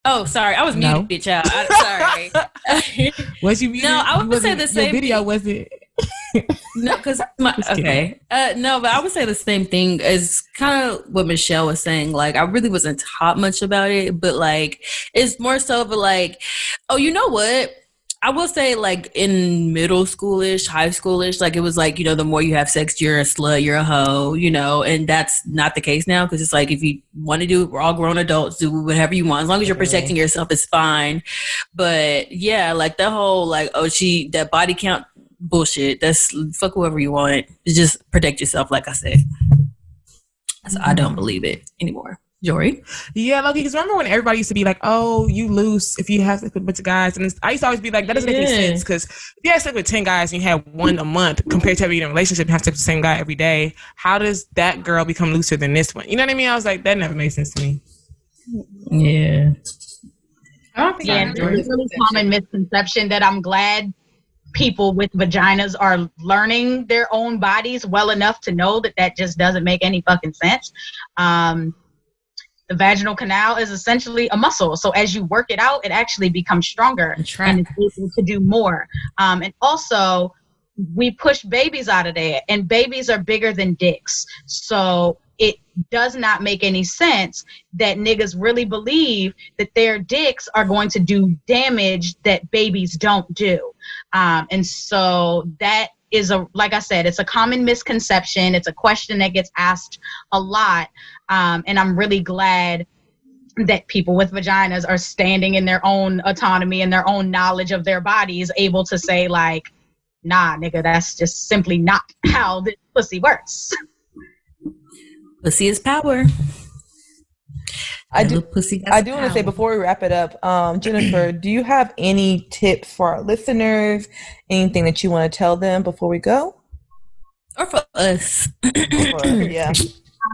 Oh, sorry, I was No. muted, bitch. Out. I, sorry. Was you mean? No, I would say the same thing. was it? No, because my okay, uh, no, but I would say the same thing as kind of what Michelle was saying. Like, I really wasn't taught much about it, but like, it's more so of a like, oh, you know what? I will say, like in middle schoolish, high schoolish, like it was like you know, the more you have sex, you're a slut, you're a hoe, you know, and that's not the case now because it's like if you want to do, it, we're all grown adults, do whatever you want as long as you're protecting yourself, it's fine. But yeah, like the whole like oh she that body count bullshit. That's fuck whoever you want. Just protect yourself, like I said. So I mm-hmm. don't believe it anymore. Jory, Yeah, lowkey, because remember when everybody used to be like, oh, you loose if you have sex with a bunch of guys? And it's, I used to always be like, that doesn't make any sense because if you have sex with 10 guys and you have one a month compared to having in a relationship and have sex with the same guy every day, how does that girl become looser than this one? You know what I mean? I was like, that never made sense to me. yeah, i don't Yeah, it's a really common misconception that I'm glad people with vaginas are learning their own bodies well enough to know that that just doesn't make any fucking sense. Um, the vaginal canal is essentially a muscle. So as you work it out, it actually becomes stronger right. and it's able to do more. Um, and also, we push babies out of there, and babies are bigger than dicks. So it does not make any sense that niggas really believe that their dicks are going to do damage that babies don't do. Um, and so that is a, like I said, it's a common misconception. It's a question that gets asked a lot. Um, and I'm really glad that people with vaginas are standing in their own autonomy and their own knowledge of their bodies, able to say, like, nah, nigga, that's just simply not how this pussy works. pussy is power. I do. Pussy I do want to say before we wrap it up, um, Jennifer, do you have any tips for our listeners? Anything that you want to tell them before we go? or for us. yeah.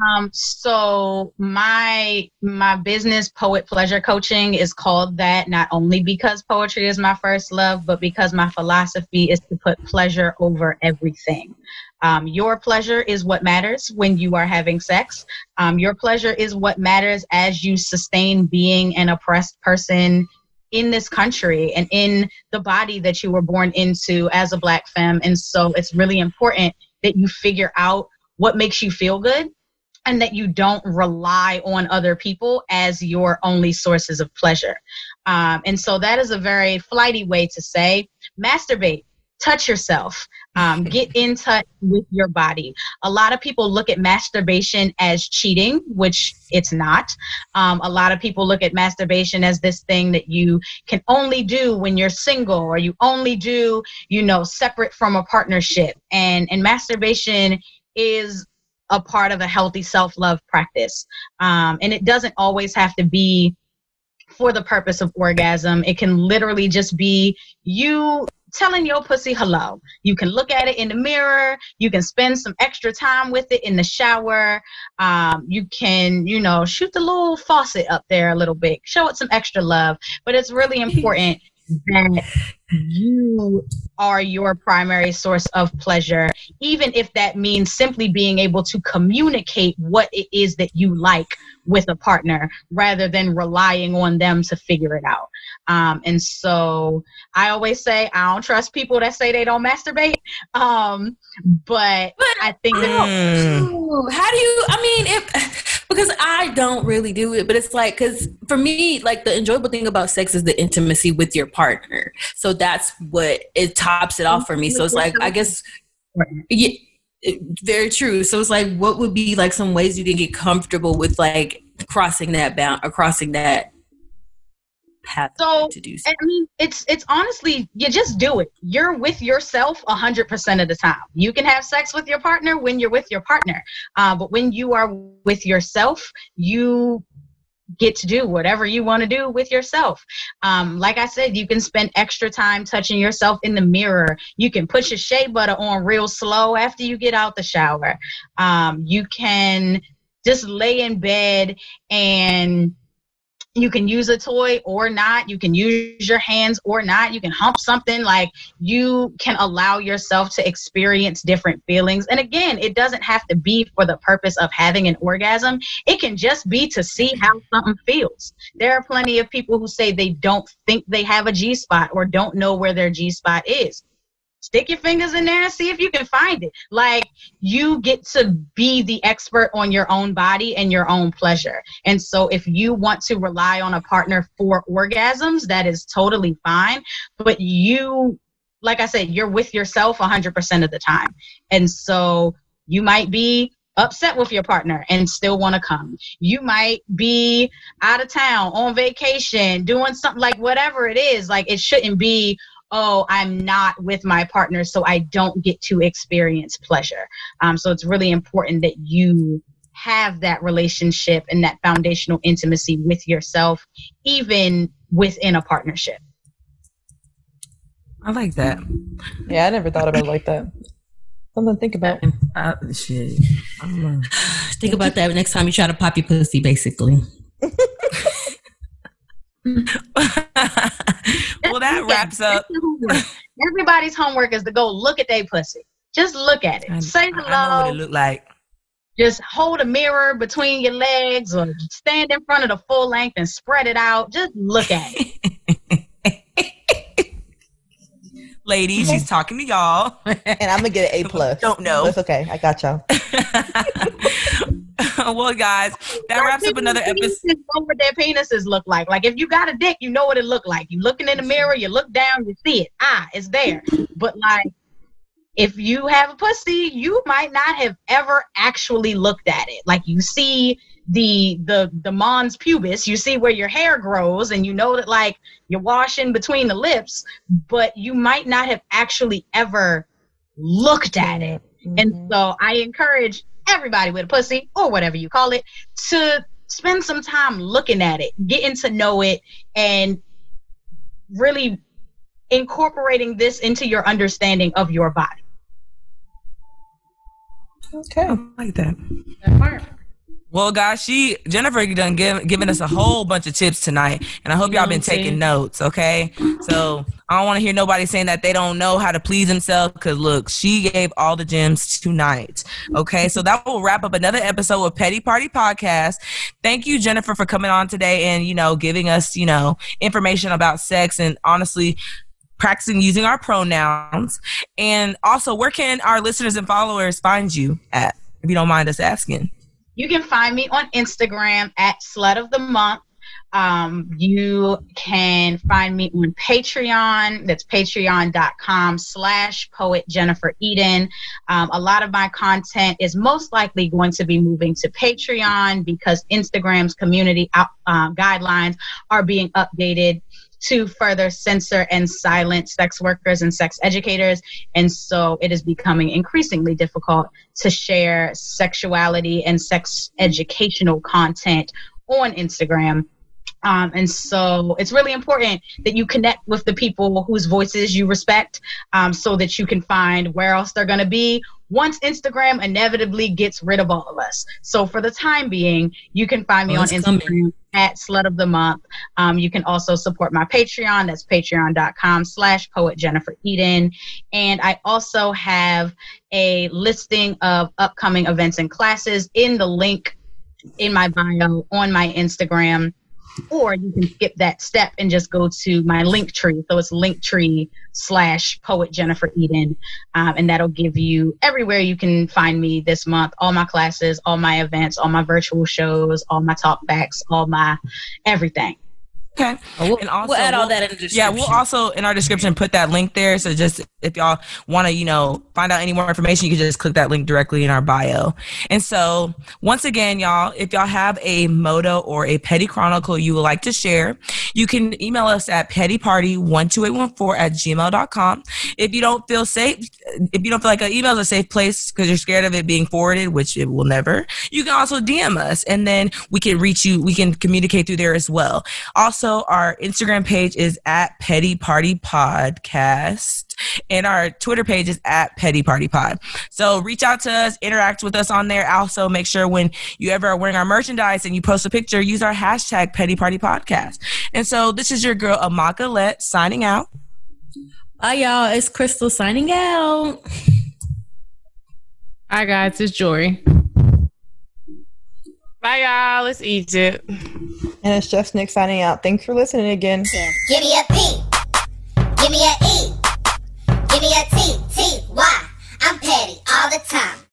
Um, so my my business poet pleasure coaching is called that not only because poetry is my first love, but because my philosophy is to put pleasure over everything. Um, your pleasure is what matters when you are having sex. Um, your pleasure is what matters as you sustain being an oppressed person in this country and in the body that you were born into as a black femme. And so it's really important that you figure out what makes you feel good and that you don't rely on other people as your only sources of pleasure. Um, and so that is a very flighty way to say masturbate. Touch yourself. Um, get in touch with your body. A lot of people look at masturbation as cheating, which it's not. Um, a lot of people look at masturbation as this thing that you can only do when you're single or you only do, you know, separate from a partnership. And and masturbation is a part of a healthy self love practice. Um, and it doesn't always have to be for the purpose of orgasm. It can literally just be you telling your pussy hello. You can look at it in the mirror. You can spend some extra time with it in the shower. Um, you can, you know, shoot the little faucet up there a little bit, show it some extra love. But it's really important that you are your primary source of pleasure, even if that means simply being able to communicate what it is that you like with a partner rather than relying on them to figure it out. Um, and so I always say I don't trust people that say they don't masturbate. Um, but, but I think that. Mm. How do you, I mean, if because I don't really do it, but it's like because for me, like the enjoyable thing about sex is the intimacy with your partner. So that's what it tops it off for me. So it's like I guess, yeah, very true. So it's like, what would be like some ways you can get comfortable with like crossing that bound or crossing that path so, to do so. I mean, it's it's honestly you just do it. You're with yourself a hundred percent of the time. You can have sex with your partner when you're with your partner, uh, but when you are with yourself, you get to do whatever you want to do with yourself. Um, like I said, you can spend extra time touching yourself in the mirror. You can put your shea butter on real slow after you get out the shower. Um, you can just lay in bed and you can use a toy or not you can use your hands or not you can hump something like you can allow yourself to experience different feelings. And again it doesn't have to be for the purpose of having an orgasm. It can just be to see how something feels. There are plenty of people who say they don't think they have a g spot or don't know where their g spot is stick your fingers in there and see if you can find it. Like you get to be the expert on your own body and your own pleasure. And so if you want to rely on a partner for orgasms, that is totally fine. But you, like I said, you're with yourself 100% of the time. And so you might be upset with your partner and still want to come. You might be out of town on vacation doing something like whatever it is. Like it shouldn't be, oh, I'm not with my partner, so I don't get to experience pleasure. Um, so it's really important that you have that relationship and that foundational intimacy with yourself, even within a partnership. I like that. Yeah, I never thought about it like that. Something to think about. Uh, shit. Think about that next time you try to pop your pussy, basically. well, that wraps up. Everybody's homework is to go look at their pussy. Just look at it. I, Say I know hello. what it look like. Just hold a mirror between your legs or stand in front of the full length and spread it out. Just look at it. Ladies, she's talking to y'all. And I'm gonna get an A plus. Don't know. That's okay. I got y'all. well, guys, that wraps up another episode. Know what their penises look like. Like if you got a dick, you know what it look like. You looking in the mirror, you look down, you see it. Ah, it's there. But like if you have a pussy, you might not have ever actually looked at it. Like you see the the the mons pubis, you see where your hair grows, and you know that like you're washing between the lips, but you might not have actually ever looked at it. And so I encourage everybody with a pussy or whatever you call it to spend some time looking at it, getting to know it, and really incorporating this into your understanding of your body. Okay. I like that. Well, guys, she Jennifer done give, giving us a whole bunch of tips tonight, and I hope y'all been taking notes. Okay, so I don't want to hear nobody saying that they don't know how to please themselves. Because look, she gave all the gems tonight. Okay, so that will wrap up another episode of Petty Party Podcast. Thank you, Jennifer, for coming on today and you know giving us you know information about sex and honestly practicing using our pronouns. And also, where can our listeners and followers find you at? If you don't mind us asking. You can find me on Instagram at Slut of the Month. Um, you can find me on Patreon. That's patreon.com slash poet Jennifer Eden. Um, a lot of my content is most likely going to be moving to Patreon because Instagram's community out, um, guidelines are being updated to further censor and silence sex workers and sex educators. And so it is becoming increasingly difficult to share sexuality and sex educational content on Instagram. Um, and so it's really important that you connect with the people whose voices you respect um, so that you can find where else they're going to be once Instagram inevitably gets rid of all of us. So for the time being, you can find me Oh, on Instagram coming. at Slut of the Month. Um, you can also support my Patreon. That's patreon.com slash poet Jennifer Eden. And I also have a listing of upcoming events and classes in the link in my bio on my Instagram. Or you can skip that step and just go to my link tree. So it's linktree slash poet Jennifer Eden. Um, and that'll give you everywhere you can find me this month. All my classes, all my events, all my virtual shows, all my talkbacks, all my everything. Okay. We'll, And also, we'll add all we'll- that in the description. Yeah, we'll also in our description put that link there. So just if y'all want to, you know, find out any more information, you can just click that link directly in our bio. And so once again, y'all, if y'all have a moto or a petty chronicle you would like to share, you can email us at pettyparty12814 at gmail.com. If you don't feel safe, if you don't feel like an email is a safe place because you're scared of it being forwarded, which it will never, you can also DM us and then we can reach you, we can communicate through there as well. Also, our Instagram page is at Petty Party Podcast, and our Twitter page is at Petty Party Pod. So reach out to us, interact with us on there. Also, make sure when you ever are wearing our merchandise and you post a picture, use our hashtag Petty Party Podcast. And so this is your girl Amaka Let signing out. Bye, y'all. It's Crystal signing out. Hi guys, it's Jory. Bye, y'all. It's Egypt. And it's just Nick signing out. Thanks for listening again. Give me a P. Give me a E. Give me a T. T. Y. I'm petty all the time.